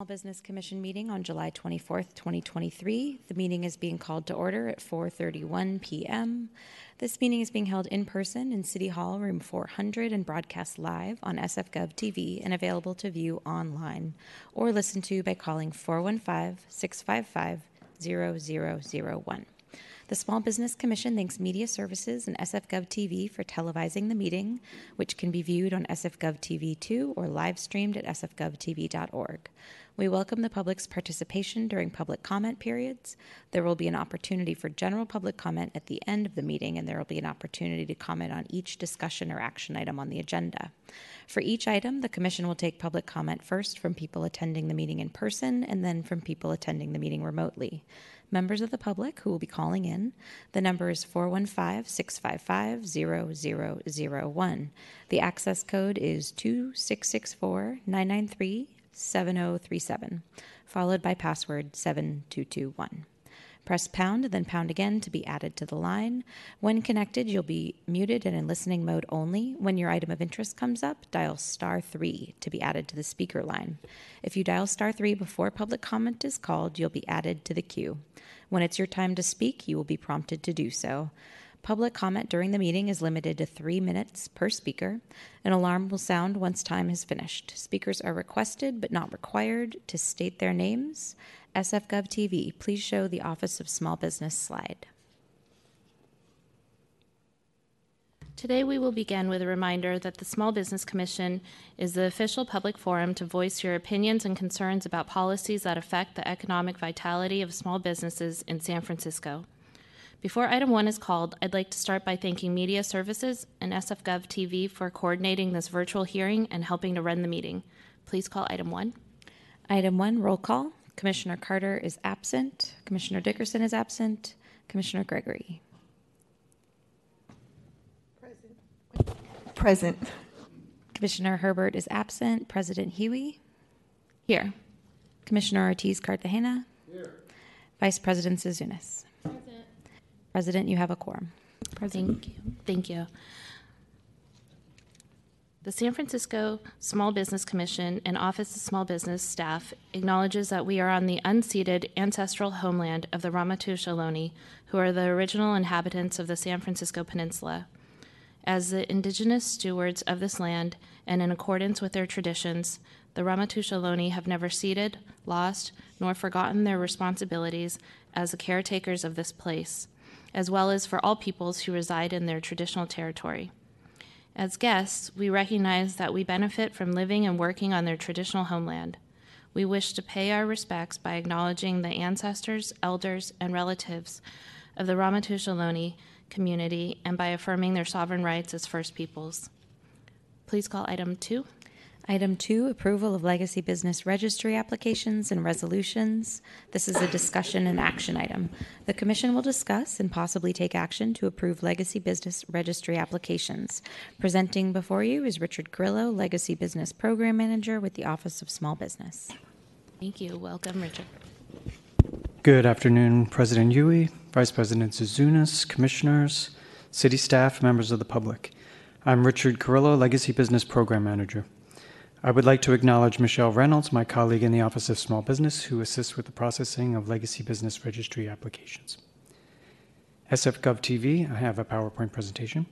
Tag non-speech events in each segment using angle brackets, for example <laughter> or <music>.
Small Business Commission meeting on July 24th, 2023. The meeting is being called to order at 4:31 p.m. This meeting is being held in person in City Hall, room 400, and broadcast live on SFGov TV and available to view online or listen to by calling 415-655-0001. The Small Business Commission thanks Media Services and SFGov TV for televising the meeting, which can be viewed on SFGov TV 2 or live streamed at sfgovtv.org. We welcome the public's participation during public comment periods. There will be an opportunity for general public comment at the end of the meeting, and there will be an opportunity to comment on each discussion or action item on the agenda. For each item, the Commission will take public comment first from people attending the meeting in person and then from people attending the meeting remotely. Members of the public who will be calling in, the number is 415 655 0001. The access code is 2664 993 7037, followed by password 7221. Press pound, then pound again to be added to the line. When connected, you'll be muted and in listening mode only. When your item of interest comes up, dial star three to be added to the speaker line. If you dial star three before public comment is called, you'll be added to the queue. When it's your time to speak, you will be prompted to do so. Public comment during the meeting is limited to three minutes per speaker. An alarm will sound once time has finished. Speakers are requested but not required to state their names. SFGov TV, please show the Office of Small Business slide. Today, we will begin with a reminder that the Small Business Commission is the official public forum to voice your opinions and concerns about policies that affect the economic vitality of small businesses in San Francisco. Before item one is called, I'd like to start by thanking Media Services and SFGov TV for coordinating this virtual hearing and helping to run the meeting. Please call item one. Item one, roll call. Commissioner Carter is absent. Commissioner Dickerson is absent. Commissioner Gregory. Present. Present. Commissioner Herbert is absent. President Huie. Here. Commissioner Ortiz Cartagena. Here. Vice President Zouzounis. Present. President, you have a quorum. Thank you. Thank you. The San Francisco Small Business Commission and Office of Small Business staff acknowledges that we are on the unceded ancestral homeland of the Ramaytush Ohlone, who are the original inhabitants of the San Francisco Peninsula. As the indigenous stewards of this land and in accordance with their traditions, the Ramaytush Ohlone have never ceded, lost, nor forgotten their responsibilities as the caretakers of this place, as well as for all peoples who reside in their traditional territory. As guests, we recognize that we benefit from living and working on their traditional homeland. We wish to pay our respects by acknowledging the ancestors, elders, and relatives of the Ramaytush Ohlone community and by affirming their sovereign rights as First Peoples. Please call item two. Item two, approval of legacy business registry applications and resolutions. This is a discussion and action item. The Commission will discuss and possibly take action to approve legacy business registry applications. Presenting before you is Richard Kurylo, Legacy Business Program Manager with the Office of Small Business. Thank you. Welcome, Richard. Good afternoon, President Huie, Vice President Zouzounis, Commissioners, City staff, members of the public. I'm Richard Kurylo, Legacy Business Program Manager. I would like to acknowledge Michelle Reynolds, my colleague in the Office of Small Business, who assists with the processing of legacy business registry applications. SFGov TV, I have a PowerPoint presentation.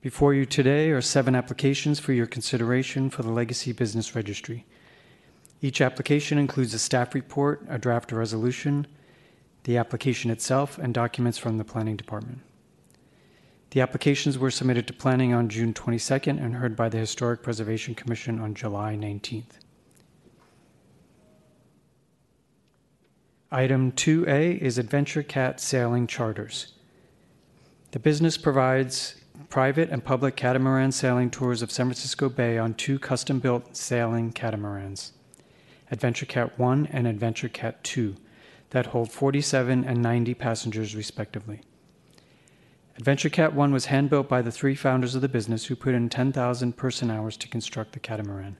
Before you today are seven applications for your consideration for the Legacy Business Registry. Each application includes a staff report, a draft resolution, the application itself, and documents from the Planning Department. The applications were submitted to planning on June 22nd and heard by the Historic Preservation Commission on July 19th. Item 2A is Adventure Cat Sailing Charters. The business provides private and public catamaran sailing tours of San Francisco Bay on two custom built sailing catamarans, Adventure Cat 1 and Adventure Cat 2, that hold 47 and 90 passengers respectively. Adventure Cat 1 was hand built by the three founders of the business who put in 10,000 person hours to construct the catamaran.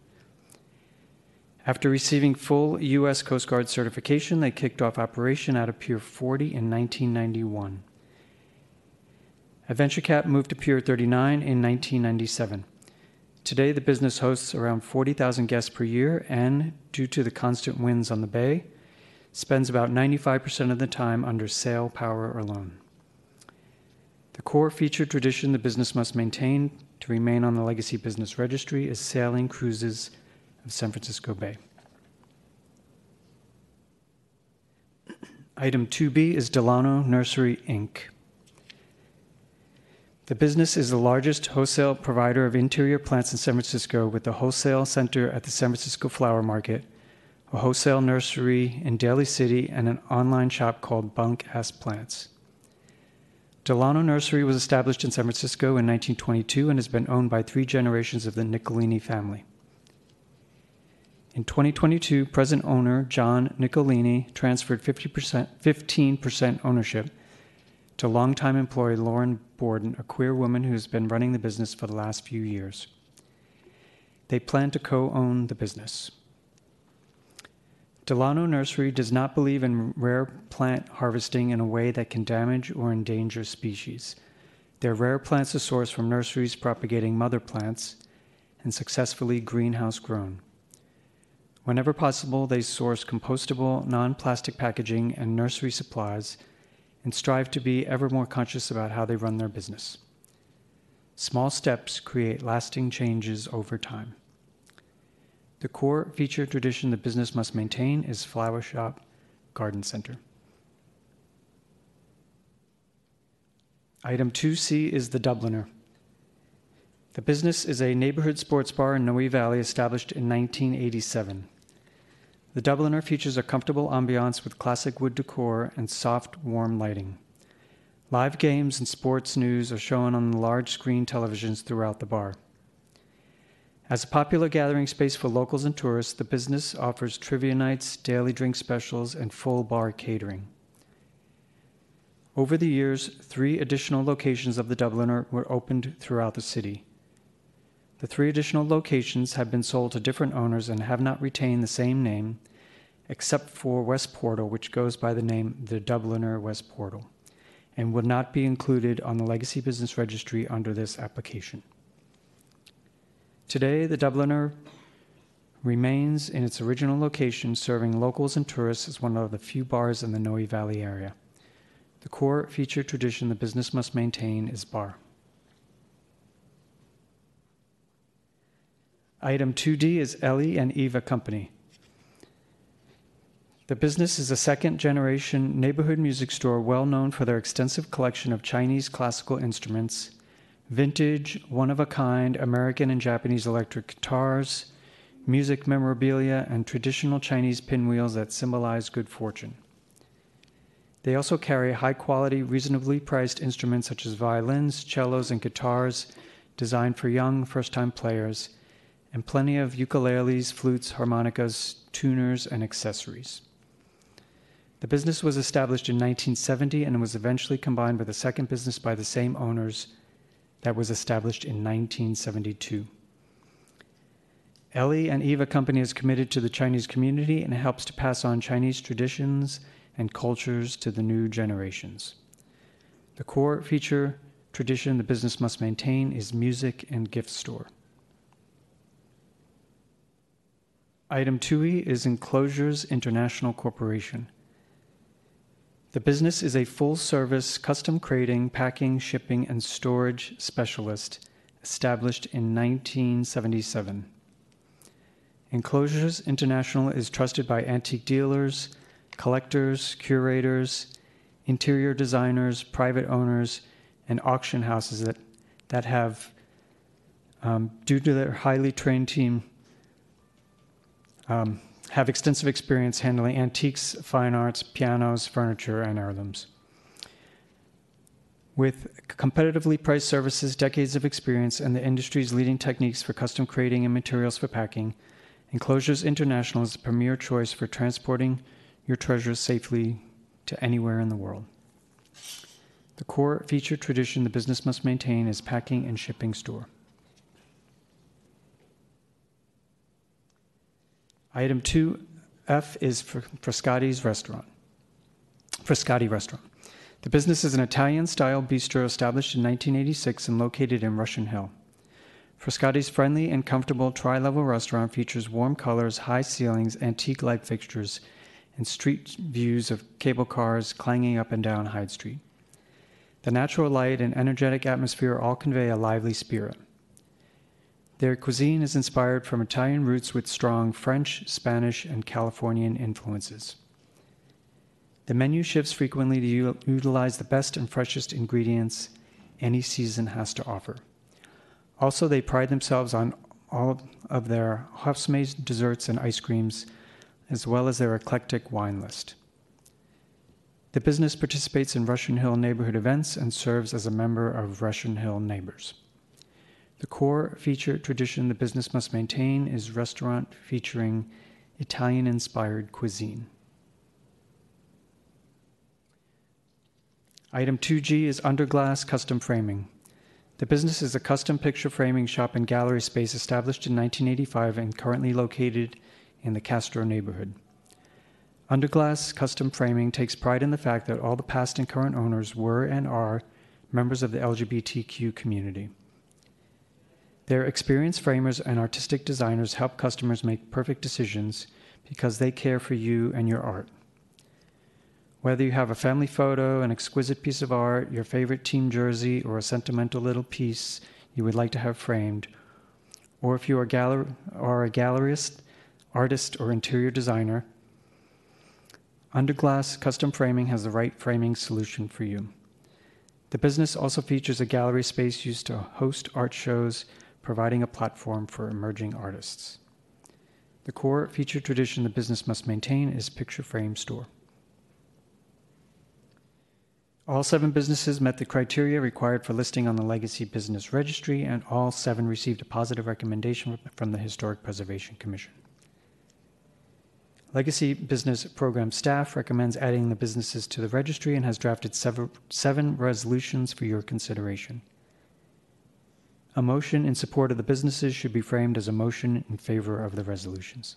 After receiving full U.S. Coast Guard certification, they kicked off operation out of Pier 40 in 1991. Adventure Cat moved to Pier 39 in 1997. Today, the business hosts around 40,000 guests per year and, due to the constant winds on the bay, spends about 95% of the time under sail power alone. The core feature tradition the business must maintain to remain on the Legacy Business Registry is sailing cruises of San Francisco Bay. Item 2B is Delano Nursery, Inc. The business is the largest wholesale provider of interior plants in San Francisco with a wholesale center at the San Francisco Flower Market, a wholesale nursery in Daly City, and an online shop called Bunk S Plants. Delano Nursery was established in San Francisco in 1922 and has been owned by three generations of the Nicolini family. In 2022, present owner John Nicolini transferred 50%, 15% ownership to longtime employee Lauren Borden, a queer woman who has been running the business for the last few years. They plan to co own the business. Delano Nursery does not believe in rare plant harvesting in a way that can damage or endanger species. Their rare plants are sourced from nurseries propagating mother plants and successfully greenhouse grown. Whenever possible, they source compostable, non plastic packaging and nursery supplies and strive to be ever more conscious about how they run their business. Small steps create lasting changes over time. The core feature tradition the business must maintain is Flower Shop Garden Center. Item 2C is the Dubliner. The business is a neighborhood sports bar in Noe Valley established in 1987. The Dubliner features a comfortable ambiance with classic wood decor and soft, warm lighting. Live games and sports news are shown on large screen televisions throughout the bar. As a popular gathering space for locals and tourists, the business offers trivia nights, daily drink specials, and full bar catering. Over the years, three additional locations of the Dubliner were opened throughout the city. The three additional locations have been sold to different owners and have not retained the same name, except for West Portal, which goes by the name the Dubliner West Portal, and will not be included on the Legacy Business Registry under this application. Today, the Dubliner remains in its original location, serving locals and tourists as one of the few bars in the Noe Valley area. The core feature tradition the business must maintain is bar. Item 2D is Ellie and Eva Company. The business is a second generation neighborhood music store well known for their extensive collection of Chinese classical instruments, vintage, one of a kind American and Japanese electric guitars, music memorabilia, and traditional Chinese pinwheels that symbolize good fortune. They also carry high quality, reasonably priced instruments such as violins, cellos, and guitars designed for young first time players and plenty of ukuleles, flutes, harmonicas, tuners, and accessories. The business was established in 1970 and was eventually combined with a second business by the same owners that was established in 1972. Ellie and Eva Company is committed to the Chinese community and helps to pass on Chinese traditions and cultures to the new generations. The core feature tradition the business must maintain is music and gift store. Item 2E is Enclosures International Corporation. The business is a full service custom crating, packing, shipping, and storage specialist established in 1977. Enclosures International is trusted by antique dealers, collectors, curators, interior designers, private owners, and auction houses that, that have, um, due to their highly trained team, um, have extensive experience handling antiques, fine arts, pianos, furniture, and heirlooms. With competitively priced services, decades of experience, and the industry's leading techniques for custom creating and materials for packing, Enclosures International is the premier choice for transporting your treasures safely to anywhere in the world. The core feature tradition the business must maintain is packing and shipping store. Item 2F is Frascati's restaurant. Frascati restaurant. The business is an Italian style bistro established in 1986 and located in Russian Hill. Frascati's friendly and comfortable tri level restaurant features warm colors, high ceilings, antique light fixtures, and street views of cable cars clanging up and down Hyde Street. The natural light and energetic atmosphere all convey a lively spirit. Their cuisine is inspired from Italian roots with strong French, Spanish, and Californian influences. The menu shifts frequently to utilize the best and freshest ingredients any season has to offer. Also, they pride themselves on all of their Hofsmade desserts and ice creams, as well as their eclectic wine list. The business participates in Russian Hill neighborhood events and serves as a member of Russian Hill Neighbors. The core feature tradition the business must maintain is restaurant featuring Italian inspired cuisine. Item 2G is Underglass Custom Framing. The business is a custom picture framing shop and gallery space established in 1985 and currently located in the Castro neighborhood. Underglass Custom Framing takes pride in the fact that all the past and current owners were and are members of the LGBTQ community. Their experienced framers and artistic designers help customers make perfect decisions because they care for you and your art. Whether you have a family photo, an exquisite piece of art, your favorite team jersey, or a sentimental little piece you would like to have framed, or if you are, are a gallerist, artist, or interior designer, Underglass Custom Framing has the right framing solution for you. The business also features a gallery space used to host art shows, providing a platform for emerging artists. The core feature tradition the business must maintain is picture frame store. All seven businesses met the criteria required for listing on the Legacy Business Registry, and all seven received a positive recommendation from the Historic Preservation Commission. Legacy Business Program staff recommends adding the businesses to the registry and has drafted seven resolutions for your consideration. A motion in support of the businesses should be framed as a motion in favor of the resolutions.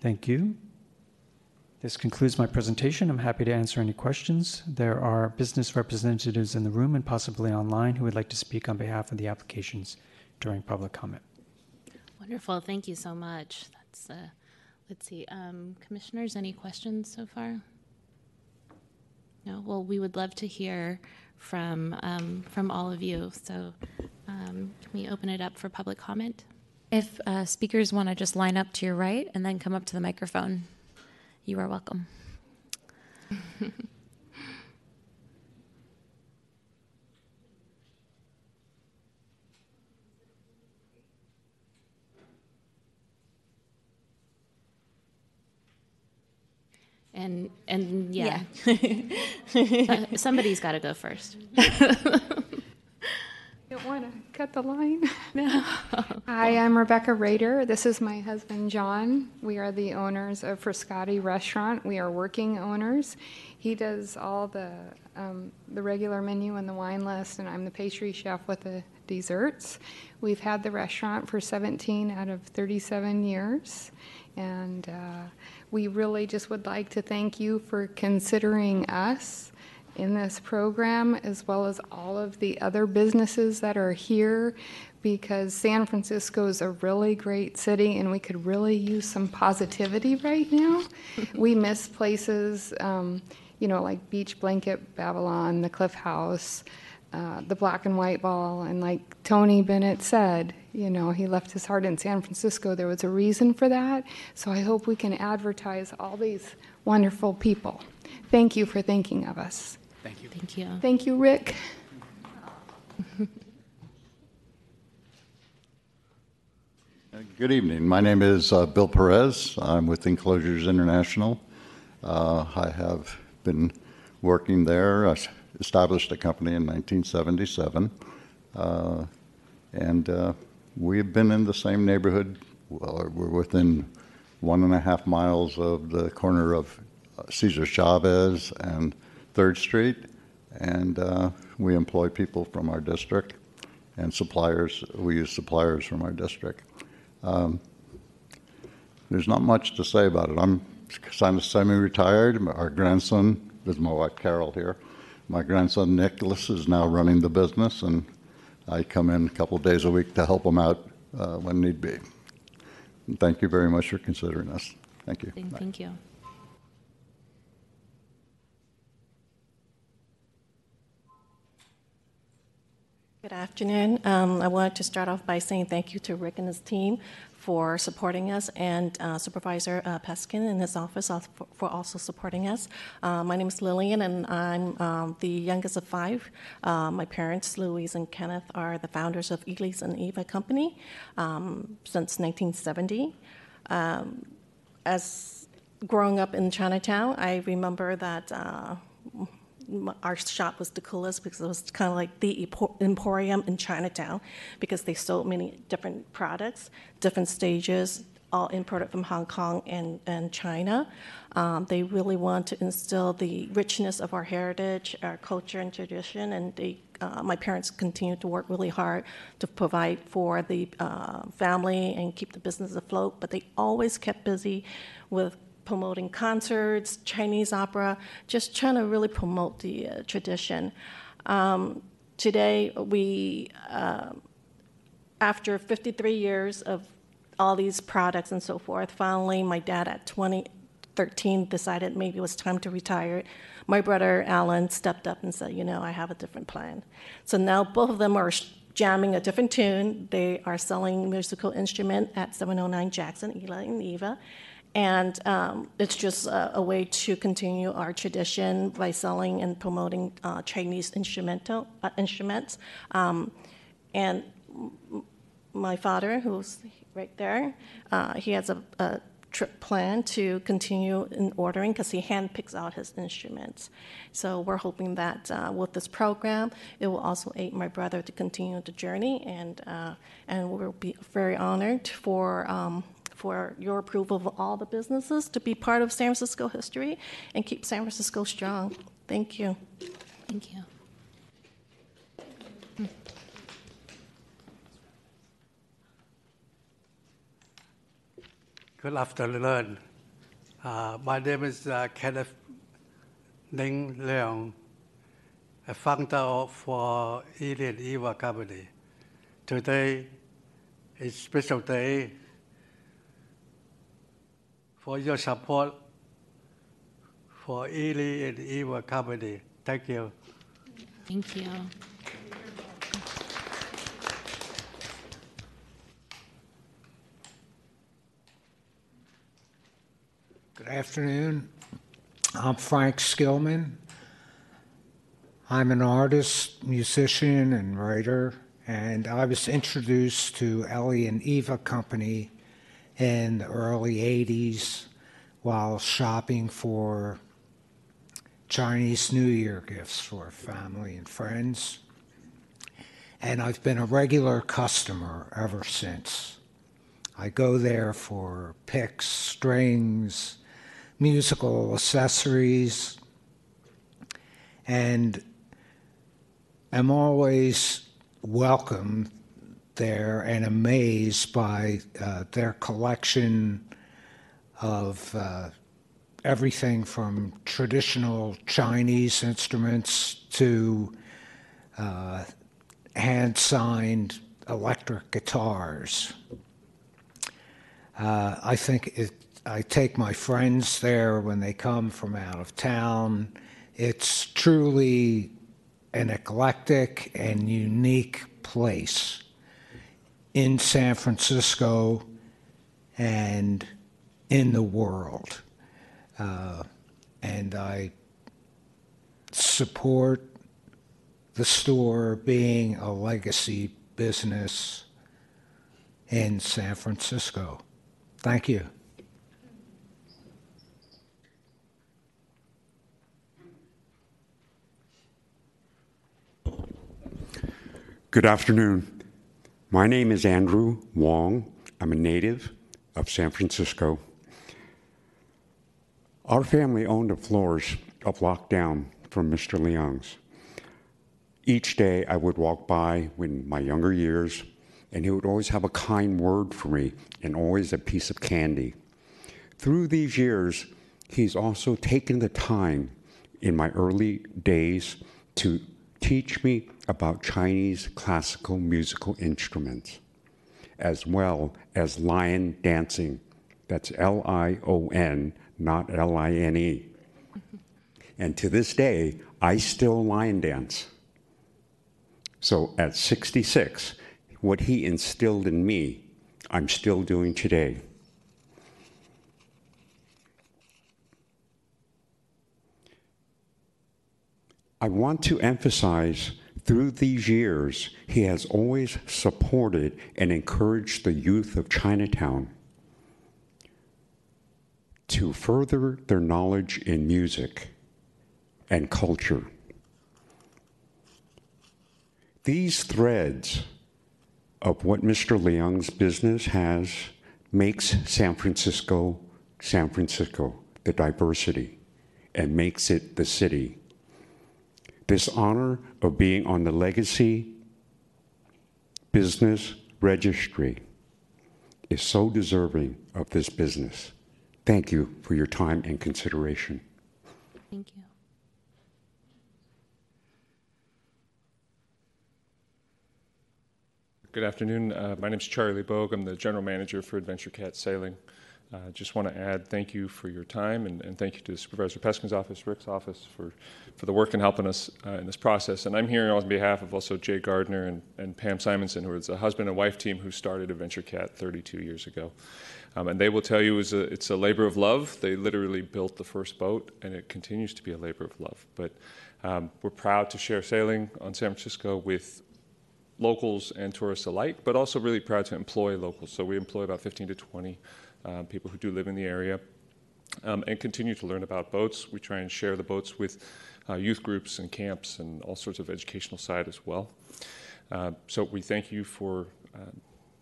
Thank you. This concludes my presentation. I'm happy to answer any questions. There are business representatives in the room and possibly online who would like to speak on behalf of the applications during public comment. Wonderful. Thank you so much. That's, uh, let's see, um, commissioners, any questions so far? No? Well, we would love to hear from, um, from all of you. So um, can we open it up for public comment? If uh, speakers want to just line up to your right and then come up to the microphone, you are welcome. <laughs> And, and yeah, Yeah. <laughs> Uh, somebody's got to go first. Don't want to cut the line. <laughs> Hi, I'm Rebecca Rader. This is my husband, John. We are the owners of Frascati Restaurant. We are working owners. He does all the, um, the regular menu and the wine list, and I'm the pastry chef with the desserts. We've had the restaurant for 17 out of 37 years, and uh, we really just would like to thank you for considering us in this program, as well as all of the other businesses that are here, because San Francisco is a really great city and we could really use some positivity right now. <laughs> we miss places, um, you know, like Beach Blanket Babylon, the Cliff House. Uh, the black and white ball, and like Tony Bennett said, you know, he left his heart in San Francisco. There was a reason for that. So I hope we can advertise all these wonderful people. Thank you for thinking of us. Thank you. Thank you, Thank you, Rick. <laughs> Good evening. My name is uh, Bill Perez. I'm with Enclosures International. Uh, I have been working there. I established a company in 1977. Uh, and uh, we've been in the same neighborhood. Well, we're within one and a half miles of the corner of uh, Cesar Chavez and Third Street. And uh, we employ people from our district and suppliers. We use suppliers from our district. Um, there's not much to say about it. I'm semi-retired. Our grandson, there's my wife Carol here. My grandson Nicholas is now running the business, and I come in a couple of days a week to help them out uh, when need be. And Thank you very much for considering us. Thank you. Thank thank you. Good afternoon. Um, I wanted to start off by saying thank you to Rick and his team for supporting us, and uh, Supervisor uh, Peskin in his office for- also supporting us. Uh, my name is Lillian, and I'm um, the youngest of five. Uh, my parents, Louise and Kenneth, are the founders of Elise and Eva Company um, since 1970 as growing up in Chinatown, I remember that uh, our shop was the coolest because it was kind of like the emporium in Chinatown because they sold many different products, different stages, all imported from Hong Kong and, and China. Um, they really want to instill the richness of our heritage, our culture, and tradition, and they uh, my parents continued to work really hard to provide for the uh, family and keep the business afloat, but they always kept busy with promoting concerts, Chinese opera, just trying to really promote the uh, tradition. Um, today, we, uh, after 53 years of all these products and so forth, finally, my dad at 2013 decided maybe it was time to retire. My brother Alan stepped up and said, You know, I have a different plan. So now both of them are jamming a different tune. They are selling musical instrument at 709 Jackson, Eli and Eva. And um, it's just a, a way to continue our tradition by selling and promoting uh, Chinese instrumental uh, instruments. Um, and my father, who's right there, uh, he has a, a trip plan to continue in ordering because he handpicks out his instruments. So we're hoping that uh, with this program, it will also aid my brother to continue the journey, and uh, and we'll be very honored for. Um, for your approval of all the businesses to be part of San Francisco history and keep San Francisco strong. Thank you. Thank you. Good afternoon. Uh, my name is uh, Kenneth Ning Leong, a founder of for Alien Eva Company. Today is special day for your support for Alien Eva Company. Thank you. Thank you. Good afternoon. I'm Frank Skillman. I'm an artist, musician, and writer, and I was introduced to Ellie and Eva Company in the early 80s while shopping for Chinese New Year gifts for family and friends. And I've been a regular customer ever since. I go there for picks, strings, musical accessories, and am always welcomed there and amazed by uh, their collection of uh, everything from traditional Chinese instruments to uh, hand signed electric guitars. Uh, I think it, I take my friends there when they come from out of town. It's truly an eclectic and unique place in San Francisco and in the world. Uh, and I support the store being a legacy business in San Francisco. Thank you. Good afternoon. My name is Andrew Wong. I'm a native of San Francisco. Our family owned the floors a block down from Mr. Leong's. Each day I would walk by in my younger years, and he would always have a kind word for me and always a piece of candy. Through these years, he's also taken the time in my early days to teach me about Chinese classical musical instruments, as well as lion dancing. That's L I O N, not L I N E. <laughs> And to this day, I still lion dance. So at 66, what he instilled in me, I'm still doing today. I want to emphasize through these years, he has always supported and encouraged the youth of Chinatown to further their knowledge in music and culture. These threads of what Mr. Leong's business has makes San Francisco San Francisco, the diversity, and makes it the city. This honor of being on the Legacy Business Registry is so deserving of this business. Thank you for your time and consideration. Thank you. Good afternoon. Uh, my name is Charlie Bogue. I'm the general manager for Adventure Cat Sailing. I uh, just want to add thank you for your time and, and, thank you to Supervisor Peskin's office, Rick's office, for, for the work in helping us uh, in this process. And I'm here on behalf of also Jay Gardner and, and Pam Simonson, who is a husband and wife team who started Adventure Cat 32 years ago. Um, and they will tell you it's a, it's a labor of love. They literally built the first boat, and it continues to be a labor of love. But um, we're proud to share sailing on San Francisco with locals and tourists alike, but also really proud to employ locals. So we employ about 15 to 20 um, people who do live in the area, um, and continue to learn about boats. We try and share the boats with uh, youth groups and camps and all sorts of educational side as well. Uh, so we thank you for uh,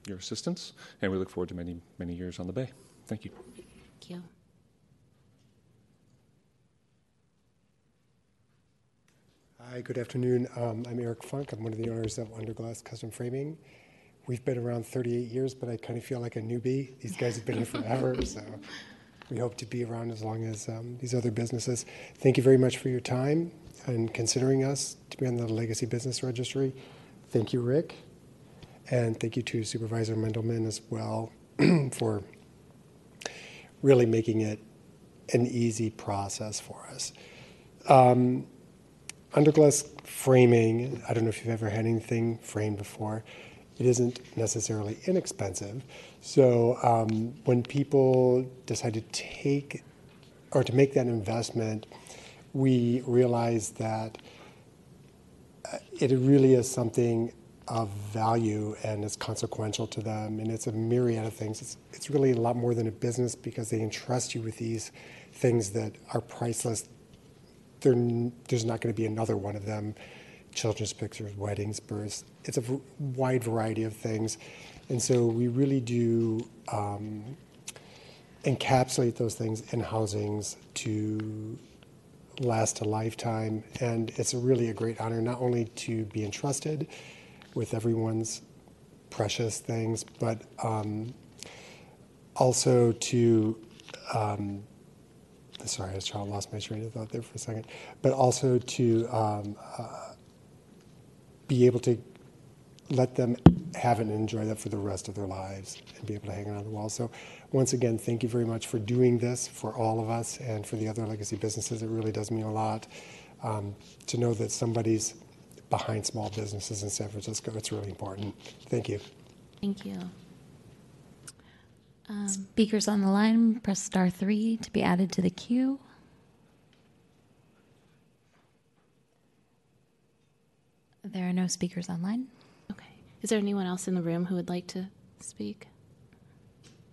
your assistance, and we look forward to many, many years on the Bay. Thank you. Thank you. Hi, good afternoon. Um, I'm Eric Funk. I'm one of the owners of Underglass Custom Framing. We've been around 38 years, but I kind of feel like a newbie. These guys have been here forever, <laughs> so we hope to be around as long as um, these other businesses. Thank you very much for your time and considering us to be on the Legacy Business Registry. Thank you, Rick. And thank you to Supervisor Mandelman as well <clears throat> for really making it an easy process for us. Um, underglass framing, I don't know if you've ever had anything framed before, it isn't necessarily inexpensive. So um, when people decide to take or to make that investment, we realize that uh, it really is something of value and it's consequential to them and it's a myriad of things. It's, it's really a lot more than a business because they entrust you with these things that are priceless there, there's not going to be another one of them. Children's pictures, weddings, births. It's a v- wide variety of things. And so we really do um, encapsulate those things in housings to last a lifetime. And it's really a great honor not only to be entrusted with everyone's precious things, but um, also to um, sorry, I to lost my train of thought there for a second, but also to um, uh, be able to let them have it and enjoy that for the rest of their lives and be able to hang it on the wall. So, once again, thank you very much for doing this for all of us and for the other legacy businesses. It really does mean a lot um, to know that somebody's behind small businesses in San Francisco. It's really important. Thank you. Thank you. Um, Speakers on the line, press star three to be added to the queue. There are no speakers online. Okay. Is there anyone else in the room who would like to speak?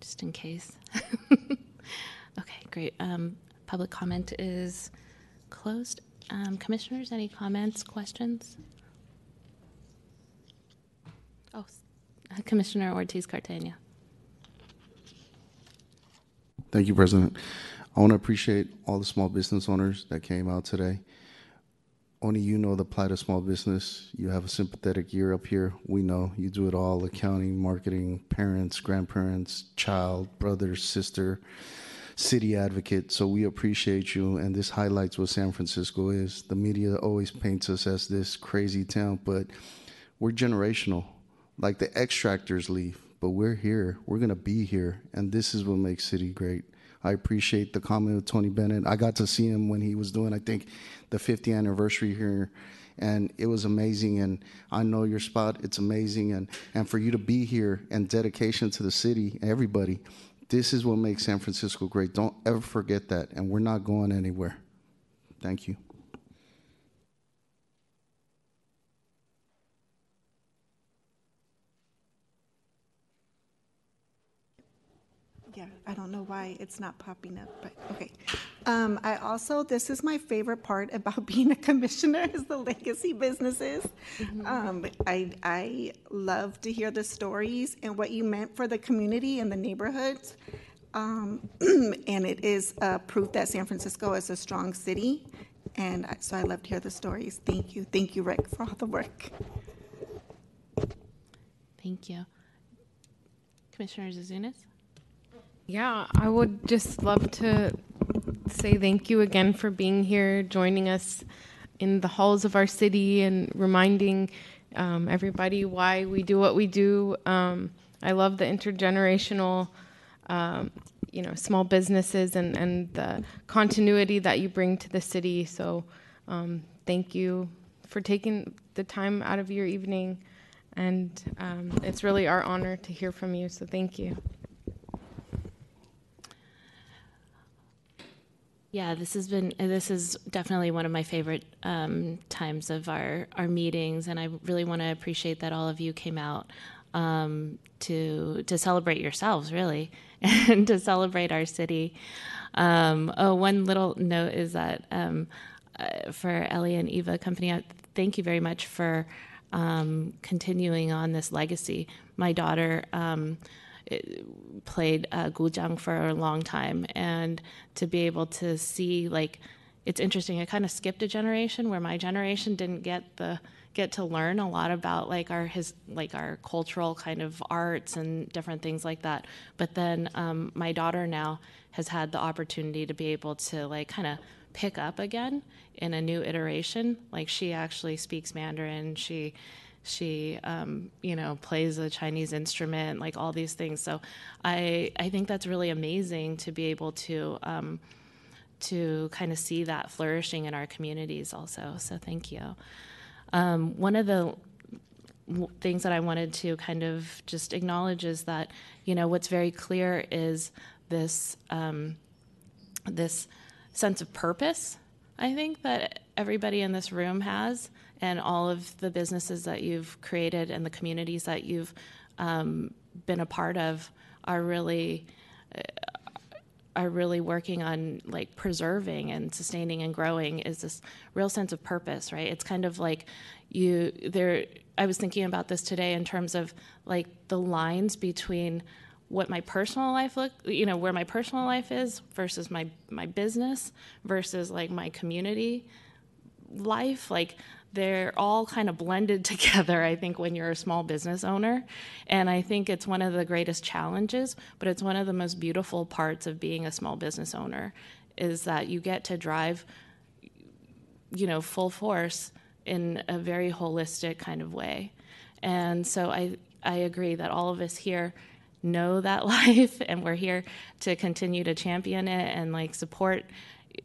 Just in case. <laughs> okay, great. Um, public comment is closed. Um, commissioners, any comments, questions? Oh, Commissioner Ortiz Cartagena. Thank you, President. I want to appreciate all the small business owners that came out today. Only you know the plight of small business. You have a sympathetic ear up here. We know you do it all accounting, marketing, parents, grandparents, child, brother, sister. city advocate. So we appreciate you, and this highlights what San Francisco is. The media always paints us as this crazy town, but we're generational. Like the extractors leave, but we're here. We're gonna be here, and this is what makes city great. I appreciate the comment of Tony Bennett. I got to see him when he was doing, I think, the 50th anniversary here, and it was amazing. And I know your spot; it's amazing. And and for you to be here and dedication to the city, everybody, this is what makes San Francisco great. Don't ever forget that. And we're not going anywhere. Thank you. I don't know why it's not popping up, but okay. Um, I also, this is my favorite part about <laughs> being a commissioner is the legacy businesses. Um, I, I love to hear the stories and what you meant for the community and the neighborhoods. Um, <clears throat> and it is uh, proof that San Francisco is a strong city. And I- so I love to hear the stories. Thank you. Thank you, Rick, for all the work. Thank you. Commissioner Zouzounis? Yeah, I would just love to say thank you again for being here, joining us in the halls of our city, and reminding um, everybody why we do what we do. Um, I love the intergenerational, um, you know, small businesses and, and the continuity that you bring to the city. So, um, thank you for taking the time out of your evening, and um, it's really our honor to hear from you. So, thank you. Yeah, this has been this is definitely one of my favorite um, times of our our meetings, and I really want to appreciate that all of you came out um, to to celebrate yourselves, really, <laughs> and to celebrate our city. Um, oh, one little note is that um, uh, for Ellie and Eva Company, uh, thank you very much for um, continuing on this legacy. My daughter. It- played uh, guzheng for a long time, and to be able to see like it's interesting. I kind of skipped a generation where my generation didn't get the get to learn a lot about like our his like our cultural kind of arts and different things like that. But then um, my daughter now has had the opportunity to be able to like kind of pick up again in a new iteration. Like she actually speaks Mandarin. She she um, you know plays a chinese instrument like all these things. So i i think that's really amazing to be able to um, to kind of see that flourishing in our communities also. So thank you. Um, one of the things that i wanted to kind of just acknowledge is that you know what's very clear is this um, this sense of purpose I think that everybody in this room has, and all of the businesses that you've created and the communities that you've um, been a part of are really uh, are really working on like preserving and sustaining and growing is this real sense of purpose right? It's kind of like you there i was thinking about this today in terms of like the lines between what my personal life look you know where my personal life is versus my my business versus like my community life. Like they're all kind of blended <laughs> together i think when you're a small business owner. And i think it's one of the greatest challenges but it's one of the most beautiful parts of being a small business owner is that you get to drive you know full force in a very holistic kind of way. And so i i agree that all of us here know that <laughs> life and we're here to continue to champion it and like support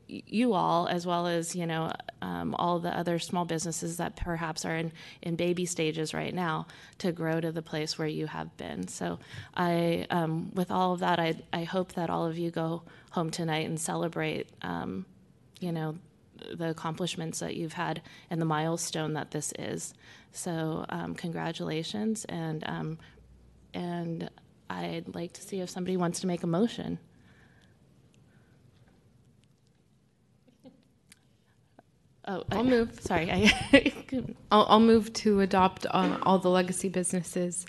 you all as well as you know um, all the other small businesses that perhaps are in, in baby stages right now to grow to the place where you have been so i um, with all of that I, I hope that all of you go home tonight and celebrate um, you know the accomplishments that you've had and the milestone that this is so um, congratulations and um, and I'd like to see if somebody wants to make a motion. Oh, I'll I- move. Sorry, I, <laughs> I'll, I'll move to adopt uh, all the legacy businesses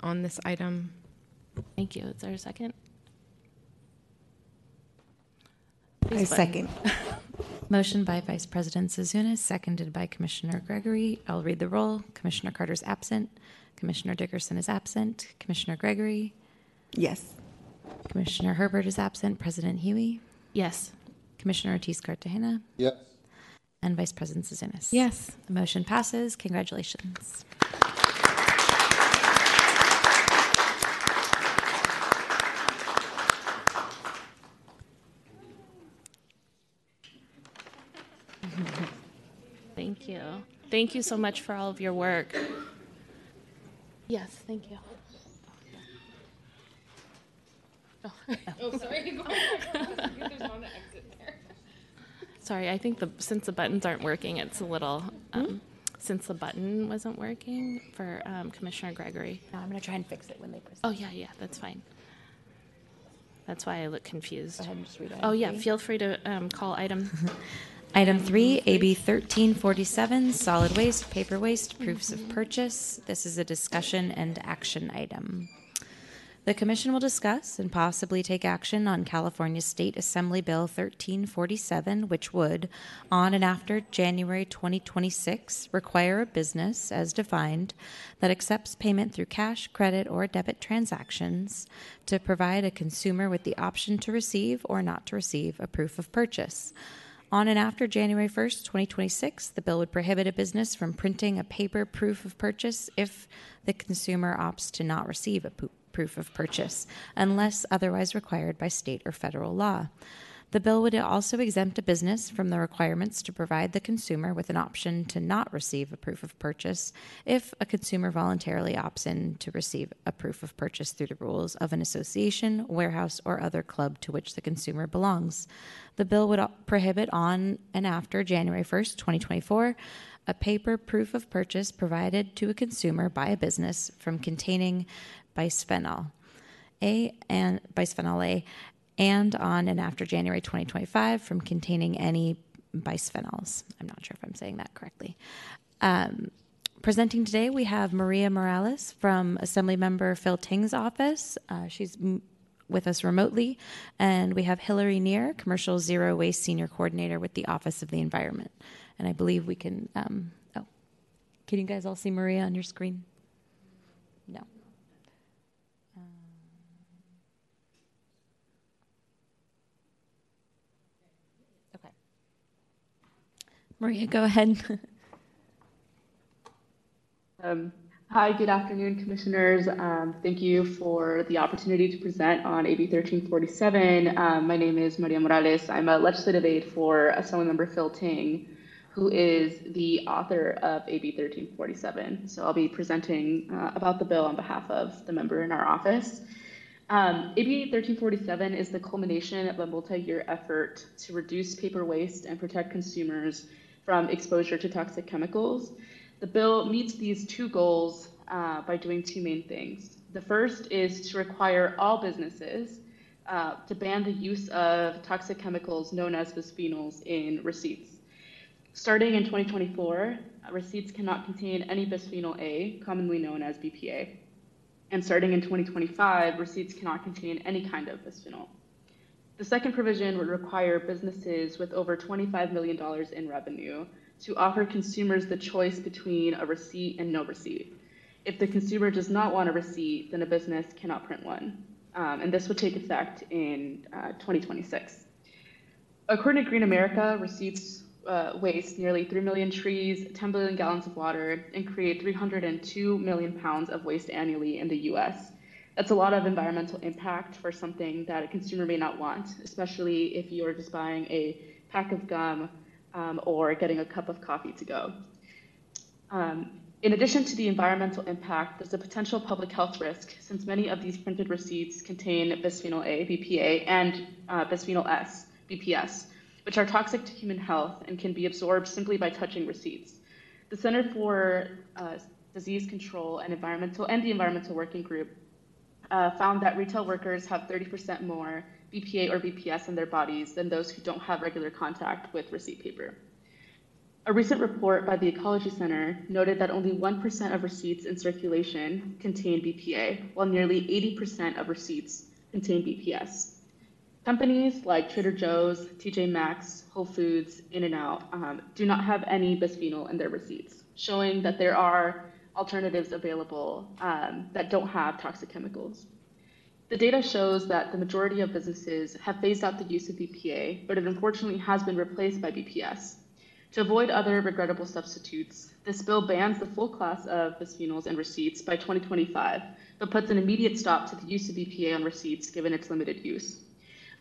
on this item. thank you. Is there a second? I Please second. <laughs> Motion by Vice President Zouzounis, seconded by Commissioner Gregory. I'll read the roll. Commissioner Carter's absent. Commissioner Dickerson is absent. Commissioner Gregory, Yes. Commissioner Herbert is absent. President Huie, Yes. Commissioner Ortiz Cartagena, Yes. And Vice President Zouzounis. Yes. The motion passes. Congratulations. Thank you. Thank you so much for all of your work. Yes, thank you. Oh, Oh, sorry. <laughs> Go There's one exit there. Sorry, I think the since the buttons aren't working, it's a little. Um, Since the button wasn't working for um, Commissioner Gregory. No, I'm going to try and fix it when they proceed. Oh yeah, yeah, that's fine. That's why I look confused. Go ahead and just read Oh yeah, three. feel free to um, call item. <laughs> Item three, AB 1347, solid waste, paper waste, proofs of purchase. This is a discussion and action item. The commission will discuss and possibly take action on California State Assembly Bill 1347, which would, on and after January 2026, require a business, as defined, that accepts payment through cash, credit, or debit transactions to provide a consumer with the option to receive or not to receive a proof of purchase. On and after January 1st, 2026, the bill would prohibit a business from printing a paper proof of purchase if the consumer opts to not receive a proof of purchase, unless otherwise required by state or federal law. The bill would also exempt a business from the requirements to provide the consumer with an option to not receive a proof of purchase if a consumer voluntarily opts in to receive a proof of purchase through the rules of an association, warehouse, or other club to which the consumer belongs. The bill would prohibit on and after January 1st, 2024, a paper proof of purchase provided to a consumer by a business from containing bisphenol A and bisphenol A and on and after January 2025 from containing any bisphenols. I'm not sure if I'm saying that correctly. Um, presenting today, we have Maria Morales from Assemblymember Phil Ting's office. Uh, she's m- with us remotely. And we have Hillary Neer, Commercial Zero Waste Senior Coordinator with the Office of the Environment. And I believe we can, um, oh, can you guys all see Maria on your screen? No. Okay. Maria, go ahead. <laughs> Um, Hi, good afternoon, Commissioners. Um, Thank you for the opportunity to present on AB 1347. Um, My name is Maria Morales. I'm a legislative aide for Assemblymember Phil Ting, who is the author of AB 1347. So I'll be presenting uh, about the bill on behalf of the member in our office. Um, AB 1347 is the culmination of a multi-year effort to reduce paper waste and protect consumers from exposure to toxic chemicals. The bill meets these two goals uh, by doing two main things. The first is to require all businesses uh, to ban the use of toxic chemicals known as bisphenols in receipts. Starting in 2024, uh, receipts cannot contain any bisphenol A, commonly known as BPA. And starting in 2025, receipts cannot contain any kind of bisphenol. The second provision would require businesses with over $25 million in revenue to offer consumers the choice between a receipt and no receipt. If the consumer does not want a receipt, then a business cannot print one. Um, and this would take effect in uh, 2026. According to Green America, receipts uh, waste nearly 3 million trees, 10 billion gallons of water, and create 302 million pounds of waste annually in the US. That's a lot of environmental impact for something that a consumer may not want, especially if you're just buying a pack of gum um, or getting a cup of coffee to go. Um, in addition to the environmental impact, there's a potential public health risk since many of these printed receipts contain bisphenol A, BPA, and uh, bisphenol S, BPS, which are toxic to human health and can be absorbed simply by touching receipts. The Center for uh, Disease Control and Environmental and the Environmental Working Group uh, found that retail workers have 30% more BPA or BPS in their bodies than those who don't have regular contact with receipt paper. A recent report by the Ecology Center noted that only 1% of receipts in circulation contain BPA, while nearly 80% of receipts contain BPS. Companies like Trader Joe's, TJ Maxx, Whole Foods, In-N-Out um, do not have any bisphenol in their receipts, showing that there are alternatives available um, that don't have toxic chemicals. The data shows that the majority of businesses have phased out the use of BPA, but it unfortunately has been replaced by BPS. To avoid other regrettable substitutes, this bill bans the full class of bisphenols and receipts by 2025, but puts an immediate stop to the use of BPA on receipts given its limited use.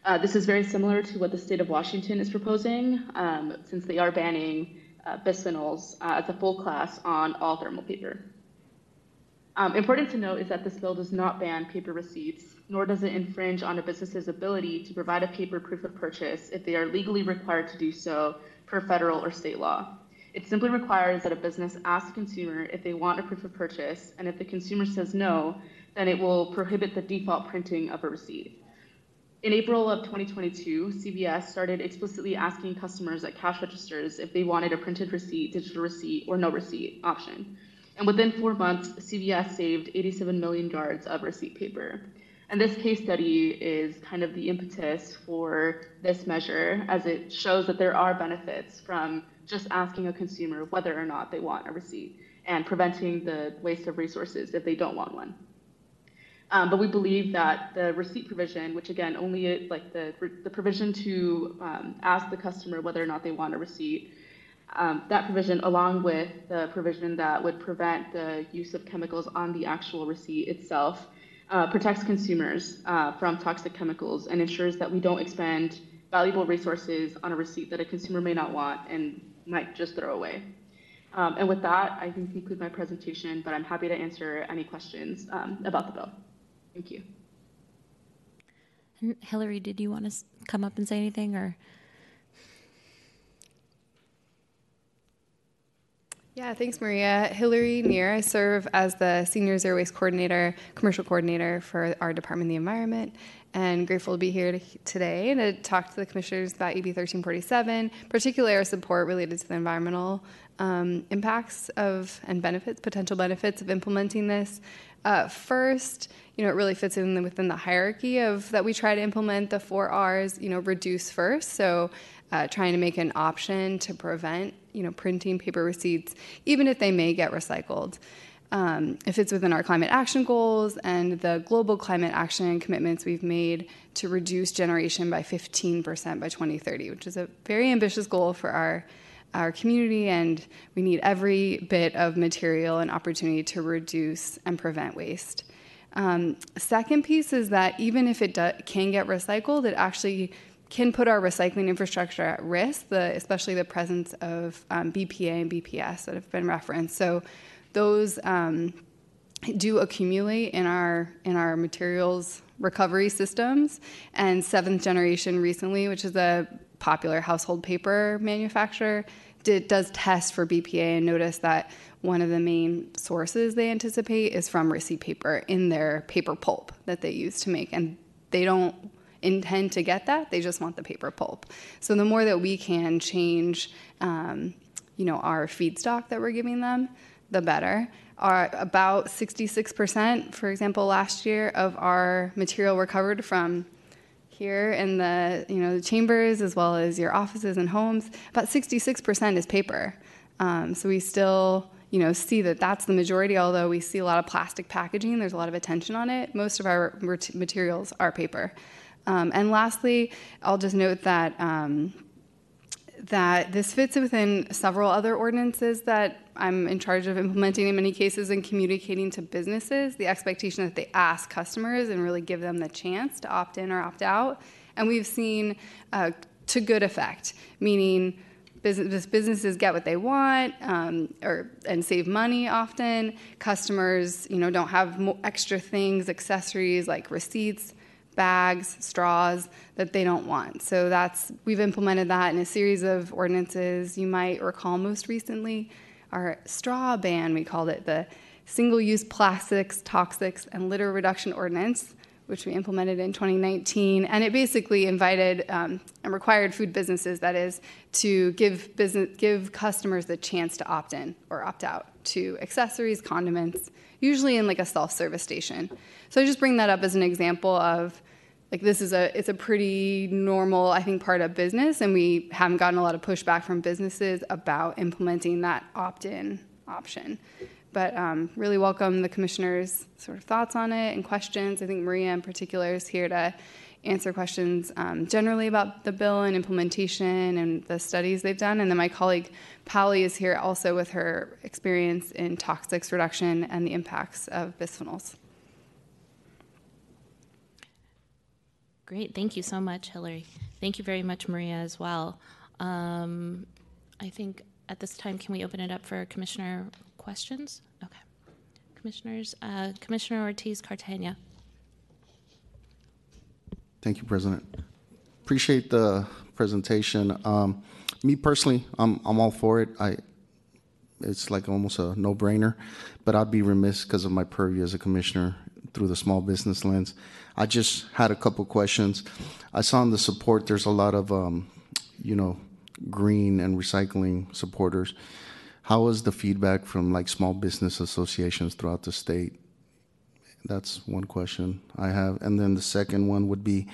Uh, this is very similar to what the state of Washington is proposing, um, since they are banning uh, bisphenols uh, as a full class on all thermal paper. Um, important to note is that this bill does not ban paper receipts, nor does it infringe on a business's ability to provide a paper proof of purchase if they are legally required to do so per federal or state law. It simply requires that a business ask the consumer if they want a proof of purchase, and if the consumer says no, then it will prohibit the default printing of a receipt. In April of 2022, CVS started explicitly asking customers at cash registers if they wanted a printed receipt, digital receipt, or no receipt option. And within four months, CVS saved 87 million yards of receipt paper. And this case study is kind of the impetus for this measure, as it shows that there are benefits from just asking a consumer whether or not they want a receipt and preventing the waste of resources if they don't want one. Um, but we believe that the receipt provision, which again only is like the the provision to um, ask the customer whether or not they want a receipt, um, that provision, along with the provision that would prevent the use of chemicals on the actual receipt itself, uh, protects consumers uh, from toxic chemicals and ensures that we don't expend valuable resources on a receipt that a consumer may not want and might just throw away. Um, and with that, I can conclude my presentation, but I'm happy to answer any questions um, about the bill. Thank you. And Hillary, did you want to come up and say anything or? Yeah, thanks, Maria. Hillary Neer. I serve as the Senior Zero Waste Coordinator, Commercial Coordinator for our Department of the Environment, and grateful to be here to, today to talk to the commissioners about AB 1347, particularly our support related to the environmental um, impacts of and benefits, potential benefits of implementing this. Uh, first, you know, it really fits in within the hierarchy of that we try to implement the four R's. You know, reduce first, so uh, trying to make an option to prevent you know, printing paper receipts, even if they may get recycled. Um, it fits within our climate action goals and the global climate action commitments we've made to reduce generation by 15% by 2030, which is a very ambitious goal for our our community, and we need every bit of material and opportunity to reduce and prevent waste. Um, second piece is that even if it do, can get recycled, it actually can put our recycling infrastructure at risk, the, especially the presence of um, BPA and BPS that have been referenced. So those um, do accumulate in our in our materials recovery systems. And Seventh Generation recently, which is a popular household paper manufacturer, did, does test for BPA and noticed that one of the main sources they anticipate is from receipt paper in their paper pulp that they use to make. And they don't intend to get that. They just want the paper pulp. So the more that we can change, um, you know, our feedstock that we're giving them, the better. Our, about 66%, for example, last year of our material recovered from here in the you know the chambers as well as your offices and homes. About 66% is paper. Um, so we still you know see that that's the majority. Although we see a lot of plastic packaging, there's a lot of attention on it. Most of our materials are paper. Um, and lastly, I'll just note that um, that this fits within several other ordinances that I'm in charge of implementing in many cases and communicating to businesses the expectation that they ask customers and really give them the chance to opt in or opt out. And we've seen uh, to good effect, meaning business, businesses get what they want um, or and save money often. Customers, you know, don't have extra things, accessories like receipts bags, straws that they don't want. So that's we've implemented that in a series of ordinances. You might recall most recently our straw ban, we called it the single-use plastics, toxics, and litter reduction ordinance, which we implemented in 2019, and it basically invited um, and required food businesses, that is, to give business give customers the chance to opt in or opt out to accessories, condiments, usually in like a self-service station. So I just bring that up as an example of like this is a it's a pretty normal i think part of business and we haven't gotten a lot of pushback from businesses about implementing that opt-in option but um, really welcome the commissioners' sort of thoughts on it and questions. I think Maria in particular is here to answer questions um, generally about the bill and implementation and the studies they've done. And then my colleague Polly is here also with her experience in toxics reduction and the impacts of bisphenols. Great. Thank you so much, Hillary. Thank you very much, Maria, as well. Um, I think at this time, can we open it up for commissioner questions? Okay. Commissioners, uh, Commissioner Ortiz Cartagena. Thank you, President. Appreciate the presentation. Um, me personally, I'm I'm all for it. I it's like almost a no-brainer, but I'd be remiss because of my purview as a commissioner through the small business lens. I just had a couple questions. I saw in the support there's a lot of um, you know green and recycling supporters. How was the feedback from like small business associations throughout the state? That's one question I have. And then the second one would be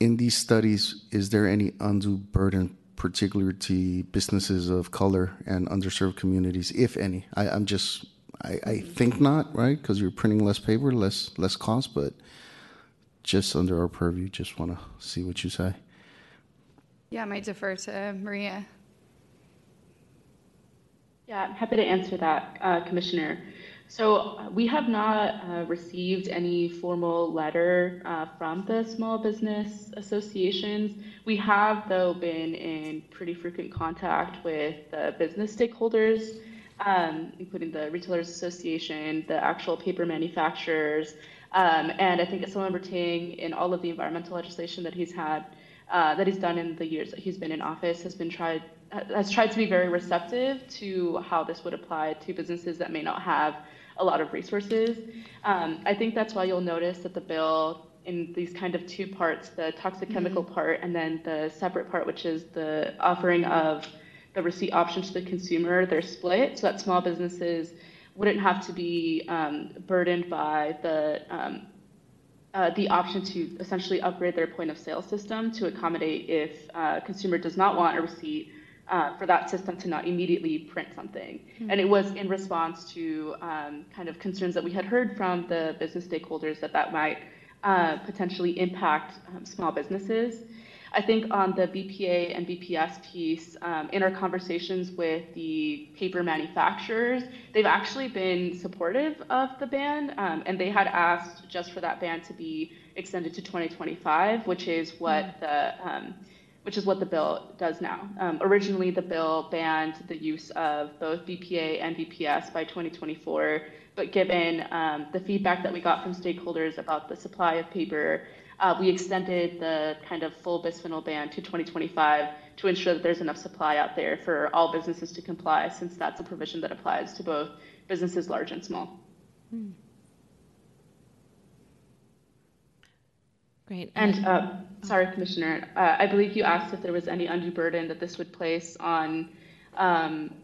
in these studies, is there any undue burden, particularly to businesses of color and underserved communities, if any? I, am just, I, I, think not, right? Because you're printing less paper, less less cost, but just under our purview, just want to see what you say. Yeah, I might defer to Maria. Yeah, I'm happy to answer that, uh, Commissioner. So uh, we have not uh, received any formal letter uh, from the small business associations. We have, though, been in pretty frequent contact with the business stakeholders, um, including the Retailers Association, the actual paper manufacturers, um, and I think Assemblymember Ting, in all of the environmental legislation that he's had, uh, that he's done in the years that he's been in office, has been tried has tried to be very receptive to how this would apply to businesses that may not have a lot of resources. Um, I think that's why you'll notice that the bill in these kind of two parts, the toxic chemical mm-hmm. part and then the separate part, which is the offering of the receipt option to the consumer, they're split so that small businesses wouldn't have to be um, burdened by the um, uh, the option to essentially upgrade their point of sale system to accommodate if a uh, consumer does not want a receipt uh, for that system to not immediately print something. Mm-hmm. And it was in response to um, kind of concerns that we had heard from the business stakeholders that that might uh, potentially impact um, small businesses. I think on the BPA and BPS piece, um, in our conversations with the paper manufacturers, they've actually been supportive of the ban, um, and they had asked just for that ban to be extended to 2025, which is what mm-hmm. the um, which is what the bill does now. Um, originally, the bill banned the use of both BPA and BPS by 2024, but given um, the feedback that we got from stakeholders about the supply of paper, uh, we extended the kind of full bisphenol ban to 2025 to ensure that there's enough supply out there for all businesses to comply, since that's a provision that applies to both businesses large and small. Hmm. Great. And uh, sorry, Commissioner, uh, I believe you asked if there was any undue burden that this would place on um,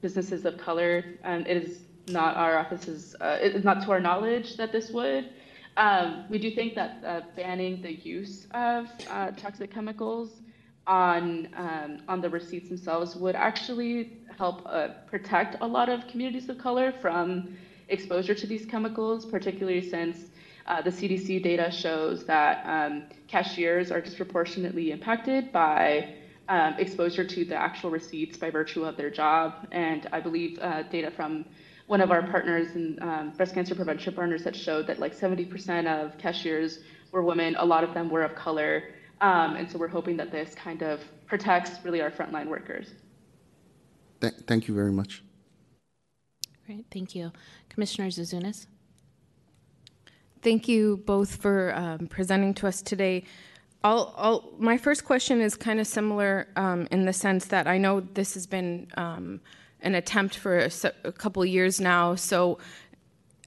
businesses of color, and it is not our office's, uh, it is not to our knowledge that this would. Um, we do think that uh, banning the use of uh, toxic chemicals on um, on the receipts themselves would actually help uh, protect a lot of communities of color from exposure to these chemicals, particularly since uh, the CDC data shows that um, cashiers are disproportionately impacted by um, exposure to the actual receipts by virtue of their job. And I believe uh, data from one of our partners in um, breast cancer prevention partners that showed that like 70% of cashiers were women, a lot of them were of color. Um, and so we're hoping that this kind of protects really our frontline workers. Th- thank you very much. Great, thank you. Commissioner Zouzounis? Thank you both for um, presenting to us today. I'll, I'll, my first question is kind of similar um, in the sense that I know this has been um, an attempt for a, a couple years now. So,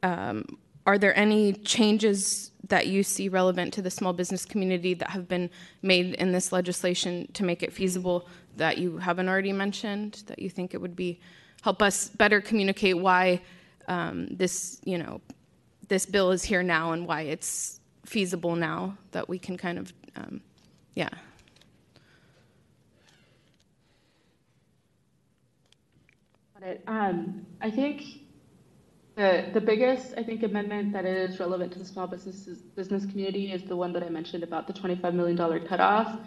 um, are there any changes that you see relevant to the small business community that have been made in this legislation to make it feasible that you haven't already mentioned that you think it would be help us better communicate why um, this, you know, this bill is here now and why it's feasible now that we can kind of, um, yeah. It. Um, I think the, the biggest, I think, amendment that is relevant to the small businesses, business community is the one that I mentioned about the $25 million cutoff.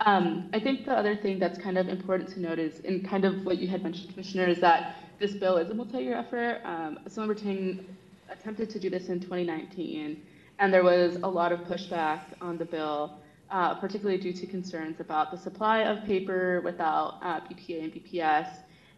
Um, I think the other thing that's kind of important to note is, in kind of what you had mentioned, Commissioner, is that this bill is a multi-year effort. Um, Ting attempted to do this in 2019, and there was a lot of pushback on the bill, uh, particularly due to concerns about the supply of paper without uh, BPA and BPS,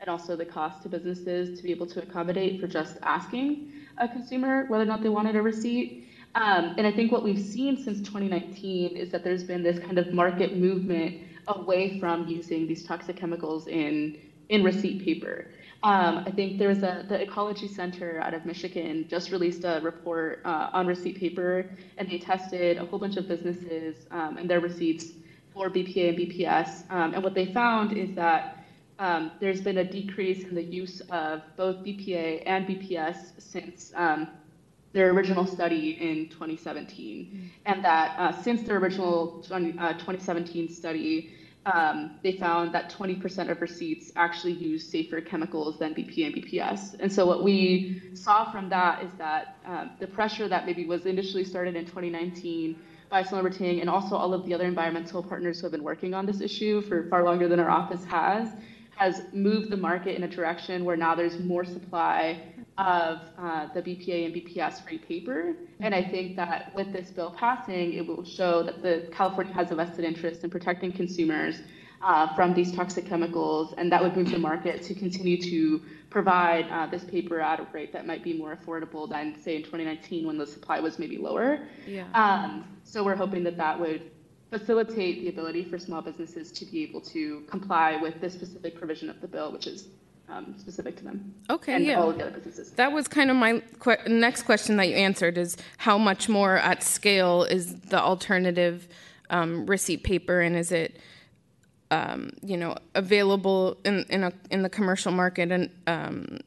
and also the cost to businesses to be able to accommodate for just asking a consumer whether or not they wanted a receipt. Um, and I think what we've seen since 2019 is that there's been this kind of market movement away from using these toxic chemicals in in receipt paper. Um, I think there's a the Ecology Center out of Michigan just released a report uh, on receipt paper, and they tested a whole bunch of businesses um, and their receipts for BPA and BPS. Um, and what they found is that um, there's been a decrease in the use of both BPA and BPS since um, their original study in 2017, and that uh, since their original 20, uh, 2017 study, um, they found that 20% of receipts actually use safer chemicals than BPA and BPS. And so what we saw from that is that um, the pressure that maybe was initially started in 2019 by Sloan Ting and also all of the other environmental partners who have been working on this issue for far longer than our office has, has moved the market in a direction where now there's more supply of uh, the BPA and BPS free paper. And I think that with this bill passing, it will show that the California has a vested interest in protecting consumers uh, from these toxic chemicals, and that would move the market to continue to provide uh, this paper at a rate that might be more affordable than, say, in 2019 when the supply was maybe lower. Yeah. Um, so we're hoping that that would facilitate the ability for small businesses to be able to comply with this specific provision of the bill, which is um, specific to them. Okay, and yeah. all of the other businesses. That was kind of my que- next question that you answered is how much more at scale is the alternative um, receipt paper, and is it, um, you know, available in in, a, in the commercial market and um,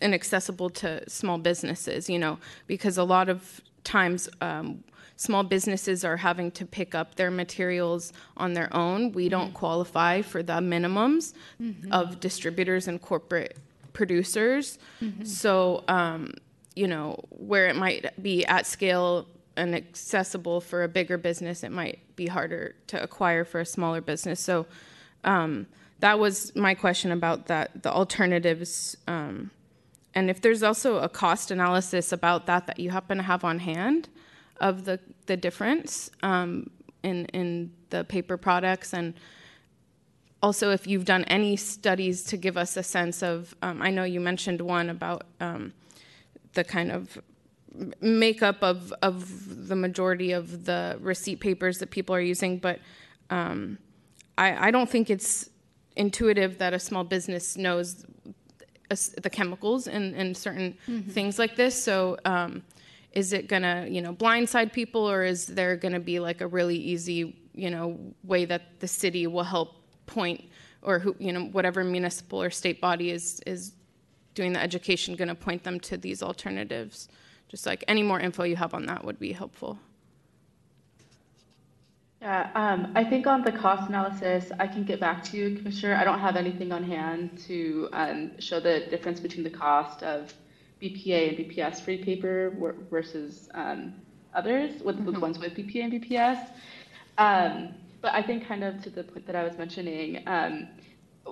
and accessible to small businesses? You know, because a lot of times. Um, small businesses are having to pick up their materials on their own. We don't qualify for the minimums Mhm. of distributors and corporate producers. Mhm. So, um, you know, where it might be at scale and accessible for a bigger business, it might be harder to acquire for a smaller business. So, um, that was my question about that the alternatives. Um, and if there's also a cost analysis about that that you happen to have on hand of the, the difference um, in, in the paper products and also if you've done any studies to give us a sense of um, i know you mentioned one about um, the kind of makeup of, of the majority of the receipt papers that people are using but um, I, I don't think it's intuitive that a small business knows the chemicals in, in certain Mhm. things like this so um, is it gonna you know blindside people or is there gonna be like a really easy you know way that the city will help point or who you know whatever municipal or state body is is doing the education going to point them to these alternatives just like any more info you have on that would be helpful Yeah, um, I think on the cost analysis, I can get back to you, Commissioner. I don't have anything on hand to um, show the difference between the cost of BPA and BPS free paper versus um, others, with the ones with BPA and BPS. Um, but I think kind of to the point that I was mentioning, um,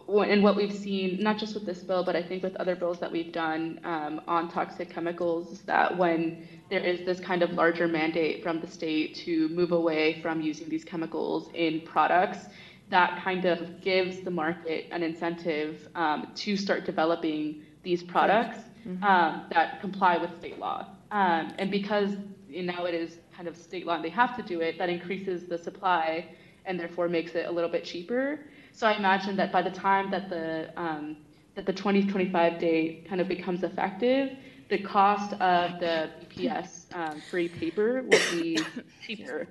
and what we've seen, not just with this bill, but I think with other bills that we've done um, on toxic chemicals, is that when there is this kind of larger mandate from the state to move away from using these chemicals in products, that kind of gives the market an incentive um, to start developing these products Mhm. um, that comply with state law. Um, and because you know, now it is kind of state law and they have to do it, that increases the supply and therefore makes it a little bit cheaper. So I imagine that by the time that the um, that the 2025 date kind of becomes effective, the cost of the BPS um, free paper will be <coughs> cheaper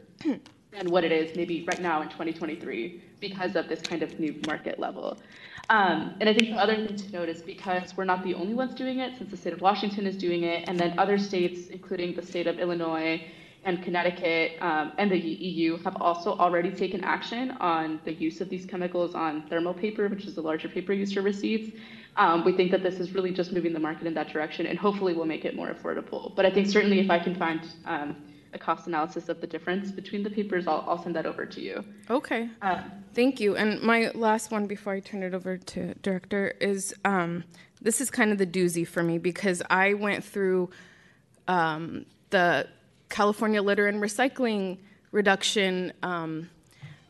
than what it is maybe right now in 2023 because of this kind of new market level. Um, and I think the other thing to note is because we're not the only ones doing it, since the state of Washington is doing it, and then other states, including the state of Illinois and Connecticut um, and the EU, have also already taken action on the use of these chemicals on thermal paper, which is the larger paper used for receipts. Um, we think that this is really just moving the market in that direction and hopefully will make it more affordable. But I think certainly if I can find um, a cost analysis of the difference between the papers, I'll, I'll send that over to you. Okay. Uh, Thank you. And my last one before I turn it over to director is um, this is kind of the doozy for me because I went through um, the California litter and recycling reduction. Um,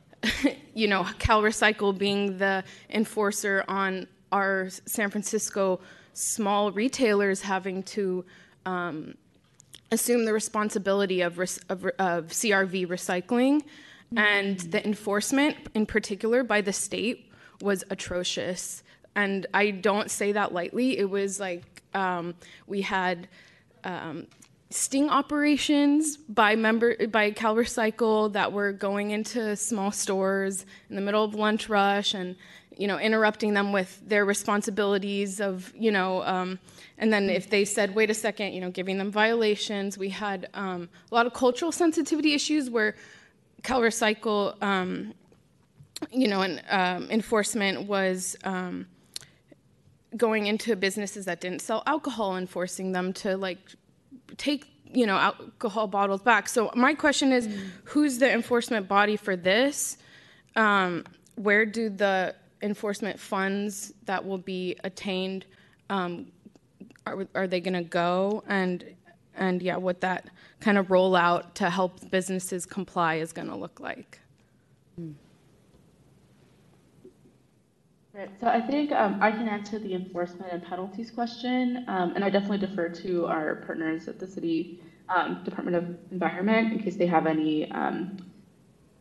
<laughs> you know, Cal Recycle being the enforcer on our San Francisco small retailers having to um, assume the responsibility of, of, of CRV recycling, and the enforcement, in particular, by the state was atrocious. And I don't say that lightly. It was like um, we had um, sting operations by member by Cal Recycle that were going into small stores in the middle of lunch rush and you know interrupting them with their responsibilities of you know um, and then if they said wait a second you know giving them violations we had um, a lot of cultural sensitivity issues where Cal Recycle um, you know and um, enforcement was um, going into businesses that didn't sell alcohol and forcing them to like take you know alcohol bottles back. So my question is who's the enforcement body for this? Um, where do the enforcement funds that will be attained um, are, are they going to go and and yeah what that kind of rollout to help businesses comply is going to look like Right. So I think um, I can answer the enforcement and penalties question, um, and I definitely defer to our partners at the city um, Department of Environment in case they have any um,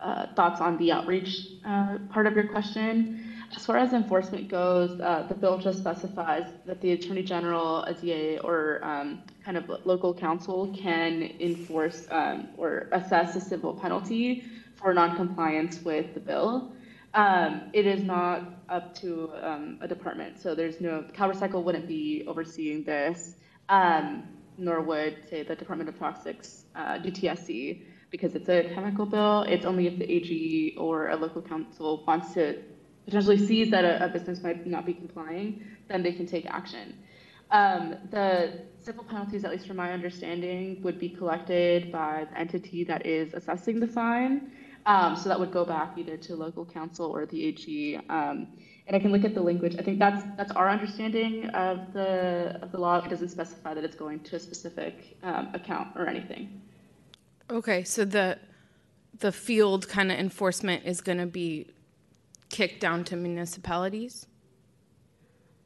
uh, thoughts on the outreach uh, part of your question. As far as enforcement goes, uh, the bill just specifies that the Attorney General, a DA, or um, kind of local council can enforce um, or assess a civil penalty for noncompliance with the bill. Um, it is not up to um, a department, so there's no CalRecycle wouldn't be overseeing this, um, nor would say the Department of Toxics, uh, DTSC, because it's a chemical bill. It's only if the AG or a local council wants to potentially sees that a, a business might not be complying, then they can take action. Um, the civil penalties, at least from my understanding, would be collected by the entity that is assessing the fine. Um, so that would go back either to local council or the AG. Um, and I can look at the language. I think that's that's our understanding of the of the law. It doesn't specify that it's going to a specific um, account or anything. okay so the the field kind of enforcement is going to be kicked down to municipalities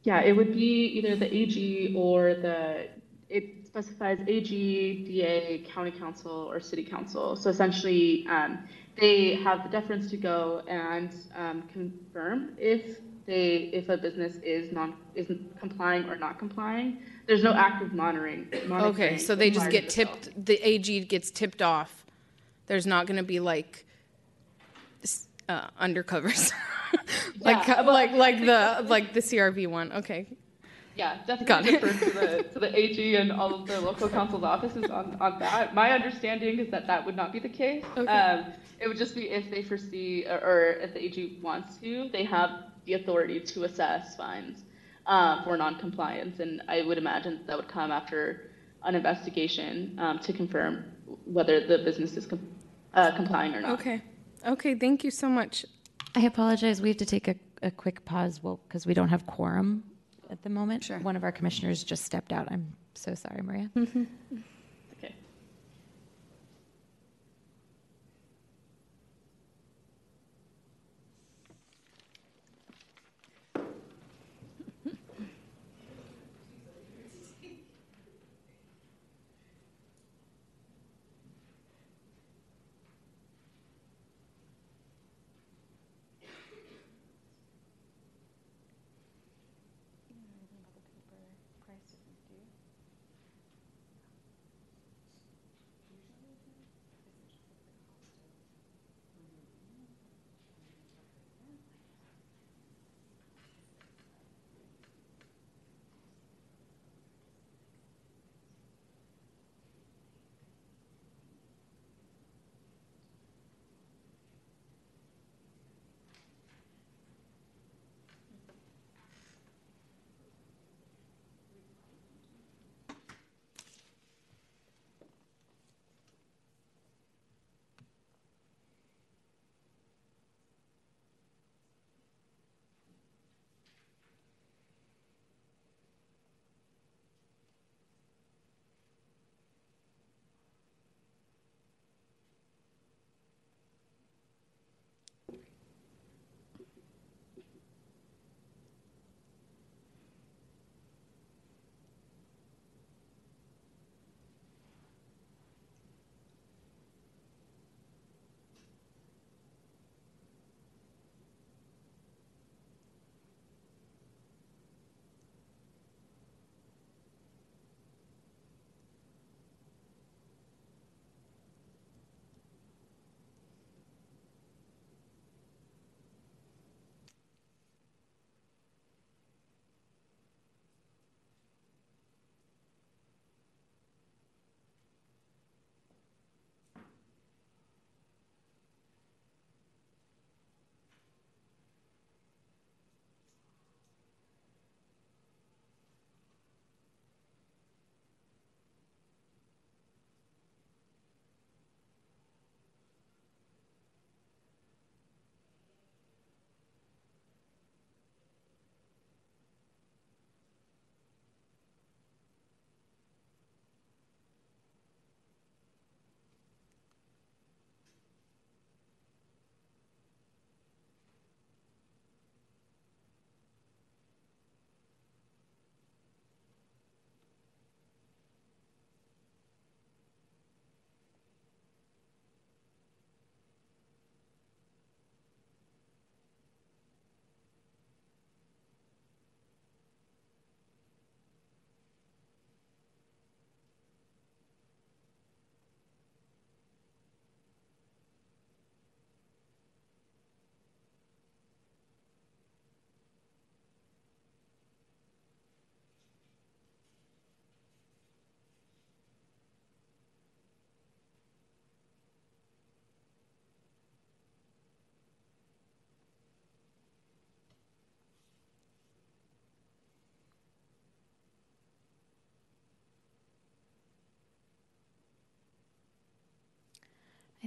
Yeah, it would be either the AG or the, it specifies AG, DA, county council, or city council. So essentially, um, they have the deference to go and um, confirm if they, if a business is non, isn't complying or not complying. There's no active monitoring. monitoring Okay, so they just get bill. tipped, the AG gets tipped off. There's not going to be like uh, undercovers. <laughs> <laughs> like Yeah, like like the like the CRV one. Okay. Yeah, definitely it. to the, to the AG and all of the local council's offices on, on that. My understanding is that that would not be the case. Okay. Um, it would just be if they foresee, or, or if the AG wants to, they have the authority to assess fines uh, for noncompliance. And I would imagine that would come after an investigation um, to confirm whether the business is com- uh, complying or not. Okay. Okay, thank you so much. I apologize. We have to take a, a quick pause, well, because we don't have quorum at the moment. Sure. One of our commissioners just stepped out. I'm so sorry, Maria. <laughs>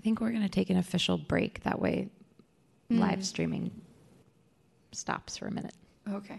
think we're going to take an official break. That way, Mm. live streaming stops for a minute. Okay.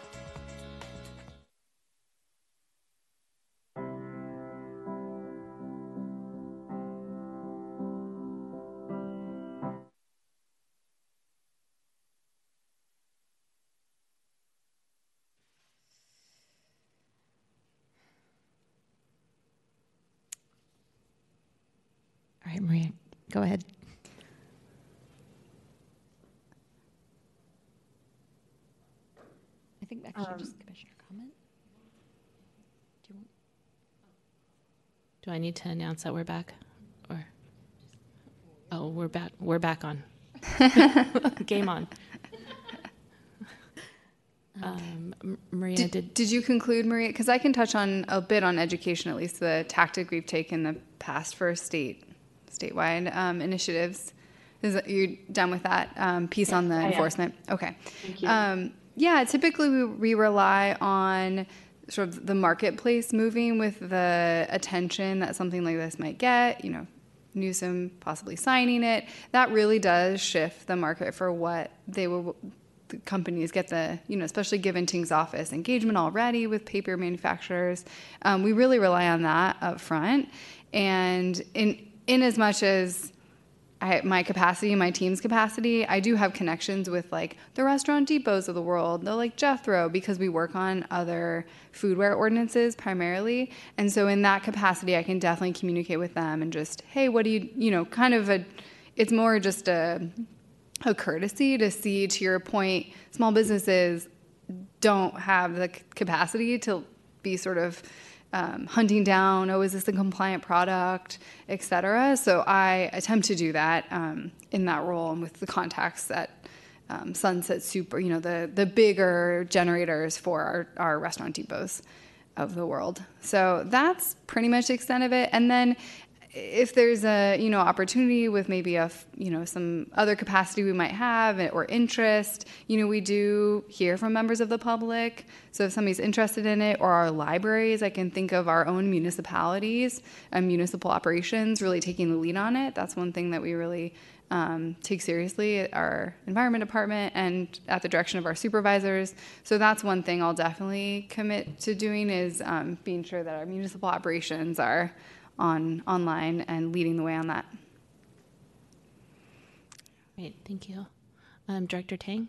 Do I need to announce that we're back? Or, oh, we're back, we're back on. <laughs> Game on. <laughs> Um, Maria, Did, did, did you conclude, Maria? Because I can touch on a bit on education, at least the tactic we've taken in the past for state statewide um, initiatives. Is that, you done with that um, piece on the enforcement? Okay. Thank you. Um, yeah, typically we, we rely on sort of the marketplace moving with the attention that something like this might get. You know, Newsom possibly signing it. That really does shift the market for what they will. The companies get the, you know, especially given Ting's office engagement already with paper manufacturers. Um, we really rely on that up front. And in in as much as I, my capacity, my team's capacity, I do have connections with like the restaurant depots of the world, the like Jetro, because we work on other foodware ordinances primarily. And so in that capacity, I can definitely communicate with them and just, hey, what do you, you know, kind of a, it's more just a, a courtesy to see, to your point, small businesses don't have the capacity to be sort of um, hunting down, oh, is this a compliant product, et cetera. So I attempt to do that um, in that role and with the contacts at um, Sunset Super, you know, the, the bigger generators for our, our restaurant depots of the world. So that's pretty much the extent of it. And then if there's a you know opportunity with maybe a you know some other capacity we might have or interest you know we do hear from members of the public. So if somebody's interested in it or our libraries i can think of our own municipalities and municipal operations really taking the lead on it. That's one thing that we really um, take seriously at our environment department and at the direction of our supervisors. So that's one thing i'll definitely commit to doing is um, being sure that our municipal operations are on online and leading the way on that. great, thank you. Um, Director Tang?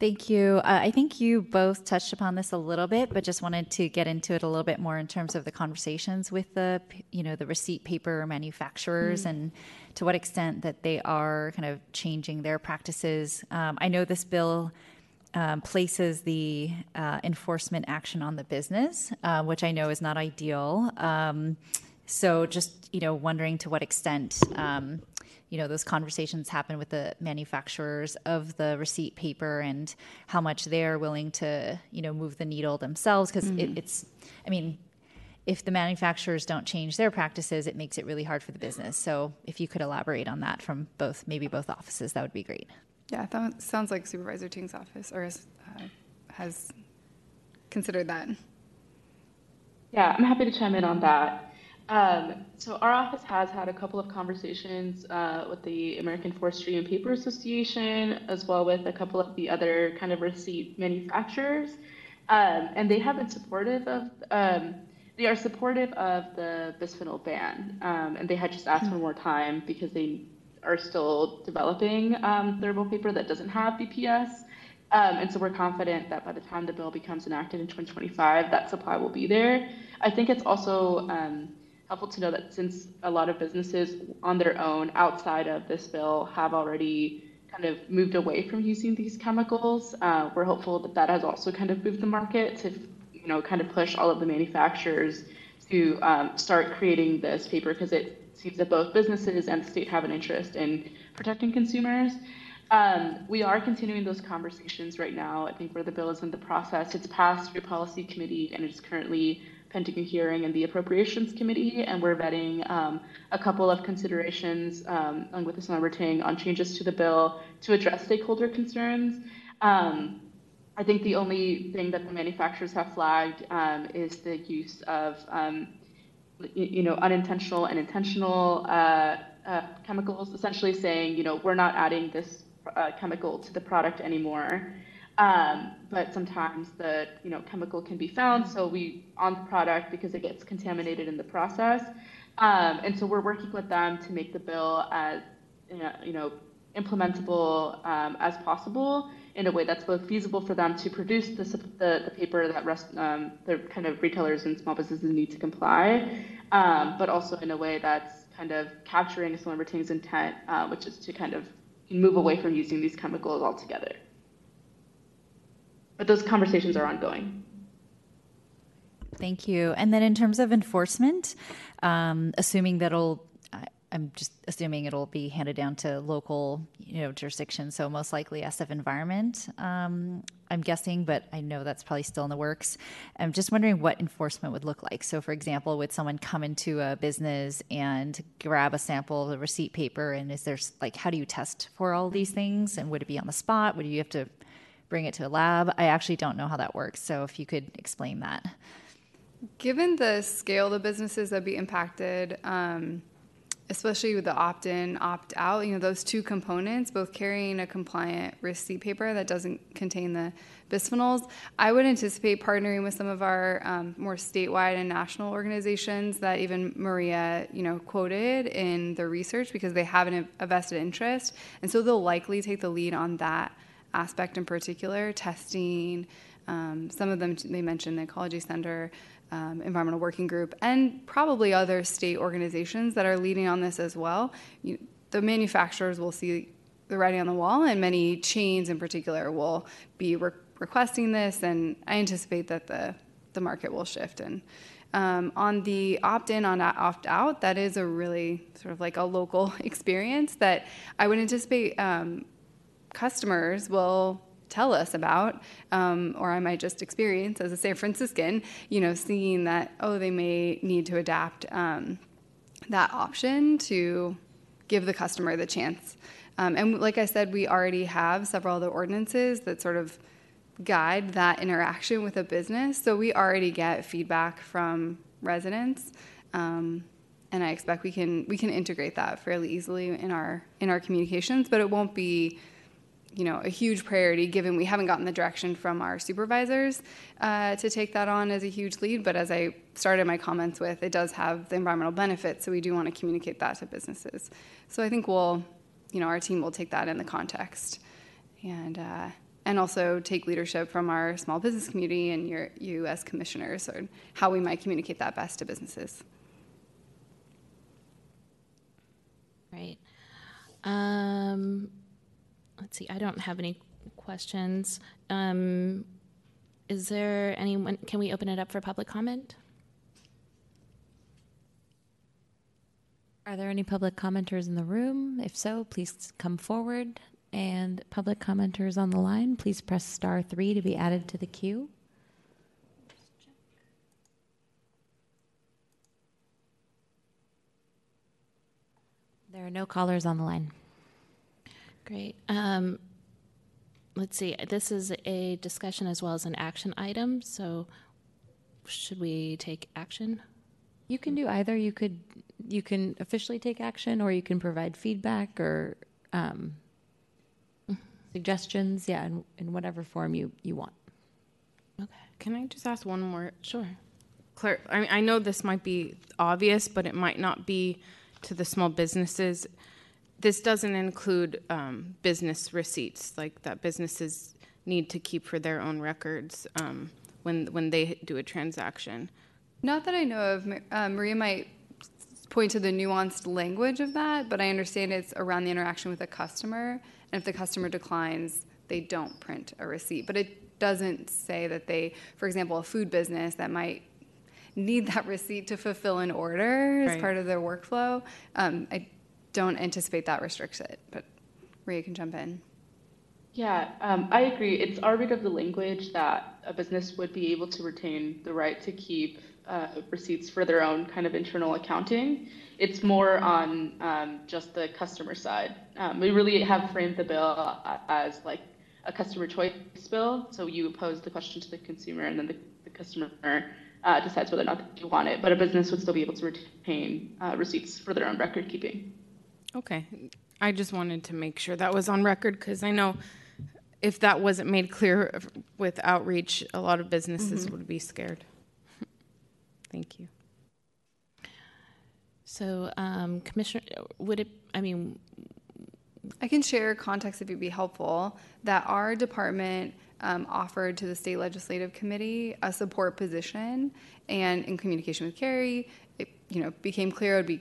Thank you. Uh, I think you both touched upon this a little bit, but just wanted to get into it a little bit more in terms of the conversations with the, you know, the receipt paper manufacturers Mm. and to what extent that they are kind of changing their practices. Um, I know this bill um, places the uh, enforcement action on the business, uh, which I know is not ideal. Um, so just you know, wondering to what extent. Um, you know those conversations happen with the manufacturers of the receipt paper and how much they're willing to you know move the needle themselves because it, Mhm. it's i mean if the manufacturers don't change their practices it makes it really hard for the business so if you could elaborate on that from both maybe both offices that would be great Yeah, that sounds like Supervisor Ting's office or has, uh, has considered that. Yeah, I'm happy to chime in on that. Um, so our office has had a couple of conversations uh, with the American Forestry and Paper Association, as well with a couple of the other kind of receipt manufacturers, um, and they have been supportive of. Um, they are supportive of the bisphenol ban, um, and they had just asked for more time because they are still developing um, thermal paper that doesn't have BPS. Um, and so we're confident that by the time the bill becomes enacted in 2025, that supply will be there. I think it's also um, helpful to know that since a lot of businesses on their own outside of this bill have already kind of moved away from using these chemicals, uh, we're hopeful that that has also kind of moved the market to, you know, kind of push all of the manufacturers to um, start creating this paper because it seems that both businesses and the state have an interest in protecting consumers. Um, we are continuing those conversations right now. I think where the bill is in the process, it's passed through policy committee and it's currently pending a hearing in the appropriations committee, and we're vetting um, a couple of considerations um, along with Senator Ting on changes to the bill to address stakeholder concerns. Um, I think the only thing that the manufacturers have flagged um, is the use of, um, you know, unintentional and intentional uh, uh, chemicals, essentially saying, you know, we're not adding this uh, chemical to the product anymore. Um, but sometimes the you know chemical can be found, so we on the product because it gets contaminated in the process. Um, and so we're working with them to make the bill as you know implementable um, as possible in a way that's both feasible for them to produce the, the, the paper that rest, um, the kind of retailers and small businesses need to comply, um, but also in a way that's kind of capturing Senator Ting's intent, uh, which is to kind of move away from using these chemicals altogether. But those conversations are ongoing. Thank you. And then in terms of enforcement, um, assuming that it'll, I'm just assuming it'll be handed down to local, you know, jurisdiction. So most likely SF Environment, um, I'm guessing, but I know that's probably still in the works. I'm just wondering what enforcement would look like. So, for example, would someone come into a business and grab a sample of the receipt paper, and is there like how do you test for all these things? And would it be on the spot? Would you have to bring it to a lab? I actually don't know how that works. So, if you could explain that. Given the scale of the businesses that be impacted, um, especially with the opt-in, opt-out, you know, those two components, both carrying a compliant receipt paper that doesn't contain the bisphenols, I would anticipate partnering with some of our um, more statewide and national organizations that even Maria, you know, quoted in the research because they have an, a vested interest, and so they'll likely take the lead on that aspect in particular, testing. Um, some of them they mentioned the ecology center um, environmental working group, and probably other state organizations that are leading on this as well. You, the manufacturers will see the writing on the wall, and many chains in particular will be re- requesting this, and I anticipate that the, the market will shift. And um, on the opt in, on opt out, that is a really sort of like a local <laughs> experience that I would anticipate um, customers will tell us about, um, or I might just experience as a San Franciscan, you know, seeing that, oh, they may need to adapt um, that option to give the customer the chance. Um, and like I said, we already have several other ordinances that sort of guide that interaction with a business. So we already get feedback from residents. Um, and I expect we can we can integrate that fairly easily in our in our communications, but it won't be you know, a huge priority given we haven't gotten the direction from our supervisors uh, to take that on as a huge lead. But as I started my comments with, it does have the environmental benefits, so we do want to communicate that to businesses. So I think we'll, you know, our team will take that in the context, and uh, and also take leadership from our small business community and your you as commissioners or how we might communicate that best to businesses. Right. Um, let's see, I don't have any questions. Um, is there anyone, can we open it up for public comment? Are there any public commenters in the room? If so, please come forward. And public commenters on the line, please press star three to be added to the queue. There are no callers on the line. Great. Um, let's see. This is a discussion as well as an action item. So, should we take action? You can do either. You could you can officially take action, or you can provide feedback or um, suggestions. Yeah, in, in whatever form you you want. Okay. Can I just ask one more? Sure. Claire, I, mean, I know this might be obvious, but it might not be to the small businesses this doesn't include um, business receipts, like that businesses need to keep for their own records um, when when they do a transaction. Not that I know of. Uh, Maria might point to the nuanced language of that, but I understand it's around the interaction with a customer. And if the customer declines, they don't print a receipt. But it doesn't say that they, for example, a food business that might need that <laughs> receipt to fulfill an order as Right. part of their workflow. Um, I don't anticipate that restricts it, but Maria can jump in. Yeah, um, I agree. It's our read of the language that a business would be able to retain the right to keep uh, receipts for their own kind of internal accounting. It's more on um, just the customer side. Um, we really have framed the bill as like a customer choice bill. So you pose the question to the consumer, and then the, the customer uh, decides whether or not they want it. But a business would still be able to retain uh, receipts for their own record keeping. Okay, I just wanted to make sure that was on record because I know if that wasn't made clear with outreach, a lot of businesses Mhm. would be scared. <laughs> Thank you. So, um, Commissioner, would it, I mean, I can share context if it'd be helpful that our department um, offered to the state legislative committee a support position, and in communication with Carrie, it you know became clear it would be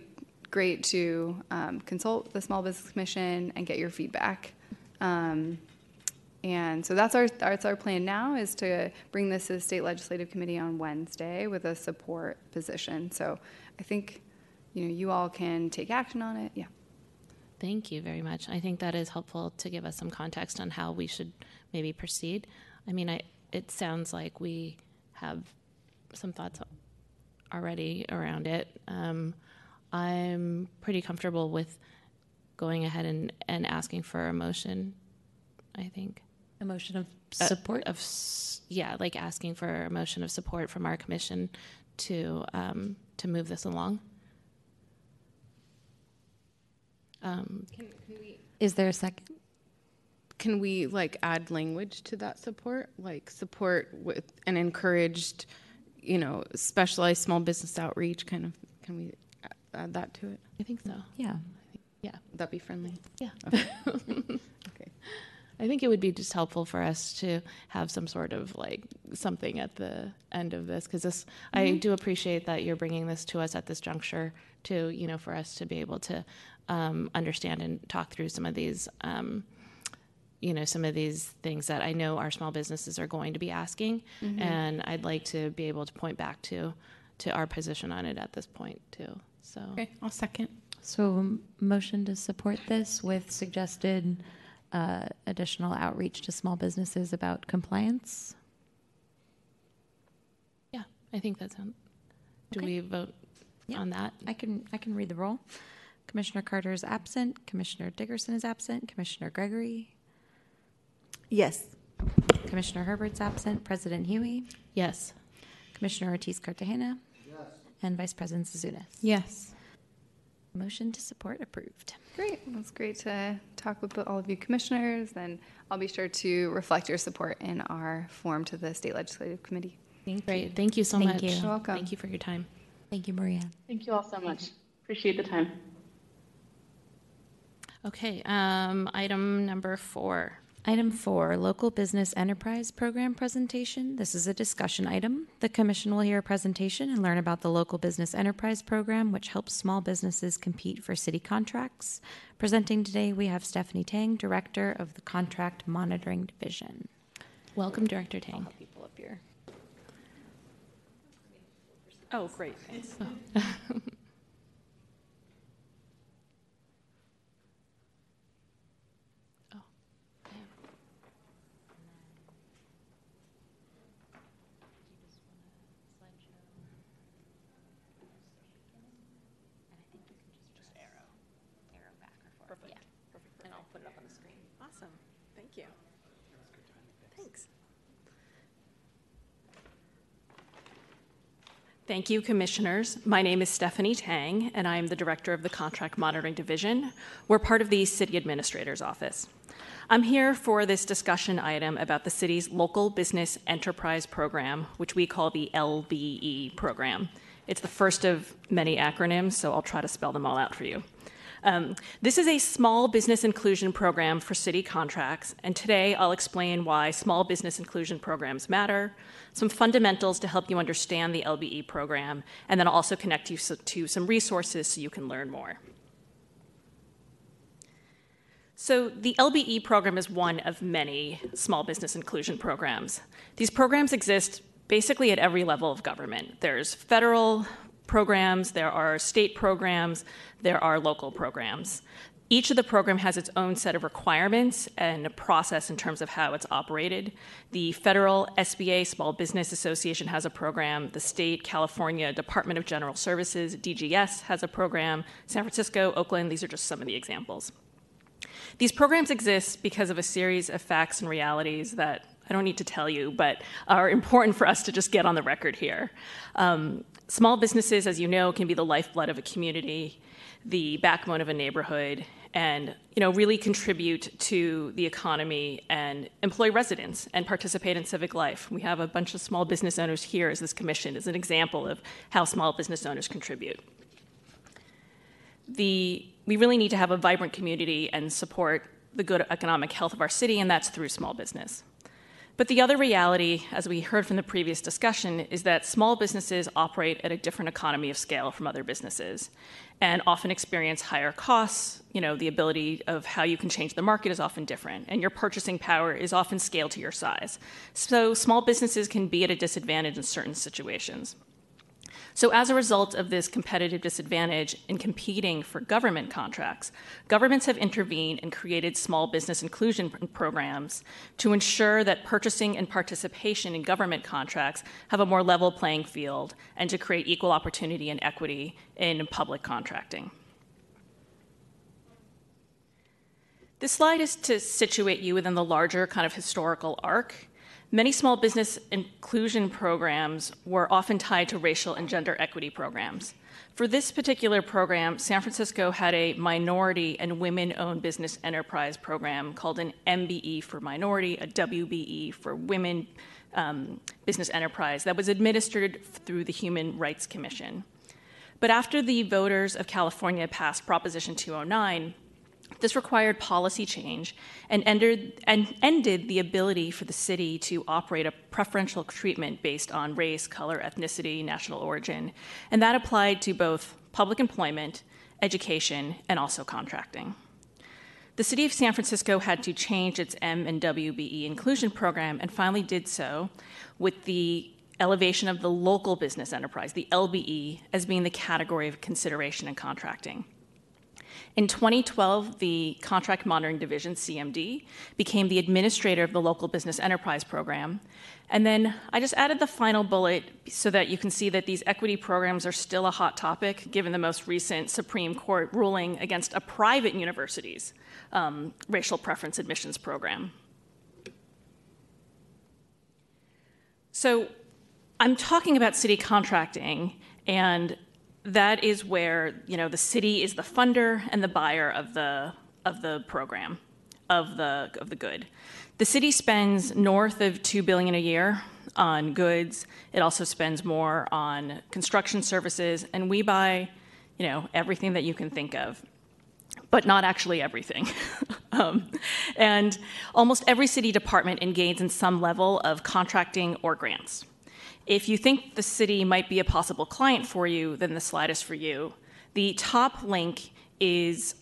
great to um, consult the Small Business Commission and get your feedback. Um, and so that's our that's our plan now is to bring this to the state legislative committee on Wednesday with a support position. So I think you know you all can take action on it. Yeah. Thank you very much. I think that is helpful to give us some context on how we should maybe proceed. I mean, I, it sounds like we have some thoughts already around it. Um, I'm pretty comfortable with going ahead and, and asking for a motion, I think. A motion of Uh, support? of yeah, like asking for a motion of support from our commission to um, to move this along. Um, can, can we, Is there a second? Can we like add language to that support, like support with an encouraged, you know, specialized small business outreach? Kind of, can we a- add that to it? I think so. Yeah. Yeah. Would that be friendly? Yeah. Okay. <laughs> okay. I think it would be just helpful for us to have some sort of like something at the end of this because this I Mhm. do appreciate that you're bringing this to us at this juncture to you know for us to be able to um, understand and talk through some of these um, you know some of these things that I know our small businesses are going to be asking Mhm. and I'd like to be able to point back to to our position on it at this point too so Okay, I'll second. So, motion to support this with suggested uh, additional outreach to small businesses about compliance. yeah I think that sounds do Okay. we vote on that I can I can read the roll. Commissioner Carter is absent. Commissioner Dickerson is absent. Commissioner Gregory. Yes. Commissioner Herbert's absent. President Huie. Yes. Commissioner Ortiz Cartagena. Yes. And Vice President Zouzounis. Yes. Motion to support approved. Great. Well, it's great to talk with all of you commissioners, and I'll be sure to reflect your support in our form to the state legislative committee. Thank Great. Thank you so Thank much. you. You're welcome. Thank you for your time. Thank you, Maria. Thank you all so much. Appreciate the time. Okay, um, item number four. Item four, Local Business Enterprise Program Presentation. This is a discussion item. The commission will hear a presentation and learn about the Local Business Enterprise Program, which helps small businesses compete for city contracts. Presenting today, we have Stephanie Tang, Director of the Contract Monitoring Division. Welcome, Director Tang. People up here. Oh, great. Thanks. <laughs> Perfect. Perfect. And I'll put it up on the screen. Awesome. Thank you. Thanks. Thank you, Commissioners. My name is Stephanie Tang, and I am the Director of the Contract Monitoring Division. We're part of the City Administrator's Office. I'm here for this discussion item about the city's Local Business Enterprise Program, which we call the LBE program. It's the first of many acronyms, so I'll try to spell them all out for you. Um, this is a small business inclusion program for city contracts, and today I'll explain why small business inclusion programs matter, some fundamentals to help you understand the LBE program, and then I'll also connect you to some resources so you can learn more. So, the LBE program is one of many small business inclusion programs. These programs exist basically at every level of government. There's federal programs, there are state programs, there are local programs. Each of the program has its own set of requirements and a process in terms of how it's operated. The federal SBA Small Business Association has a program. The state California Department of General Services, DGS, has a program. San Francisco, Oakland, these are just some of the examples. These programs exist because of a series of facts and realities that I don't need to tell you, but are important for us to just get on the record here. Um, small businesses, as you know, can be the lifeblood of a community, the backbone of a neighborhood, and you know really contribute to the economy and employ residents and participate in civic life. We have a bunch of small business owners here as this commission is an example of how small business owners contribute. The, we really need to have a vibrant community and support the good economic health of our city, and that's through small business. But the other reality, as we heard from the previous discussion, is that small businesses operate at a different economy of scale from other businesses and often experience higher costs. You know, the ability of how you can change the market is often different, and your purchasing power is often scaled to your size. So small businesses can be at a disadvantage in certain situations. So, as a result of this competitive disadvantage in competing for government contracts, governments have intervened and created small business inclusion programs to ensure that purchasing and participation in government contracts have a more level playing field and to create equal opportunity and equity in public contracting. This slide is to situate you within the larger kind of historical arc Many small business inclusion programs were often tied to racial and gender equity programs. For this particular program, San Francisco had a minority and women owned business enterprise program called an MBE for minority, a WBE for women um, business enterprise that was administered through the Human Rights Commission. But after the voters of California passed Proposition 209, this required policy change and ended, and ended the ability for the city to operate a preferential treatment based on race, color, ethnicity, national origin. And that applied to both public employment, education, and also contracting. The city of San Francisco had to change its M and WBE inclusion program and finally did so with the elevation of the local business enterprise, the LBE, as being the category of consideration in contracting. In 2012, the Contract Monitoring Division, CMD, became the administrator of the Local Business Enterprise Program. And then I just added the final bullet so that you can see that these equity programs are still a hot topic given the most recent Supreme Court ruling against a private university's um, racial preference admissions program. So I'm talking about city contracting, and that is where you know the city is the funder and the buyer of the of the program of the of the good. The city spends north of two billion a year on goods. It also spends more on construction services, and we buy, you know, everything that you can think of, but not actually everything. <laughs> um, and almost every city department engages in some level of contracting or grants. If you think the city might be a possible client for you, then the slide is for you. The top link is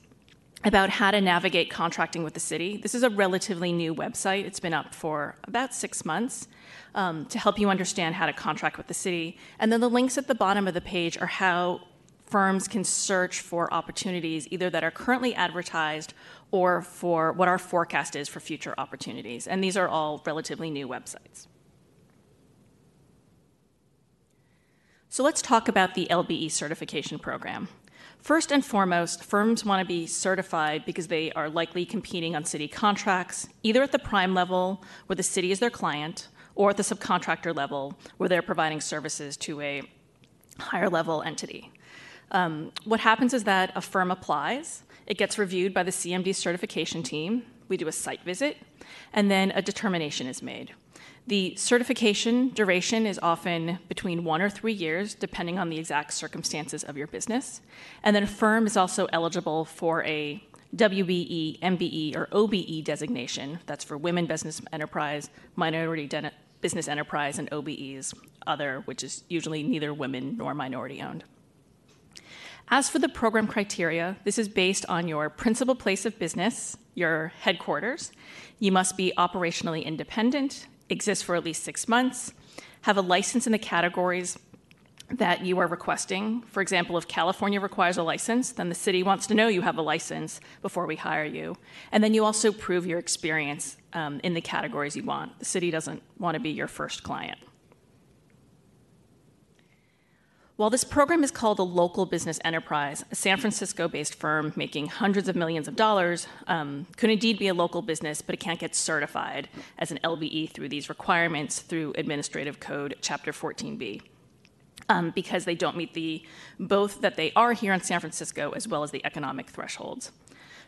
about how to navigate contracting with the city. This is a relatively new website. It's been up for about six months um, to help you understand how to contract with the city. And then the links at the bottom of the page are how firms can search for opportunities either that are currently advertised or for what our forecast is for future opportunities. And these are all relatively new websites. So let's talk about the LBE certification program. First and foremost, firms want to be certified because they are likely competing on city contracts, either at the prime level, where the city is their client, or at the subcontractor level, where they're providing services to a higher level entity. Um, what happens is that a firm applies, it gets reviewed by the CMD certification team, we do a site visit, and then a determination is made. The certification duration is often between one or three years, depending on the exact circumstances of your business. And then a firm is also eligible for a WBE, MBE, or OBE designation. That's for women business enterprise, minority business enterprise, and OBEs, other, which is usually neither women nor minority owned. As for the program criteria, this is based on your principal place of business, your headquarters. You must be operationally independent, exist for at least six months, have a license in the categories that you are requesting. For example, if California requires a license, then the city wants to know you have a license before we hire you. And then you also prove your experience um, in the categories you want. The city doesn't want to be your first client. While this program is called a local business enterprise, a San Francisco based firm making hundreds of millions of dollars um, could indeed be a local business, but it can't get certified as an LBE through these requirements through Administrative Code Chapter 14B. Um, because they don't meet the both that they are here in San Francisco as well as the economic thresholds.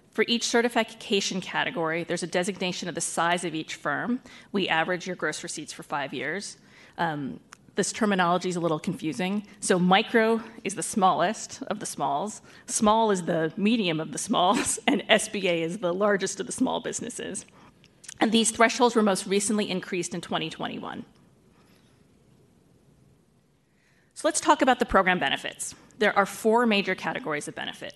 For each certification category, there's a designation of the size of each firm. We average your gross receipts for five years. Um, this terminology is a little confusing. So, micro is the smallest of the smalls, small is the medium of the smalls, <laughs> and SBA is the largest of the small businesses. And these thresholds were most recently increased in 2021. So, let's talk about the program benefits. There are four major categories of benefit.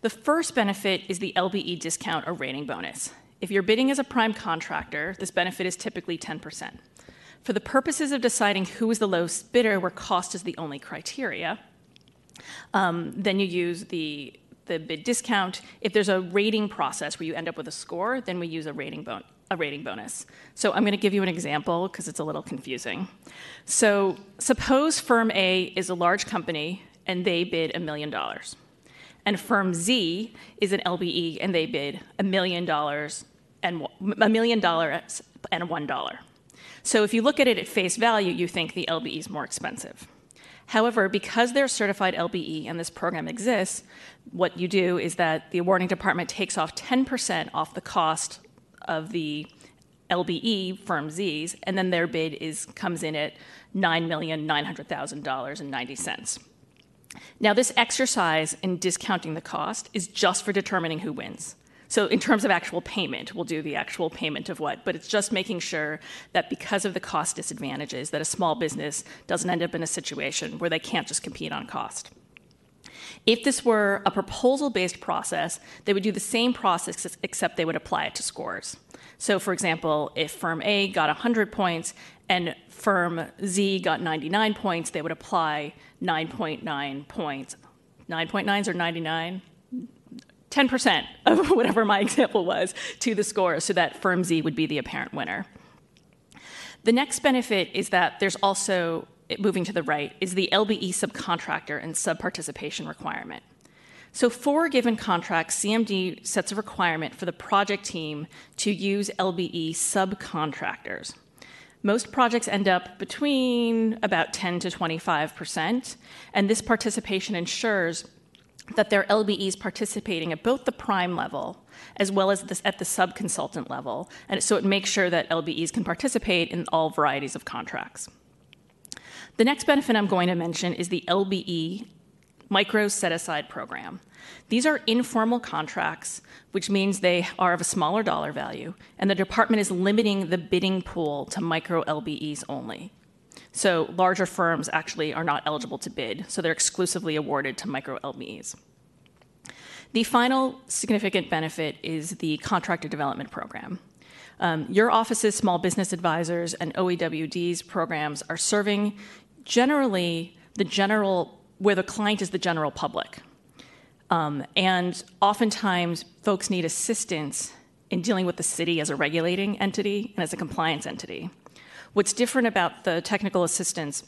The first benefit is the LBE discount or rating bonus. If you're bidding as a prime contractor, this benefit is typically 10%. For the purposes of deciding who is the lowest bidder, where cost is the only criteria, um, then you use the the bid discount. If there's a rating process where you end up with a score, then we use a rating bon- a rating bonus. So I'm going to give you an example because it's a little confusing. So suppose firm A is a large company and they bid a million dollars, and firm Z is an LBE and they bid a million dollars and a million dollars and one dollar. So if you look at it at face value, you think the LBE is more expensive. However, because they're certified LBE and this program exists, what you do is that the awarding department takes off 10% off the cost of the LBE firm Z's, and then their bid is comes in at $9,900,000.90. Now, this exercise in discounting the cost is just for determining who wins. So, in terms of actual payment, we'll do the actual payment of what, but it's just making sure that because of the cost disadvantages, that a small business doesn't end up in a situation where they can't just compete on cost. If this were a proposal based process, they would do the same process except they would apply it to scores. So, for example, if firm A got 100 points and firm Z got 99 points, they would apply 9.9 points. 9.9s or 99? 10% <laughs> of whatever my example was to the score so that firm Z would be the apparent winner. The next benefit is that there's also, moving to the right, is the LBE subcontractor and subparticipation requirement. So, for a given contract, CMD sets a requirement for the project team to use LBE subcontractors. Most projects end up between about 10 to 25%, and this participation ensures that there are LBEs participating at both the prime level as well as this, at the sub-consultant level, and so it makes sure that LBEs can participate in all varieties of contracts. The next benefit I'm going to mention is the LBE micro set aside program. These are informal contracts, which means they are of a smaller dollar value, and the department is limiting the bidding pool to micro LBEs only. So larger firms actually are not eligible to bid, so they're exclusively awarded to micro LBEs. The final significant benefit is the contractor development program. Um, your office's small business advisors and OEWD's programs are serving generally the general, where the client is the general public. Um, and oftentimes, folks need assistance in dealing with the city as a regulating entity and as a compliance entity. What's different about the technical assistance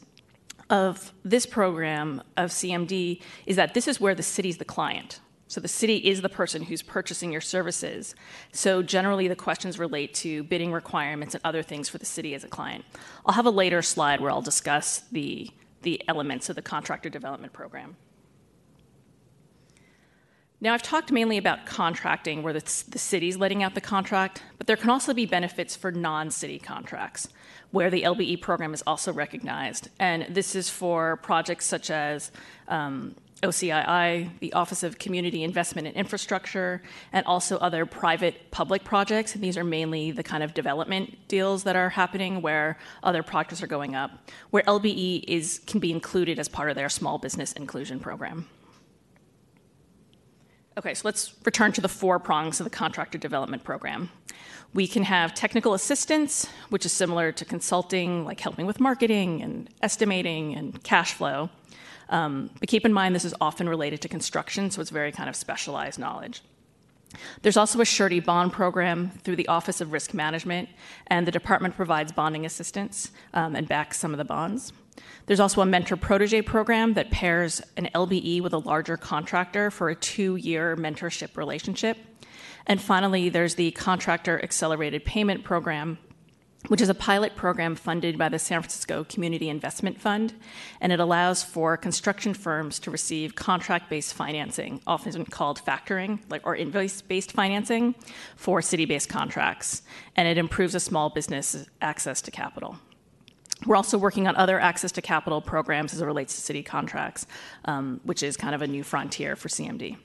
of this program of CMD is that this is where the city's the client. So the city is the person who's purchasing your services. So generally, the questions relate to bidding requirements and other things for the city as a client. I'll have a later slide where I'll discuss the, the elements of the contractor development program. Now, I've talked mainly about contracting, where the, the city's letting out the contract, but there can also be benefits for non city contracts, where the LBE program is also recognized. And this is for projects such as um, OCII, the Office of Community Investment and Infrastructure, and also other private public projects. And these are mainly the kind of development deals that are happening where other projects are going up, where LBE is, can be included as part of their small business inclusion program. Okay, so let's return to the four prongs of the contractor development program. We can have technical assistance, which is similar to consulting, like helping with marketing and estimating and cash flow. Um, but keep in mind, this is often related to construction, so it's very kind of specialized knowledge. There's also a surety bond program through the Office of Risk Management, and the department provides bonding assistance um, and backs some of the bonds. There's also a mentor protege program that pairs an LBE with a larger contractor for a two year mentorship relationship. And finally, there's the Contractor Accelerated Payment Program, which is a pilot program funded by the San Francisco Community Investment Fund, and it allows for construction firms to receive contract based financing, often called factoring like, or invoice based financing, for city based contracts. And it improves a small business access to capital. We're also working on other access to capital programs as it relates to city contracts, um, which is kind of a new frontier for CMD.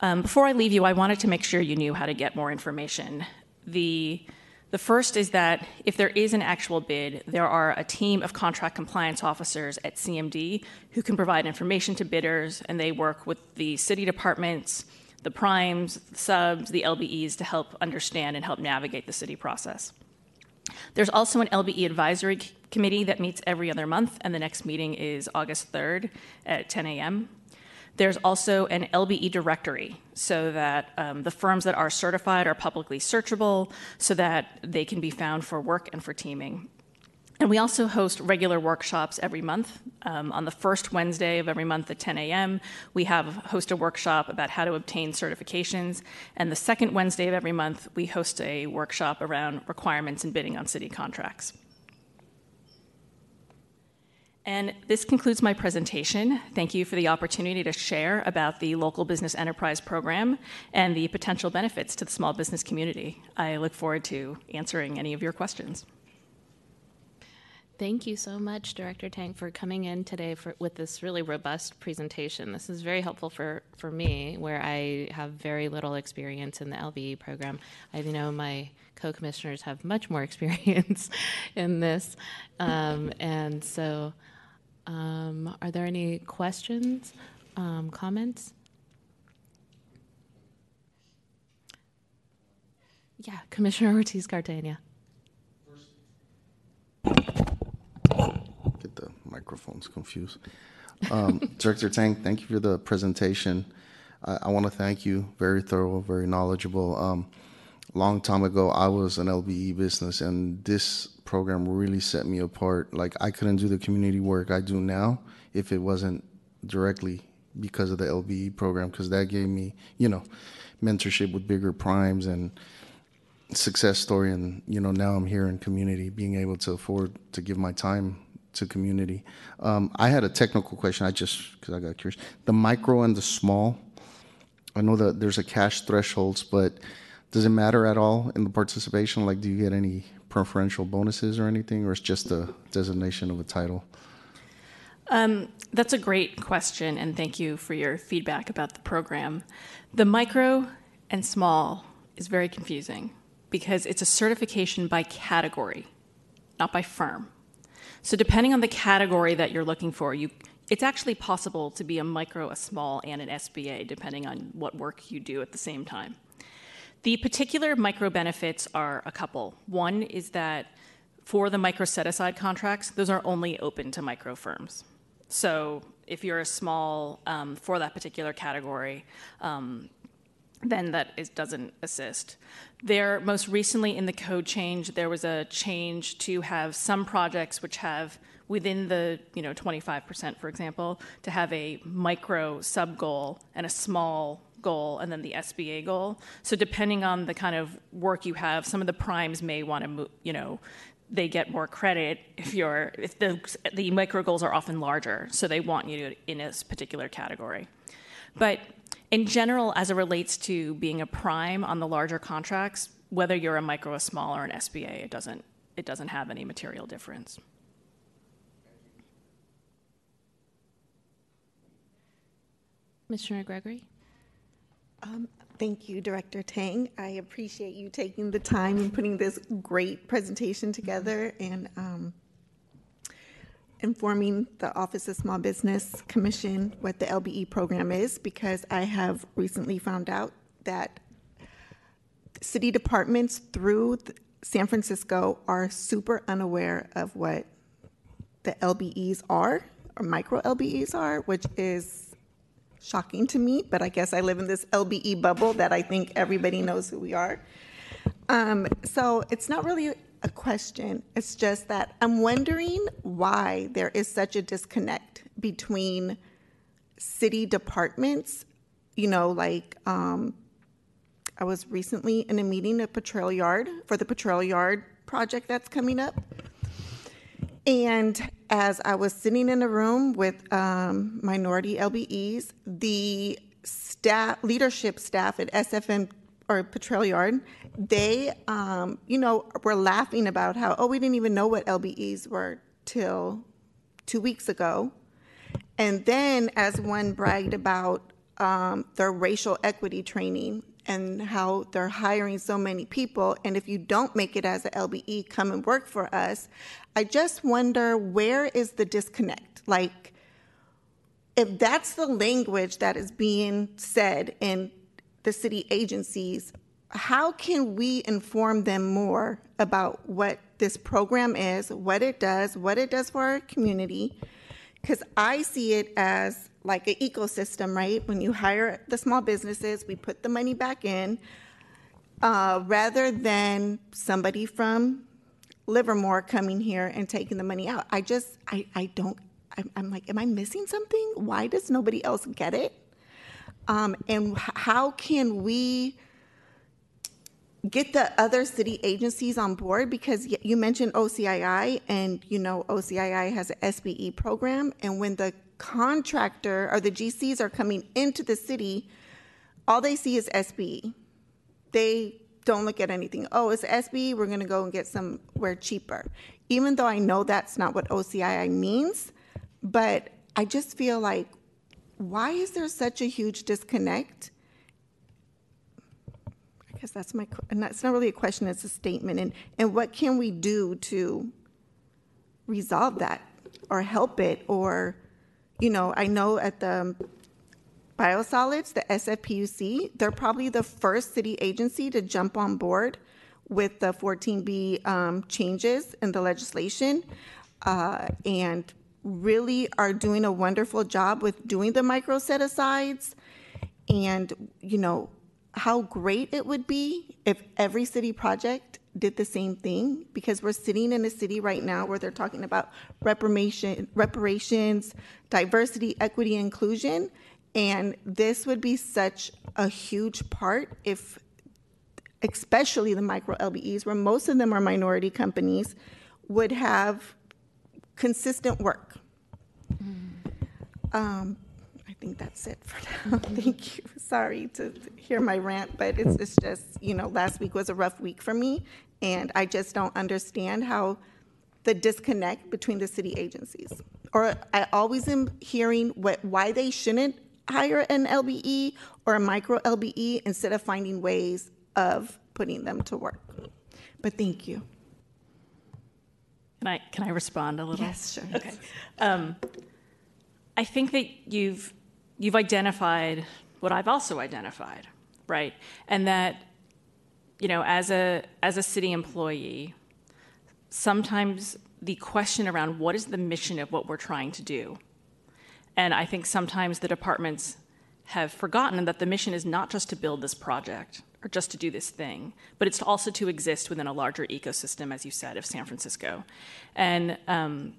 Um, before I leave you, I wanted to make sure you knew how to get more information. The, the first is that if there is an actual bid, there are a team of contract compliance officers at CMD who can provide information to bidders, and they work with the city departments, the primes, the subs, the LBEs to help understand and help navigate the city process. There's also an LBE advisory committee that meets every other month, and the next meeting is August 3rd at 10 a.m. There's also an LBE directory so that um, the firms that are certified are publicly searchable so that they can be found for work and for teaming. And we also host regular workshops every month. Um, on the first Wednesday of every month at 10 a.m., we have host a workshop about how to obtain certifications. And the second Wednesday of every month, we host a workshop around requirements and bidding on city contracts. And this concludes my presentation. Thank you for the opportunity to share about the Local Business Enterprise Program and the potential benefits to the small business community. I look forward to answering any of your questions. Thank you so much, Director Tang, for coming in today for, with this really robust presentation. This is very helpful for, for me, where I have very little experience in the LBE program. I know my co-commissioners have much more <laughs> experience in this, um, and so um, are there any questions, um, comments? Yeah, Commissioner Ortiz Cartagena. Get the microphones confused. Um, <laughs> Director Tang, thank you for the presentation. I, I want to thank you. Very thorough, very knowledgeable. Long time ago, I was an LBE business, and this program really set me apart. Like I couldn't do the community work I do now if it wasn't directly because of the LBE program, because that gave me, you know, mentorship with bigger primes and success story. And you know, now I'm here in community, being able to afford to give my time to community. Um, I had a technical question. I just because I got curious. The micro and the small. I know that there's a cash thresholds, but does it matter at all in the participation? Like, do you get any preferential bonuses or anything, or it's just a designation of a title? Um, that's a great question, and thank you for your feedback about the program. The micro and small is very confusing because it's a certification by category, not by firm. So, depending on the category that you're looking for, you, it's actually possible to be a micro, a small, and an SBA, depending on what work you do at the same time. The particular micro benefits are a couple. One is that for the micro set aside contracts, those are only open to micro firms. So if you're a small um, for that particular category, um, then that is, doesn't assist. There, most recently in the code change, there was a change to have some projects which have within the you know 25%, for example, to have a micro sub goal and a small goal and then the SBA goal. So depending on the kind of work you have, some of the primes may want to, move, you know, they get more credit if you're if the the micro goals are often larger, so they want you to in this particular category. But in general, as it relates to being a prime on the larger contracts, whether you're a micro, a small, or an SBA, it doesn't it doesn't have any material difference. Commissioner Gregory? Um, thank you, Director Tang. I appreciate you taking the time and putting this great presentation together and um, informing the Office of Small Business Commission what the LBE program is because I have recently found out that city departments through San Francisco are super unaware of what the LBEs are or micro LBEs are, which is shocking to me, but I guess I live in this LBE bubble that I think everybody knows who we are. Um, so it's not really a question, it's just that I'm wondering why there is such a disconnect between city departments, you know, like um, I was recently in a meeting at Potrero Yard for the Potrero Yard project that's coming up. And as I was sitting in a room with um, minority LBEs, the staff, leadership staff at SFM or Potrero Yard, they, um, you know, were laughing about how, oh, we didn't even know what LBEs were till two weeks ago. And then, as one bragged about um, their racial equity training and how they're hiring so many people. And if you don't make it as an LBE, come and work for us. I just wonder where is the disconnect? Like, if that's the language that is being said in the city agencies, how can we inform them more about what this program is, what it does, what it does for our community? Because I see it as like an ecosystem, right? When you hire the small businesses, we put the money back in uh, rather than somebody from Livermore coming here and taking the money out. I just, I, I don't, I'm, I'm like, am I missing something? Why does nobody else get it? Um, and how can we get the other city agencies on board because you mentioned OCII and you know OCII has an SBE program and when the contractor or the GCs are coming into the city, all they see is SBE. They don't look at anything. Oh, it's SBE, we're going to go and get somewhere cheaper. Even though I know that's not what OCII means, but I just feel like why is there such a huge disconnect? I guess that's my, and that's not really a question, it's a statement. And, and what can we do to resolve that or help it or you know, I know at the biosolids, the SFPUC, they're probably the first city agency to jump on board with the 14B um, changes in the legislation uh, and really are doing a wonderful job with doing the micro set asides. And, you know, how great it would be if every city project did the same thing because we're sitting in a city right now where they're talking about reparation, reparations, diversity, equity, inclusion. And this would be such a huge part if, especially the micro LBEs, where most of them are minority companies, would have consistent work. Mm. Um, think that's it for now. <laughs> Thank you. Sorry to hear my rant, but it's, it's just, you know, last week was a rough week for me, and I just don't understand how the disconnect between the city agencies. Or I always am hearing what why they shouldn't hire an LBE or a micro LBE instead of finding ways of putting them to work. But thank you. Can I can I respond a little? Yes, sure. Okay. Um, I think that you've you've identified what I've also identified, right? And that you know, as a as a city employee, sometimes the question around what is the mission of what we're trying to do. And I think sometimes the departments have forgotten that the mission is not just to build this project or just to do this thing, but it's also to exist within a larger ecosystem, as you said, of San Francisco. And um,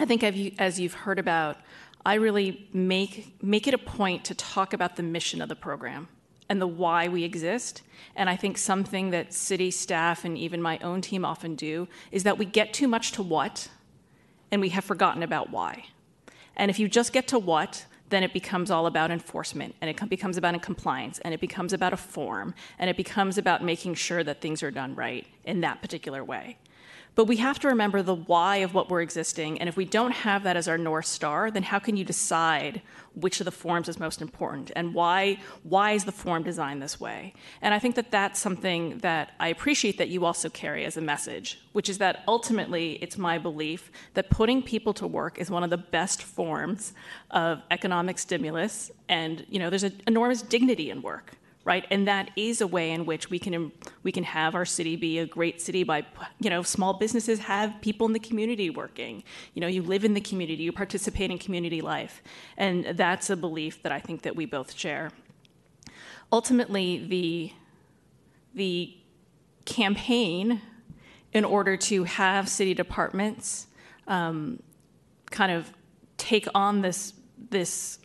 I think as you've heard about, I really make make it a point to talk about the mission of the program and the why we exist. And I think something that city staff and even my own team often do is that we get too much to what and we have forgotten about why. And if you just get to what, then it becomes all about enforcement and it becomes about a compliance and it becomes about a form and it becomes about making sure that things are done right in that particular way. But we have to remember the why of what we're existing. And if we don't have that as our North Star, then how can you decide which of the forms is most important and why, why is the form designed this way? And I think that that's something that I appreciate that you also carry as a message, which is that ultimately it's my belief that putting people to work is one of the best forms of economic stimulus. And, you know, there's an enormous dignity in work right? And that is a way in which we can we can have our city be a great city by you know small businesses have people in the community working. You know, you live in the community, you participate in community life, and that's a belief that I think that we both share. Ultimately, the the campaign in order to have city departments um, kind of take on this this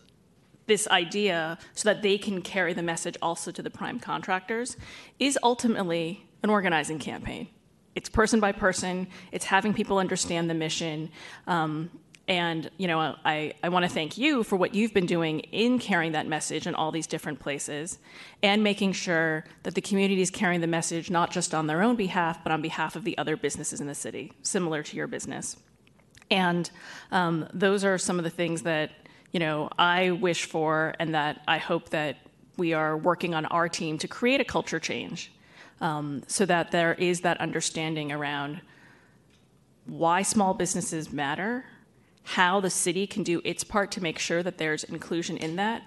this idea so that they can carry the message also to the prime contractors is ultimately an organizing campaign. It's person by person, it's having people understand the mission. Um, and you know, I, I want to thank you for what you've been doing in carrying that message in all these different places and making sure that the community is carrying the message not just on their own behalf, but on behalf of the other businesses in the city, similar to your business. And um, those are some of the things that you know, I wish for and that I hope that we are working on our team to create a culture change um, so that there is that understanding around why small businesses matter, how the city can do its part to make sure that there's inclusion in that,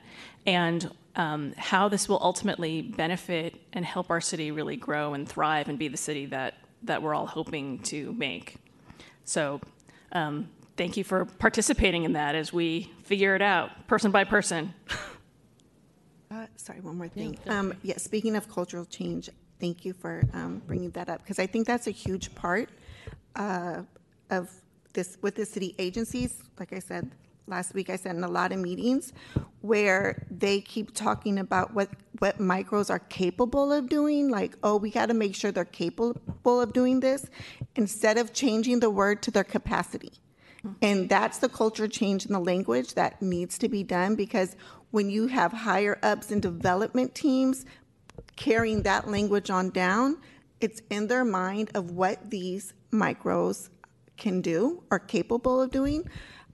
and um, how this will ultimately benefit and help our city really grow and thrive and be the city that, that we're all hoping to make. So, um, thank you for participating in that as we figure it out, person by person. <laughs> Uh, sorry, one more thing. Yeah, um, yeah, speaking of cultural change, thank you for um, bringing that up because I think that's a huge part uh, of this with the city agencies. Like I said last week, I said in a lot of meetings where they keep talking about what what micros are capable of doing. Like, oh, we got to make sure they're capable of doing this, instead of changing the word to their capacity. And that's the culture change in the language that needs to be done because when you have higher ups and development teams carrying that language on down, it's in their mind of what these micros can do or capable of doing.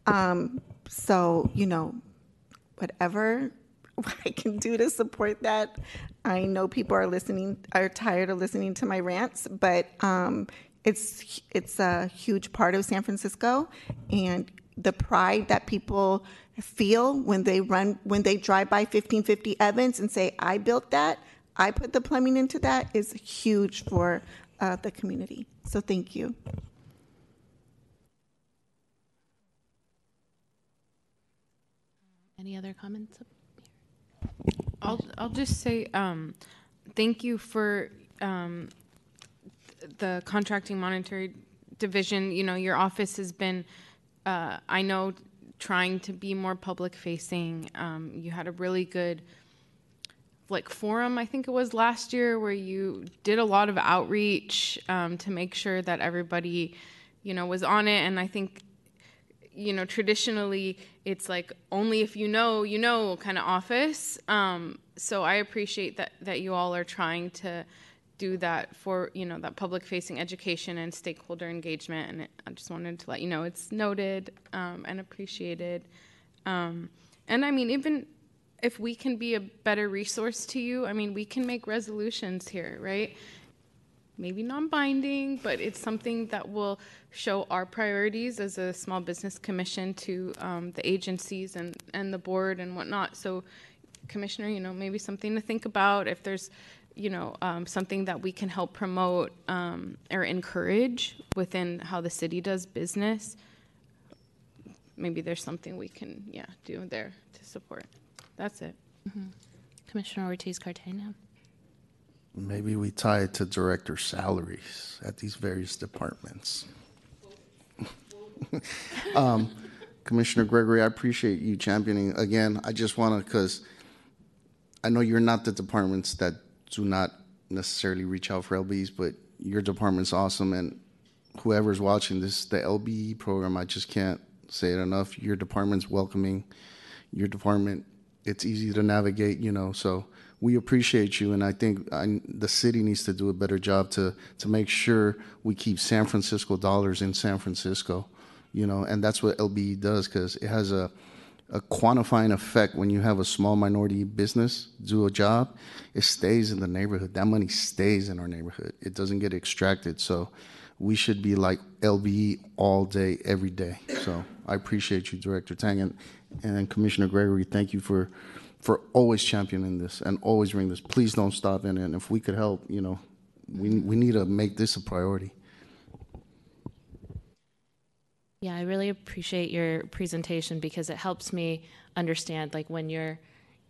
Um, so, you know, whatever <laughs> I can do to support that. I know people are listening, are tired of listening to my rants, but um, it's it's a huge part of San Francisco, and the pride that people feel when they run when they drive by 1550 Evans and say, "I built that, I put the plumbing into that," is huge for uh, the community. So thank you. Any other comments? I'll I'll just say um, thank you for um, the contracting monitoring division, you know, your office has been, uh, I know, trying to be more public facing. Um, you had a really good like forum, I think it was last year, where you did a lot of outreach um, to make sure that everybody, you know, was on it. And I think, you know, traditionally it's like only if you know, you know, kind of office. Um, so I appreciate that that you all are trying to do that for you know that public facing education and stakeholder engagement and i just wanted to let you know it's noted um, and appreciated. Um, and i mean even if we can be a better resource to you i mean we can make resolutions here right? Maybe non-binding but it's something that will show our priorities as a small business commission to um, the agencies and, and the board and whatnot. So commissioner you know maybe something to think about. If there's you know, um, something that we can help promote um, or encourage within how the city does business, maybe there's something we can, yeah, do there to support. That's it. Mm-hmm. Commissioner Ortiz Cartagena. Maybe we tie it to director salaries at these various departments. <laughs> um, Commissioner Gregory, I appreciate you championing again. I just want to, because I know you're not the departments that do not necessarily reach out for LBs, but your department's awesome, and whoever's watching this, the LBE program, I just can't say it enough. Your department's welcoming. Your department, it's easy to navigate, you know. So we appreciate you, and I think I, the city needs to do a better job to to make sure we keep San Francisco dollars in San Francisco, you know. And that's what LBE does because it has a a quantifying effect when you have a small minority business do a job it stays in the neighborhood. That money stays in our neighborhood. It doesn't get extracted. So we should be like lbe all day every day. So i appreciate you director tang. And, and commissioner gregory thank you for for always championing this and always bring this. Please don't stop in and if we could help you know we, we need to make this a priority Yeah, I really appreciate your presentation because it helps me understand like when you're,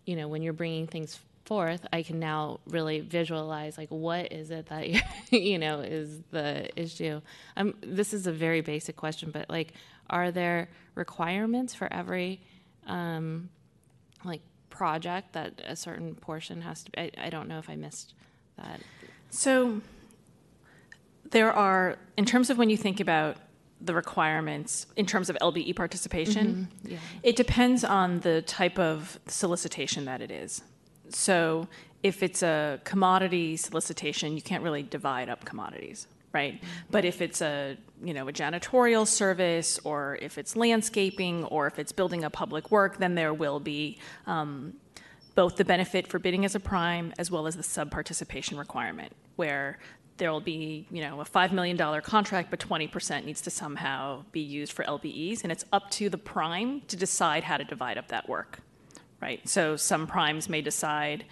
you know, when you're bringing things forth, I can now really visualize like what is it that <laughs> you know is the issue. Um, this is a very basic question, but like, are there requirements for every um, like project that a certain portion has to? Be, I, I don't know if I missed that. So there are, in terms of when you think about the requirements in terms of LBE participation, Mhm, yeah. it depends on the type of solicitation that it is. So if it's a commodity solicitation, you can't really divide up commodities, right? But if it's a you know a janitorial service, or if it's landscaping, or if it's building a public work, then there will be um, both the benefit for bidding as a prime as well as the sub participation requirement, where there will be, you know, a $5 million contract, but 20% needs to somehow be used for LBEs, and it's up to the prime to decide how to divide up that work, right? So some primes may decide,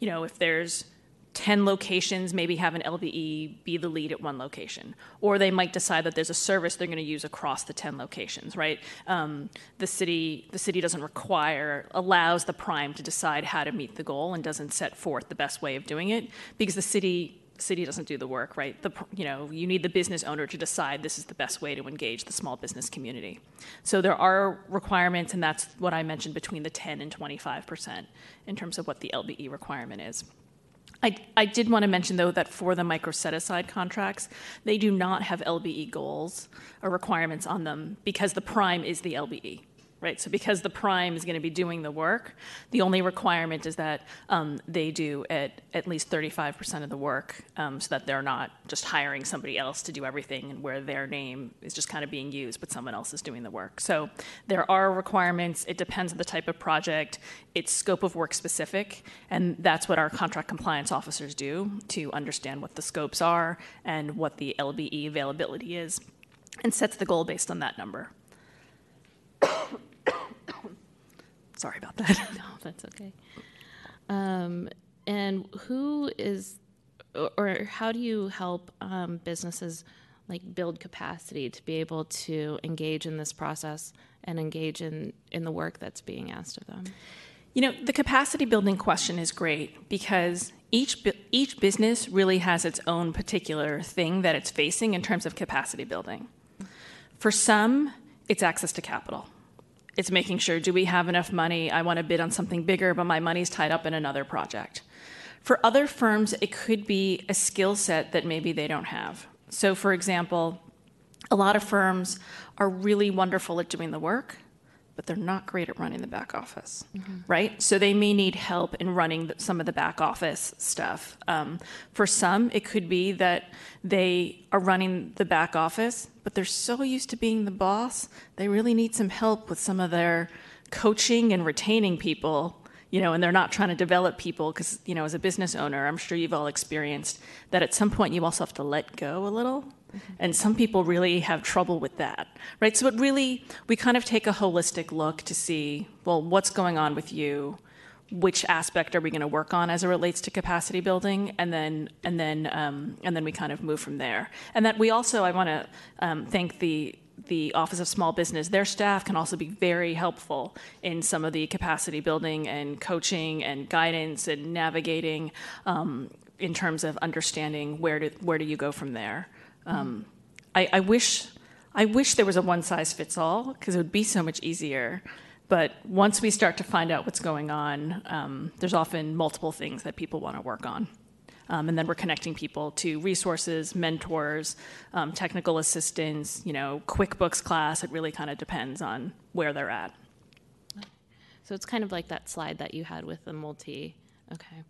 you know, if there's 10 locations, maybe have an LBE be the lead at one location. Or they might decide that there's a service they're going to use across the 10 locations, right? Um, the, city, the city doesn't require, allows the prime to decide how to meet the goal and doesn't set forth the best way of doing it because the city city doesn't do the work, right? The, you know, you need the business owner to decide this is the best way to engage the small business community. So there are requirements, and that's what I mentioned between the 10 and 25 percent in terms of what the LBE requirement is. I, I did want to mention, though, that for the micro set aside contracts, they do not have LBE goals or requirements on them because the prime is the LBE right? So because the prime is going to be doing the work, the only requirement is that um, they do at, at least 35% of the work um, so that they're not just hiring somebody else to do everything and where their name is just kind of being used, but someone else is doing the work. So there are requirements. It depends on the type of project. It's scope of work specific, and that's what our contract compliance officers do to understand what the scopes are and what the LBE availability is and sets the goal based on that number. Sorry about that. <laughs> no, that's okay. Um, and who is, or, how do you help um, businesses like build capacity to be able to engage in this process and engage in in the work that's being asked of them? You know, the capacity building question is great because each each business really has its own particular thing that it's facing in terms of capacity building. For some, it's access to capital. It's making sure do we have enough money? I want to bid on something bigger, but my money's tied up in another project. For other firms, it could be a skill set that maybe they don't have. So, for example, a lot of firms are really wonderful at doing the work, but they're not great at running the back office, right? So they may need help in running the, some of the back office stuff. Um, for some, it could be that they are running the back office, but they're so used to being the boss, they really need some help with some of their coaching and retaining people you know, and they're not trying to develop people because, you know, as a business owner, I'm sure you've all experienced that at some point you also have to let go a little. And some people really have trouble with that, right? So it really, we kind of take a holistic look to see, well, what's going on with you? Which aspect are we going to work on as it relates to capacity building, and then and then um, and then we kind of move from there. And that we also, I want to um, thank the the Office of Small Business, their staff can also be very helpful in some of the capacity building and coaching and guidance and navigating um, in terms of understanding where do where do you go from there. Um, I, I wish I wish there was a one size fits all because it would be so much easier. but once we start to find out what's going on, um, there's often multiple things that people want to work on. Um, and then we're connecting people to resources, mentors, um, technical assistance, you know, QuickBooks class. It really kind of depends on where they're at. So it's kind of like that slide that you had with the multi. Okay.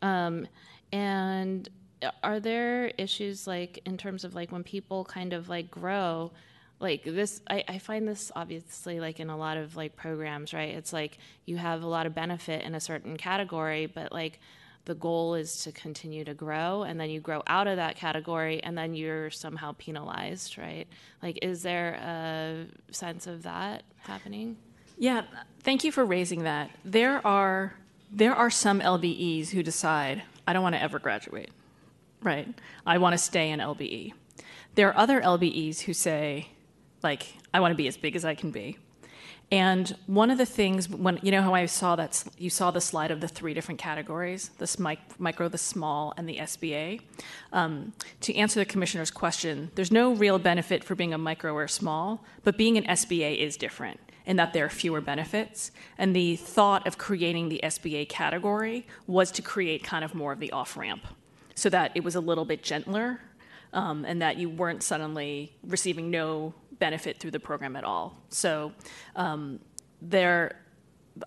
Um, and are there issues like in terms of like when people kind of like grow? Like this, I, I find this obviously like in a lot of like programs, right? It's like you have a lot of benefit in a certain category, but like the goal is to continue to grow and then you grow out of that category and then you're somehow penalized right like is there a sense of that happening yeah thank you for raising that there are there are some lbes who decide i don't want to ever graduate right i want to stay in lbe there are other lbes who say like i want to be as big as i can be and one of the things when you know how I saw that you saw the slide of the three different categories, the micro, the small, and the SBA. Um, to answer the commissioner's question, there's no real benefit for being a micro or small, but being an SBA is different in that there are fewer benefits. And the thought of creating the SBA category was to create kind of more of the off ramp, so that it was a little bit gentler. Um, and that you weren't suddenly receiving no benefit through the program at all. So um, there,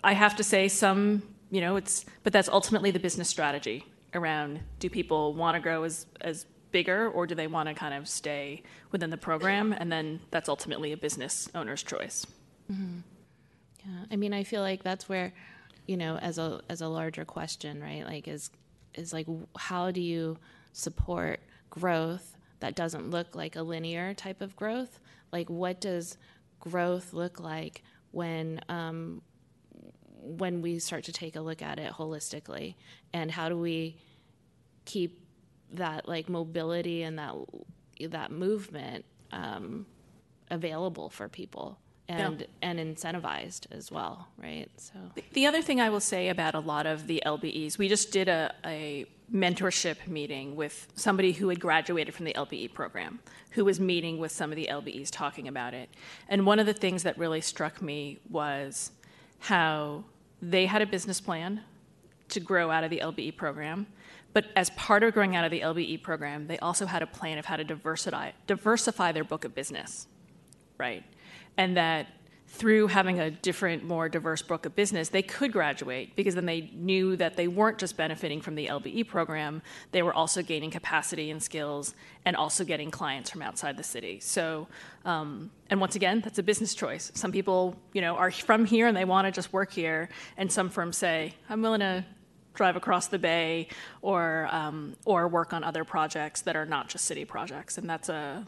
I have to say some, you know, it's, but that's ultimately the business strategy around do people want to grow as, as bigger or do they want to kind of stay within the program? And then that's ultimately a business owner's choice. Mm-hmm. Yeah, I mean, I feel like that's where, you know, as a as a larger question, right? Like, is is like how do you support growth that doesn't look like a linear type of growth, like what does growth look like when um, when we start to take a look at it holistically? And how do we keep that like mobility and that that movement um, available for people and yeah. and incentivized as well, right? So the other thing I will say about a lot of the LBEs, we just did a, a mentorship meeting with somebody who had graduated from the LBE program, who was meeting with some of the LBEs talking about it. And one of the things that really struck me was how they had a business plan to grow out of the LBE program. But as part of growing out of the LBE program, they also had a plan of how to diversify, diversify their book of business, right? And that through having a different, more diverse book of business, they could graduate because then they knew that they weren't just benefiting from the LBE program, they were also gaining capacity and skills and also getting clients from outside the city. So, um, and once again, that's a business choice. Some people, you know, are from here and they want to just work here, and some firms say, I'm willing to drive across the bay or um, or work on other projects that are not just city projects, and that's a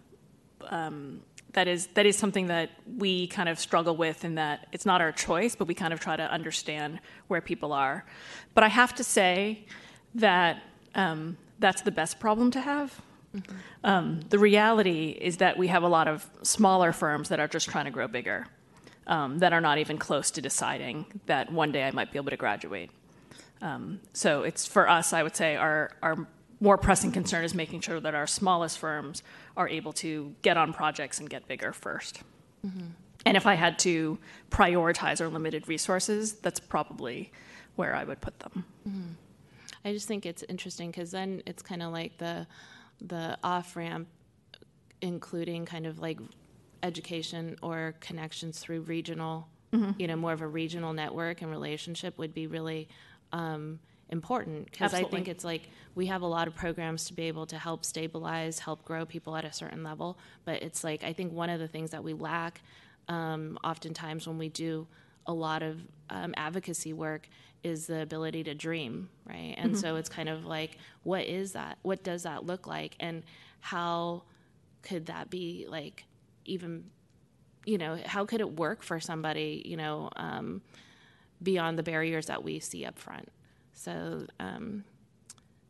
um, that is that is something that we kind of struggle with in that it's not our choice, but we kind of try to understand where people are. But I have to say that um, that's the best problem to have. Mm-hmm. Um, the reality is that we have a lot of smaller firms that are just trying to grow bigger, um, that are not even close to deciding that one day I might be able to graduate. Um, so it's for us, I would say, our our more pressing concern is making sure that our smallest firms are able to get on projects and get bigger 1st mm-hmm. And if I had to prioritize our limited resources, that's probably where I would put them. Mm-hmm. I just think it's interesting because then it's kind of like the the off ramp, including kind of like education or connections through regional, mm-hmm. you know, more of a regional network and relationship would be really um, important because I think it's like we have a lot of programs to be able to help stabilize, help grow people at a certain level. But it's like I think one of the things that we lack um, oftentimes when we do a lot of um, advocacy work is the ability to dream, right? And mm-hmm. so it's kind of like, what is that? What does that look like? And how could that be like even, you know, how could it work for somebody, you know, um, beyond the barriers that we see up front? So, um,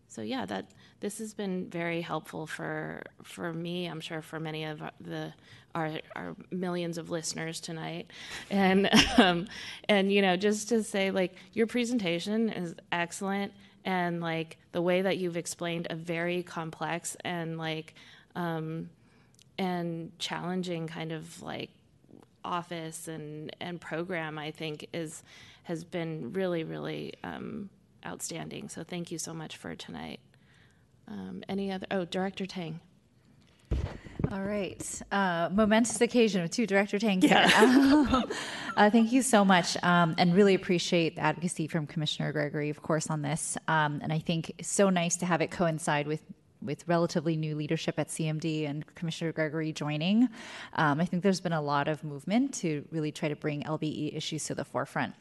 so yeah, that this has been very helpful for for me. I'm sure for many of the our, our millions of listeners tonight, and um, and you know just to say like your presentation is excellent, and like the way that you've explained a very complex and like um, and challenging kind of like office and and program I think is has been really really um, outstanding. So thank you so much for tonight. Um, any other? Oh, Director Tang. All right. Uh, momentous occasion with two Director Tang Yeah. <laughs> uh, thank you so much um, and really appreciate the advocacy from Commissioner Gregory, of course, on this. Um, and I think it's so nice to have it coincide with with relatively new leadership at CMD and Commissioner Gregory joining. Um, I think there's been a lot of movement to really try to bring LBE issues to the forefront.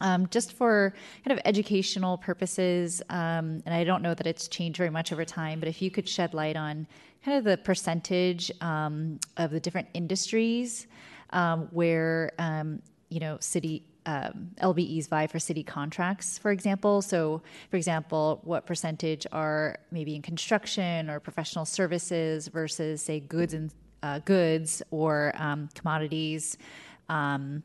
Um, just for kind of educational purposes, um, and I don't know that it's changed very much over time, but if you could shed light on kind of the percentage um, of the different industries um, where um, you know city um, LBEs vie for city contracts, for example. So, for example, what percentage are maybe in construction or professional services versus, say, goods and uh, goods or commodities? Um,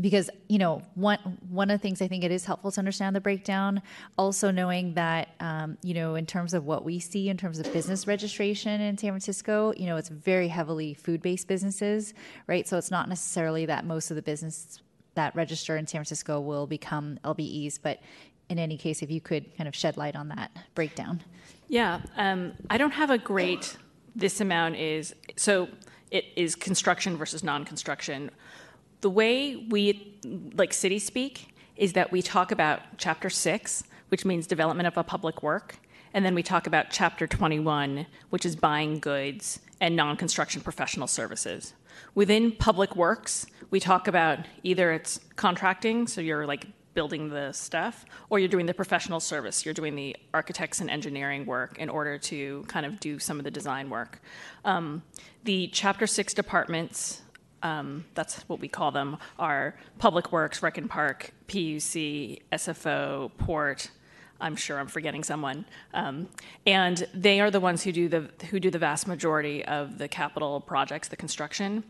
because you know one one of the things I think it is helpful to understand the breakdown. Also knowing that um, you know in terms of what we see in terms of business registration in San Francisco, you know it's very heavily food based businesses, right? So it's not necessarily that most of the business that register in San Francisco will become LBEs, but in any case, if you could kind of shed light on that breakdown. Yeah, um, I don't have a great. This amount is so it is construction versus non-construction. The way we like city speak is that we talk about chapter six, which means development of a public work, and then we talk about chapter 21, which is buying goods and non-construction professional services. Within public works, we talk about either it's contracting, so you're like building the stuff, or you're doing the professional service. You're doing the architects and engineering work in order to kind of do some of the design work. Um, the Chapter 6 departments, um, that's what we call them, are Public Works, Rec and Park, PUC, SFO, Port. I'm sure I'm forgetting someone, um, and they are the ones who do the who do the vast majority of the capital projects, the construction.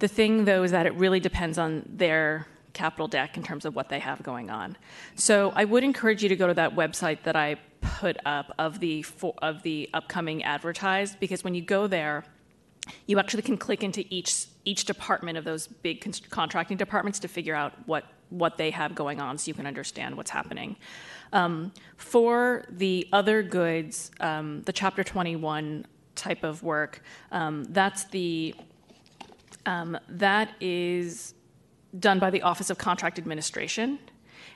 The thing, though, is that it really depends on their capital deck in terms of what they have going on. So I would encourage you to go to that website that I put up of the for, of the upcoming advertised because when you go there, you actually can click into each each department of those big con- contracting departments to figure out what what they have going on so you can understand what's happening. Um, for the other goods, um, the Chapter 21 type of work, um, that's the um, that is done by the Office of Contract Administration.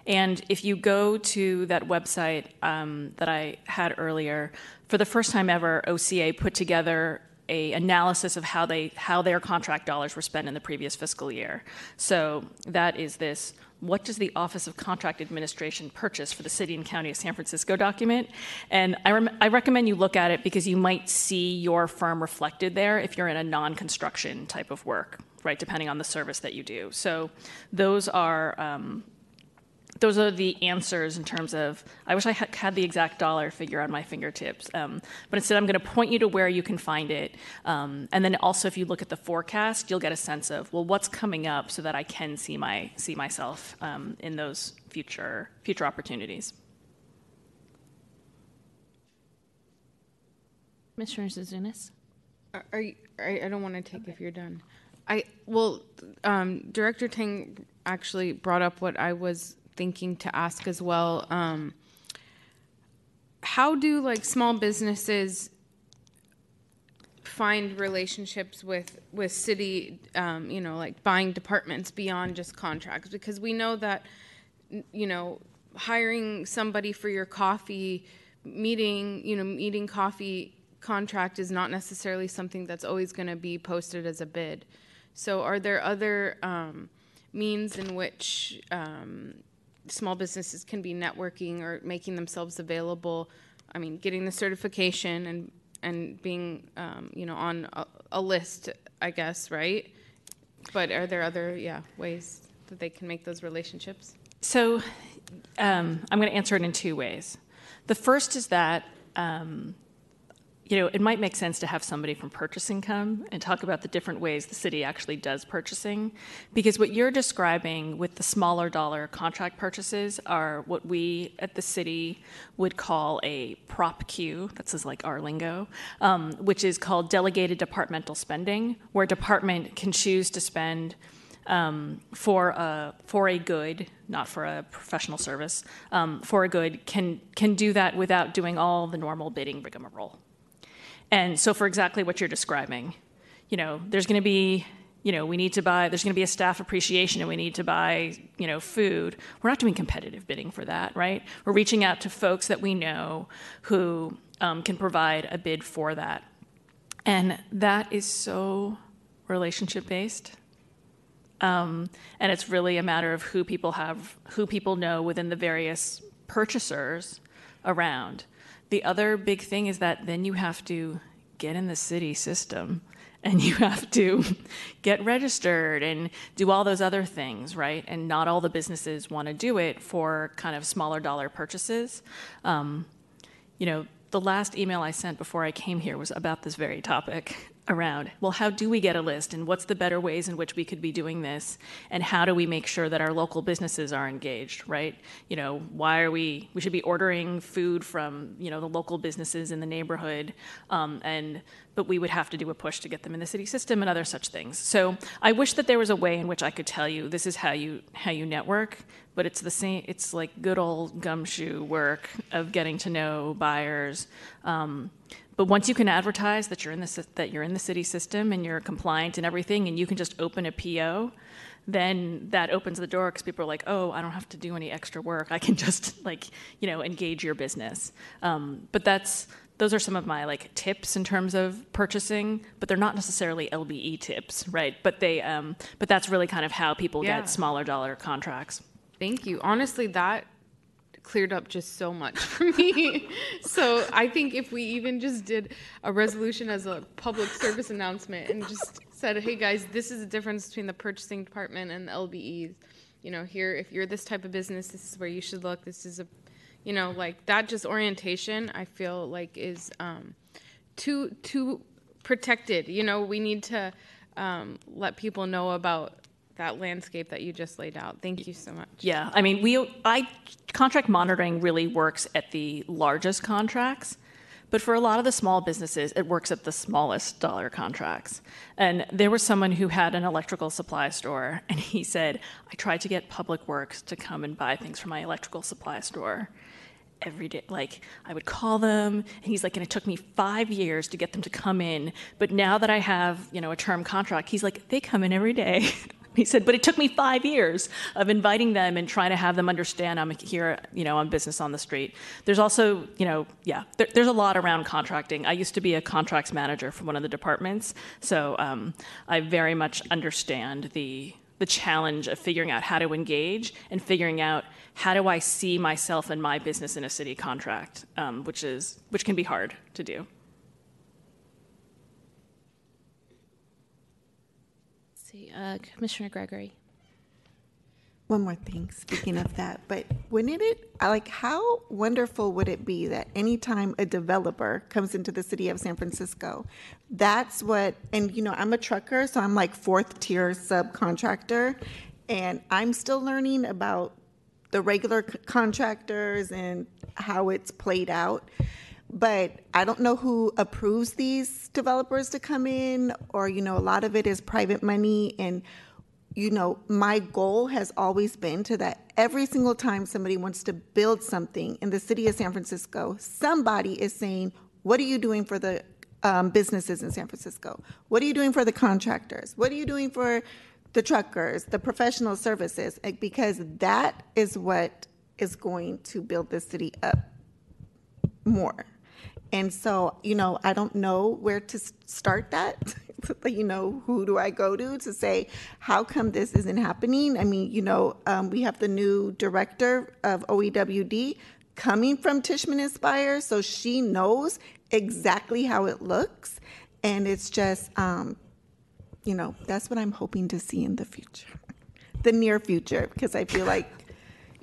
And if you go to that website um, that I had earlier, for the first time ever, OCA put together a analysis of how they how their contract dollars were spent in the previous fiscal year. So that is this what does the Office of Contract Administration purchase for the City and County of San Francisco document? And I, rem- I recommend you look at it because you might see your firm reflected there if you're in a non construction type of work, right, depending on the service that you do. So those are. Um, those are the answers in terms of i wish i ha- had the exact dollar figure on my fingertips um, but instead i'm going to point you to where you can find it um, and then also if you look at the forecast you'll get a sense of well what's coming up so that i can see my see myself um, in those future future opportunities Commissioner Zouzounis. Are, are you, I, I don't want to take if you're done. I well, um, Director Tang actually brought up what I was thinking to ask as well. Um, how do like small businesses find relationships with with city, um, you know, like buying departments beyond just contracts? Because we know that, you know, hiring somebody for your coffee meeting, you know, meeting coffee contract is not necessarily something that's always going to be posted as a bid. So, are there other um, means in which um, small businesses can be networking or making themselves available? I mean, getting the certification and and being, um, you know, on a, a list, I guess, right? But are there other, yeah, ways that they can make those relationships? So um, I'm going to answer it in two ways. The first is that, um, you know, it might make sense to have somebody from purchasing come and talk about the different ways the city actually does purchasing. Because what you're describing with the smaller dollar contract purchases are what we at the city would call a prop Q, that's like our lingo, um, which is called delegated departmental spending, where a department can choose to spend um, for a for a good, not for a professional service, um, for a good can can do that without doing all the normal bidding rigmarole. And so, for exactly what you're describing, you know, there's going to be you know, we need to buy, there's going to be a staff appreciation and we need to buy, you know, food. We're not doing competitive bidding for that, right? We're reaching out to folks that we know who um, can provide a bid for that. And that is so relationship based. Um, and it's really a matter of who people have, who people know within the various purchasers around. The other big thing is that then you have to get in the city system and you have to get registered and do all those other things, right? And not all the businesses want to do it for kind of smaller dollar purchases. Um, you know, the last email I sent before I came here was about this very topic around. Well how do we get a list and what's the better ways in which we could be doing this and how do we make sure that our local businesses are engaged right? You know why are we we should be ordering food from you know the local businesses in the neighborhood um, and but we would have to do a push to get them in the city system and other such things. So i wish that there was a way in which i could tell you this is how you how you network but it's the same it's like good old gumshoe work of getting to know buyers um, but once you can advertise that you're in the that you're in the city system and you're compliant and everything, and you can just open a PO, then that opens the door because people are like, oh, I don't have to do any extra work. I can <laughs> just like you know engage your business. Um, but that's those are some of my like tips in terms of purchasing, but they're not necessarily LBE tips, right? But they um, but that's really kind of how people Yeah. get smaller dollar contracts. Thank you. Honestly, that cleared up just so much for me. <laughs> so I think if we even just did a resolution as a public service announcement and just said, hey guys, this is the difference between the purchasing department and the LBEs. You know, here, if you're this type of business, this is where you should look. This is a, you know, like that just orientation, I feel like is um, too, too protected. You know, we need to um, let people know about that landscape that you just laid out. Thank you so much. Yeah, I mean, we I contract monitoring really works at the largest contracts, but for a lot of the small businesses, it works at the smallest dollar contracts. And there was someone who had an electrical supply store, and he said, "I tried to get Public Works to come and buy things from my electrical supply store." Every day, like I would call them, and he's like, and it took me five years to get them to come in. But now that I have, you know, a term contract, he's like, they come in every day. <laughs> He said, but it took me five years of inviting them and trying to have them understand I'm here, you know, on business on the street. There's also, you know, yeah, there, there's a lot around contracting. I used to be a contracts manager for one of the departments, so um, I very much understand the the challenge of figuring out how to engage and figuring out how do I see myself and my business in a city contract, um, which is which can be hard to do. See, uh, Commissioner Gregory. One more thing, speaking of that, but wouldn't it, like, how wonderful would it be that anytime a developer comes into the city of San Francisco, that's what, and you know, I'm a trucker, so I'm like fourth tier subcontractor, and I'm still learning about the regular c- contractors and how it's played out. But I don't know who approves these developers to come in, or, you know, a lot of it is private money and you know, my goal has always been to that every single time somebody wants to build something in the city of San Francisco, somebody is saying, What are you doing for the um, businesses in San Francisco? What are you doing for the contractors? What are you doing for the truckers, the professional services? Because that is what is going to build the city up more. And so, you know, I don't know where to start that. <laughs> you know, who do I go to to say, how come this isn't happening? I mean, you know, um, we have the new director of OEWD coming from Tishman Speyer, so she knows exactly how it looks. And it's just, um, you know, that's what I'm hoping to see in the future, <laughs> the near future, because I feel like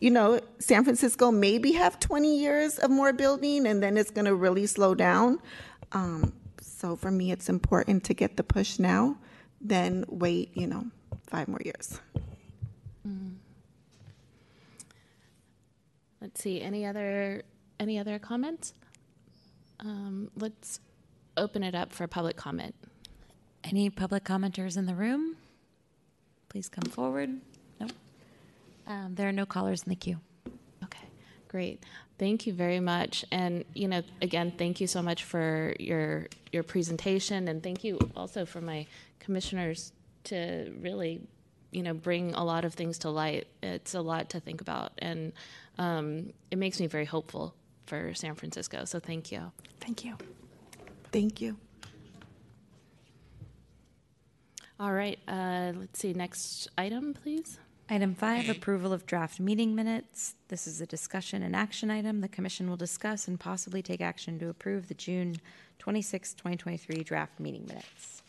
you know, San Francisco maybe have 20 years of more building and then it's going to really slow down. Um, so for me, it's important to get the push now then wait, you know, five more years. Mm. Let's see. Any other any other comments? Um, let's open it up for public comment. Any public commenters in the room? please come forward. No. Um, there are no callers in the queue. Okay, great. Thank you very much. And you know, again, thank you so much for your your presentation, and thank you also for my commissioners to really, you know, bring a lot of things to light. It's a lot to think about, and um, it makes me very hopeful for San Francisco. So thank you. Thank you. Thank you. All right. Uh, let's see. Next item, please. Item five, approval of draft meeting minutes. This is a discussion and action item. The commission will discuss and possibly take action to approve the June 26, 2023 draft meeting minutes.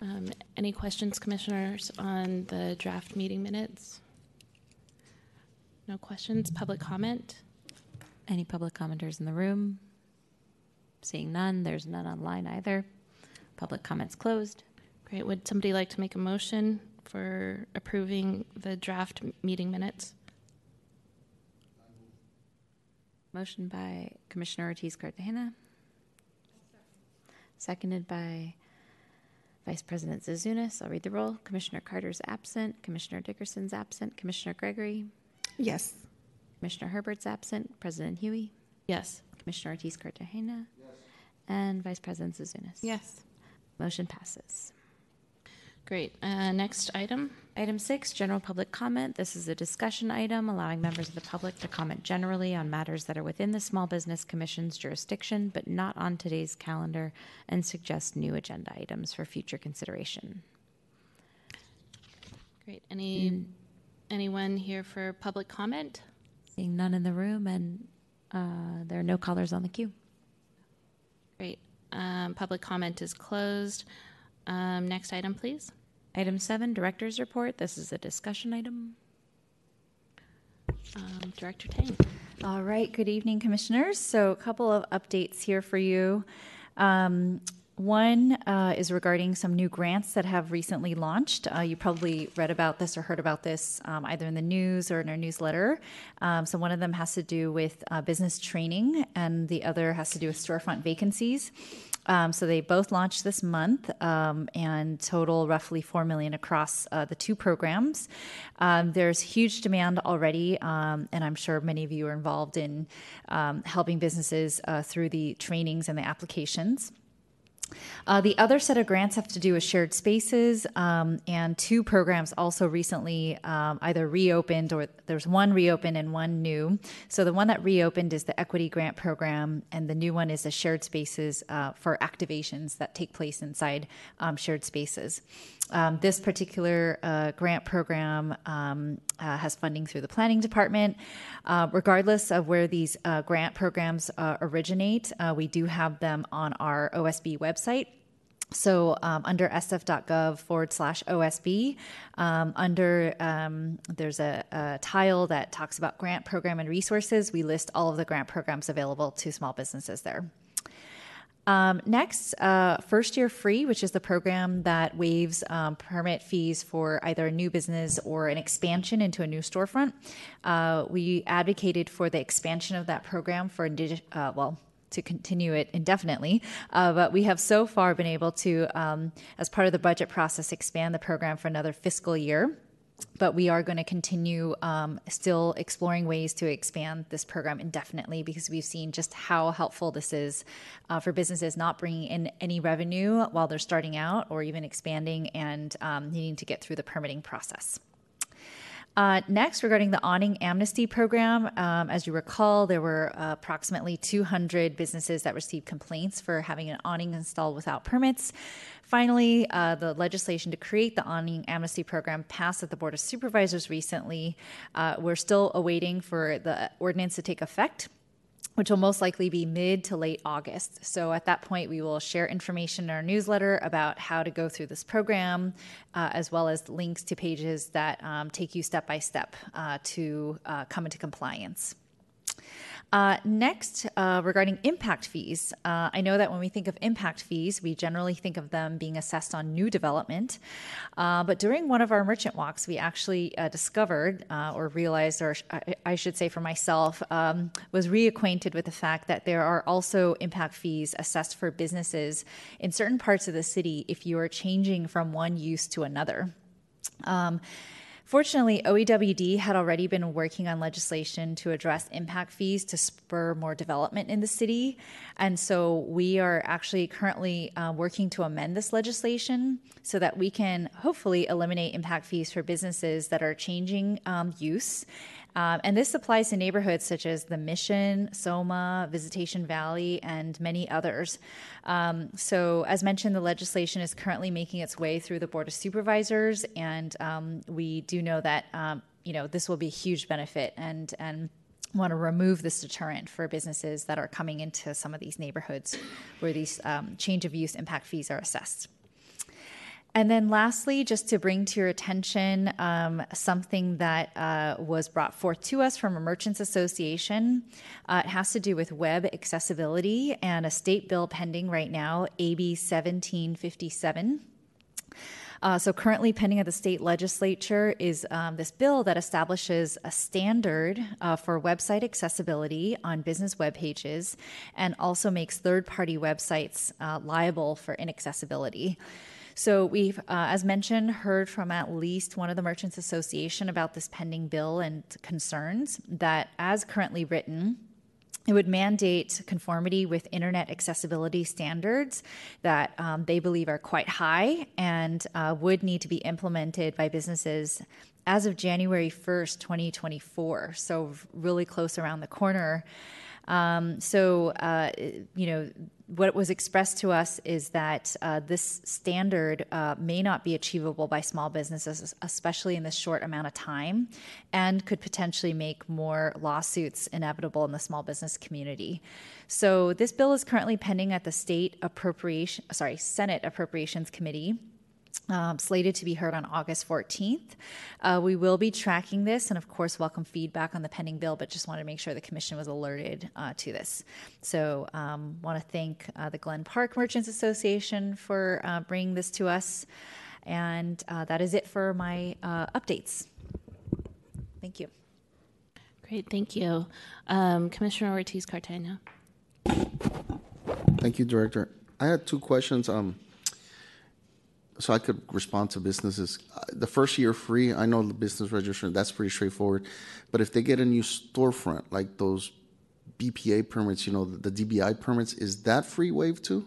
Um, any questions, commissioners, on the draft meeting minutes? No questions. Public comment? Any public commenters in the room? Seeing none, there's none online either. Public comments closed. Great. Would somebody like to make a motion for approving the draft meeting minutes? Motion by Commissioner Ortiz Cartagena. Seconded by Vice President Zouzounis. I'll read the roll. Commissioner Carter's absent. Commissioner Dickerson's absent. Commissioner Gregory. Yes. Commissioner Herbert's absent. President Huie. Yes. Commissioner Ortiz Cartagena. Yes. And Vice President Zouzounis. Yes. Motion passes. Great. Uh, next item. Item six, general public comment. This is a discussion item allowing members of the public to comment generally on matters that are within the Small Business Commission's jurisdiction, but not on today's calendar, and suggest new agenda items for future consideration. Great. Any anyone here for public comment? Seeing none in the room, and uh, there are no callers on the queue. Great. Um, public comment is closed. Um, next item, please. Item seven, Director's Report. This is a discussion item. Um, Director Tang. All right, good evening, commissioners. So, a couple of updates here for you. Um, one uh, is regarding some new grants that have recently launched. Uh, you probably read about this or heard about this um, either in the news or in our newsletter. Um, so, one of them has to do with uh, business training, and the other has to do with storefront vacancies. Um, so they both launched this month um, and total roughly four million across uh, the two programs. Um, there's huge demand already, um, and I'm sure many of you are involved in um, helping businesses uh, through the trainings and the applications. Uh, the other set of grants have to do with shared spaces, um, and two programs also recently um, either reopened or there's one reopened and one new. So the one that reopened is the Equity Grant Program, and the new one is the shared spaces uh, for activations that take place inside um, shared spaces. Um, this particular uh, grant program um, uh, has funding through the planning department. Uh, regardless of where these uh, grant programs uh, originate, uh, we do have them on our OSB website. So um, under sf.gov forward slash OSB, um, under um, there's a, a, tile that talks about grant program and resources. We list all of the grant programs available to small businesses there. Um, next, uh, First Year Free, which is the program that waives um, permit fees for either a new business or an expansion into a new storefront. Uh, we advocated for the expansion of that program for, uh, well, to continue it indefinitely. Uh, but we have so far been able to, um, as part of the budget process, expand the program for another fiscal year but we are going to continue um, still exploring ways to expand this program indefinitely because we've seen just how helpful this is uh, for businesses not bringing in any revenue while they're starting out or even expanding and um, needing to get through the permitting process. Uh, next, regarding the awning amnesty program, um, as you recall, there were uh, approximately 200 businesses that received complaints for having an awning installed without permits. Finally, uh, the legislation to create the awning amnesty program passed at the Board of Supervisors recently. Uh, we're still awaiting for the ordinance to take effect which will most likely be mid to late August. So at that point, we will share information in our newsletter about how to go through this program, uh, as well as links to pages that um, take you step by step uh, to uh, come into compliance. Uh, next, uh, regarding impact fees, uh, I know that when we think of impact fees, we generally think of them being assessed on new development. Uh, but during one of our merchant walks, we actually uh, discovered uh, or realized, or I, I, should say for myself, um, was reacquainted with the fact that there are also impact fees assessed for businesses in certain parts of the city if you are changing from one use to another. Um, Fortunately, OEWD had already been working on legislation to address impact fees to spur more development in the city. And so we are actually currently uh, working to amend this legislation so that we can hopefully eliminate impact fees for businesses that are changing um, use um, and this applies to neighborhoods such as the Mission, Soma, Visitation Valley, and many others. Um, so, as mentioned, the legislation is currently making its way through the Board of Supervisors, and um, we do know that um, you know this will be a huge benefit and and want to remove this deterrent for businesses that are coming into some of these neighborhoods where these um, change of use impact fees are assessed. And then, lastly, just to bring to your attention um, something that uh, was brought forth to us from a merchants association. Uh, it has to do with web accessibility and a state bill pending right now, AB 1757. Uh, so, currently pending at the state legislature is um, this bill that establishes a standard uh, for website accessibility on business web pages and also makes third party websites uh, liable for inaccessibility. So we've, uh, as mentioned, heard from at least one of the Merchants Association about this pending bill and concerns that, as currently written, it would mandate conformity with internet accessibility standards that um, they believe are quite high and uh, would need to be implemented by businesses as of January 1st, 2024. So, really close around the corner. Um, so, uh, you know, what was expressed to us is that uh, this standard uh, may not be achievable by small businesses, especially in this short amount of time, and could potentially make more lawsuits inevitable in the small business community. So, this bill is currently pending at the state appropriation, sorry, Senate Appropriations Committee um, slated to be heard on August 14th. Uh, we will be tracking this and, of course, welcome feedback on the pending bill, but just want to make sure the Commission was alerted uh, to this. So, um, want to thank uh, the Glen Park Merchants Association for uh, bringing this to us. And uh, that is it for my uh, updates. Thank you. Great, thank you. Um, Commissioner Ortiz Cartagena. Thank you, Director. I had two questions. Um, so I could respond to businesses. The first year free, I know the business registration, that's pretty straightforward. But if they get a new storefront, like those BPA permits, you know, the, the DBI permits, is that free wave too?